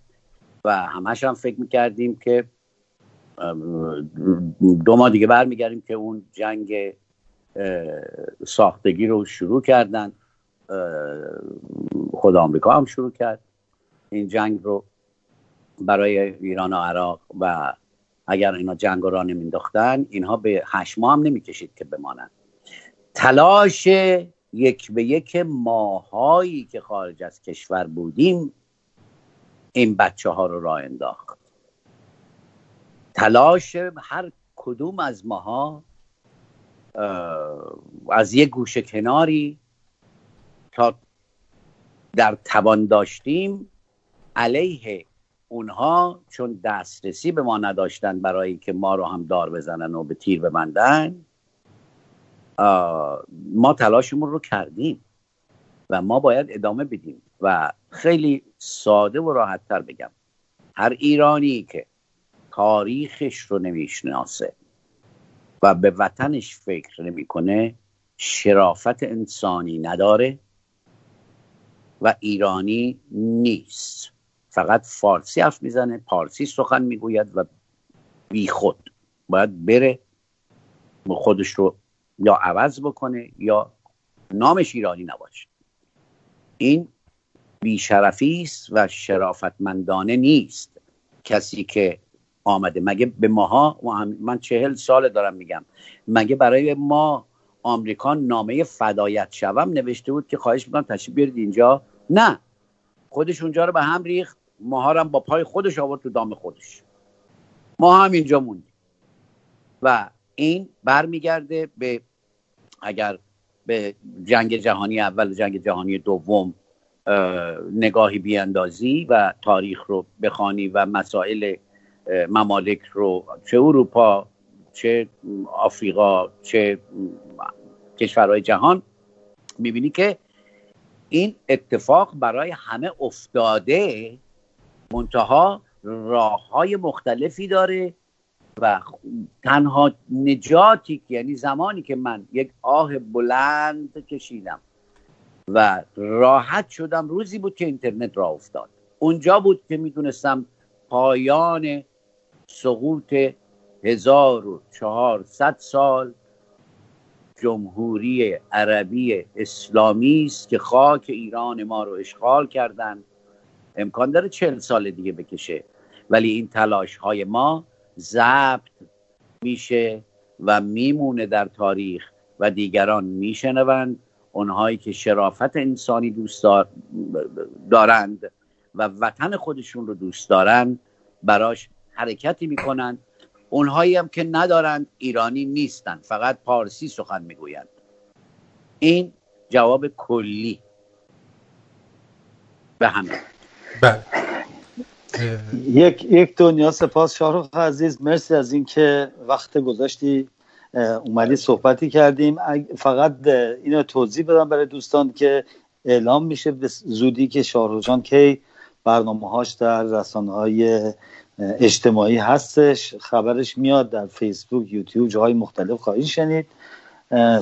و همش هم فکر می‌کردیم که دو ماه دیگه برمیگردیم که اون جنگ ساختگی رو شروع کردن. خود آمریکا هم شروع کرد این جنگ رو. برای ایران و عراق و اگر اینا جنگ را نمینداختن اینها به هشت ماه هم نمی‌کشید که بمانند. تلاش یک به یک ماهایی که خارج از کشور بودیم این بچه ها رو راه انداخت. تلاش هر کدوم از ماها از یک گوشه کناری تا در توان داشتیم علیه اونها چون دسترسی به ما نداشتن برای که ما رو هم دار بزنن و به تیر ببندن ما تلاشمون رو کردیم و ما باید ادامه بدیم و خیلی ساده و راحت تر بگم. هر ایرانی که تاریخش رو نمی‌شناسه و به وطنش فکر نمی‌کنه شرافت انسانی نداره و ایرانی نیست. فقط فارسی حرف می‌زنه پارسی سخن می‌گوید و بی خود. باید بره خودش رو یا عوض بکنه یا نامش ایرانی نباشه. این بیشرفی است و شرافتمندانه نیست. کسی که آمده مگه به ماها من چهل سال دارم میگم مگه برای ما آمریکا نامه فدایت شوم نوشته بود که خواهش می‌کنم تشریف بیارید اینجا؟ نه. خودش اونجا رو به هم ریخت. ماها هم با پای خودش آورد تو دام خودش. ما هم اینجا موندیم. و این برمیگرده به اگر به جنگ جهانی اول جنگ جهانی دوم نگاهی بیاندازی و تاریخ رو بخوانی و مسائل ممالک رو چه اروپا چه آفریقا چه کشورهای جهان می‌بینی که این اتفاق برای همه افتاده. منتها راه های مختلفی داره و تنها نجاتی یعنی زمانی که من یک آه بلند کشیدم و راحت شدم روزی بود که اینترنت را افتاد. اونجا بود که می‌دونستم پایان سقوط 1400 سال جمهوری عربی اسلامی است که خاک ایران ما رو اشغال کردن امکان داره چل سال دیگه بکشه. ولی این تلاش های ما ضبط میشه و میمونه در تاریخ و دیگران میشنوند. اونهایی که شرافت انسانی دوست دارند و وطن خودشون رو دوست دارند براش حرکتی می‌کنند. اونهایی هم که ندارند ایرانی نیستند فقط پارسی سخن می‌گویند. این جواب کلی. به همه بله. یک یک دنیا سپاس. شاهرخ عزیز مرسی از اینکه وقت گذاشتی اومدی صحبتی کردیم. فقط اینو توضیح بدم برای دوستان که اعلام میشه به زودی که شاهرخ جان کی برنامه هاش در رسانه های اجتماعی هستش. خبرش میاد در فیسبوک یوتیوب جاهای مختلف خواهید شنید.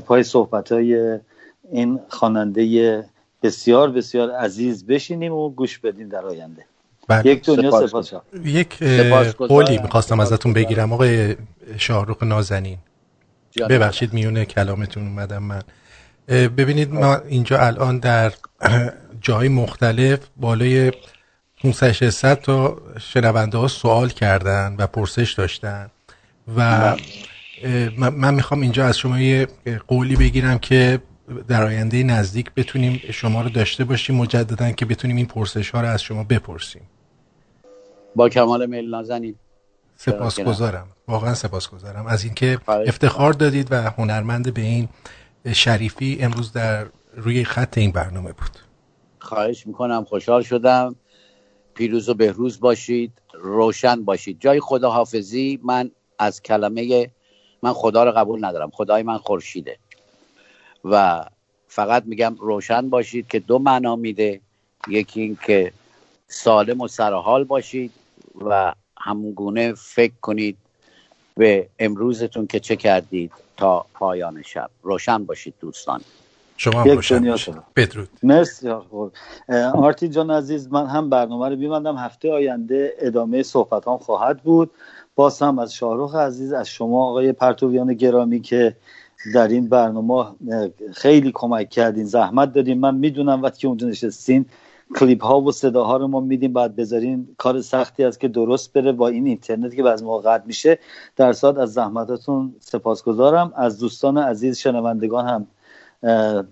پای صحبت های این خواننده بسیار بسیار عزیز بشینیم و گوش بدیم در آینده. بله. یک دنیا سپاس. یک قولی می‌خواستم ازتون بگیرم. آقای شاهروخ نازنین. ببخشید میونه کلامتون اومدم من. ببینید ما اینجا الان در جاهای مختلف بالای 500 تا شنونده ها سوال کردن و پرسش داشتن و من می‌خوام اینجا از شما یه قولی بگیرم که در آینده نزدیک بتونیم شما رو داشته باشیم مجددا که بتونیم این پرسش ها رو از شما بپرسیم. با کمال میل نازنین. سپاسگزارم. واقعا سپاسگزارم. از اینکه افتخار دادید و هنرمند به این شریفی امروز در روی خط این برنامه بود. خواهش می‌کنم. خوشحال شدم. پیروز و بهروز باشید. روشن باشید. جای خداحافظی من از کلمه من خدا رو قبول ندارم. خدای من خورشیده. و فقط میگم روشن باشید که دو معنا میده. یکی این که سالم و سرحال باشید و همگونه فکر کنید به امروزتون که چه کردید تا پایان شب. روشن باشید دوستان. شما هم روشن بدرود. مرسی آرتی جان عزیز من هم برنامه رو بیمندم هفته آینده ادامه صحبت هم خواهد بود. باز هم از شاهروخ عزیز از شما آقای پرتویان گرامی که در این برنامه خیلی کمک کردین زحمت دادین. من می‌دونم وقتی که اونجا نشستین کلیپ ها و صداها رو ما میدیم بعد بذارین کار سختی است که درست بره با این اینترنت که بعض موقع قطع میشه. در صاد از زحمتاتون سپاسگزارم. از دوستان عزیز شنوندگان هم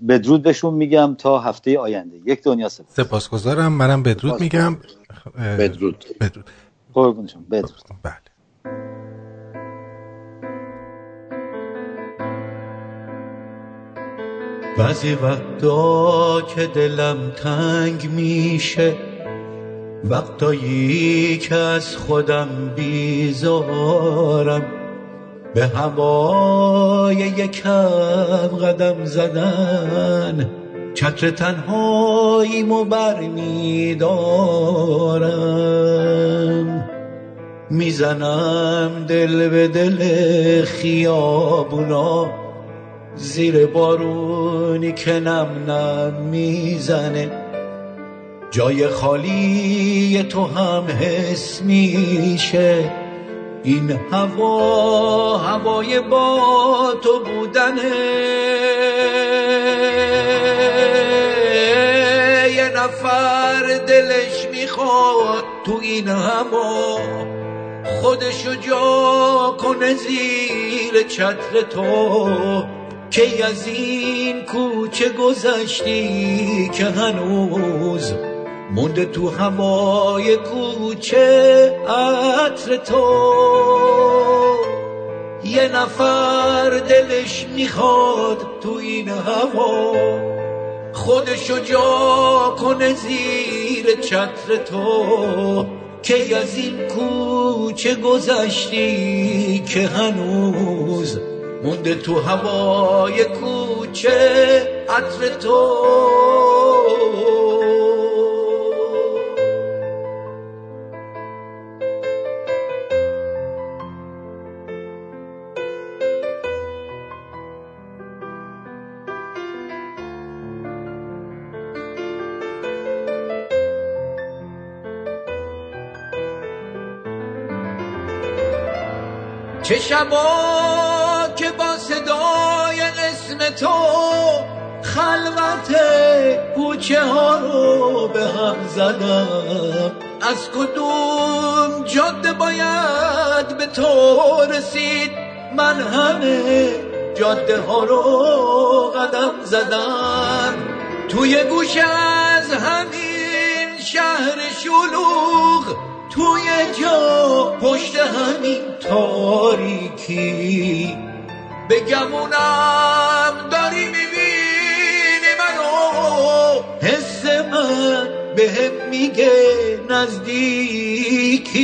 بدرود بهشون میگم تا هفته آینده. یک دنیا سپاس. سپاسگزارم. منم بدرود میگم. بدرود. بدرود. قربونشون بدرود. بله. بعضی وقتا که دلم تنگ میشه وقتایی که از خودم بیزارم. به هوای یکم قدم زدن چتر تنهایی مو بر میدارم. می‌زنم دل به دل خیابونا زیر بارونی که نم نم می‌زنه. جای خالی تو هم حس میشه. این هوا هوای با تو بودنه. یه نفر دلش می‌خواد تو این هوا. خودشو جا کنه زیر چتر تو. که از این کوچه گذشتی که هنوز مونده تو هوای کوچه عطر تو. یه نفر دلش می‌خواد تو این هوا خودشو جا کنه زیر چتر تو. که از این کوچه گذشتی که هنوز مونده تو هوای کوچه عطر تو. چه شبا که با صدای اسم تو خلوت کوچه ها رو به هم زدم. از کدوم جاده باید به تو رسید؟ من همه جاده ها رو قدم زدم. توی گوش از همین شهر شلوغ توی جا پشت همین تاریکی. بگمونم داری می‌بینی منو. حس من به میگه نزدیکی.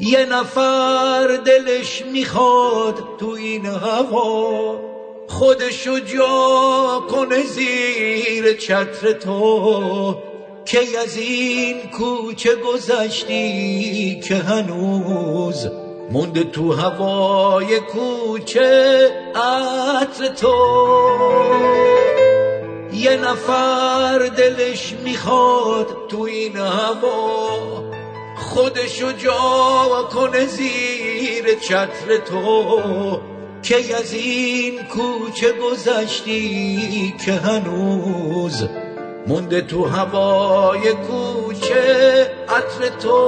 یه نفر دلش می‌خواد تو این هوا خودشو جا کنه زیر چتر تو. که از این کوچه گذشتی که هنوز مونده تو هوای کوچه عطر تو. یه نفر دلش می‌خواد تو این هوا خودشو جا کنه زیر چتر تو. که از این کوچه گذشتی که هنوز مونده تو هوای کوچه عطر تو.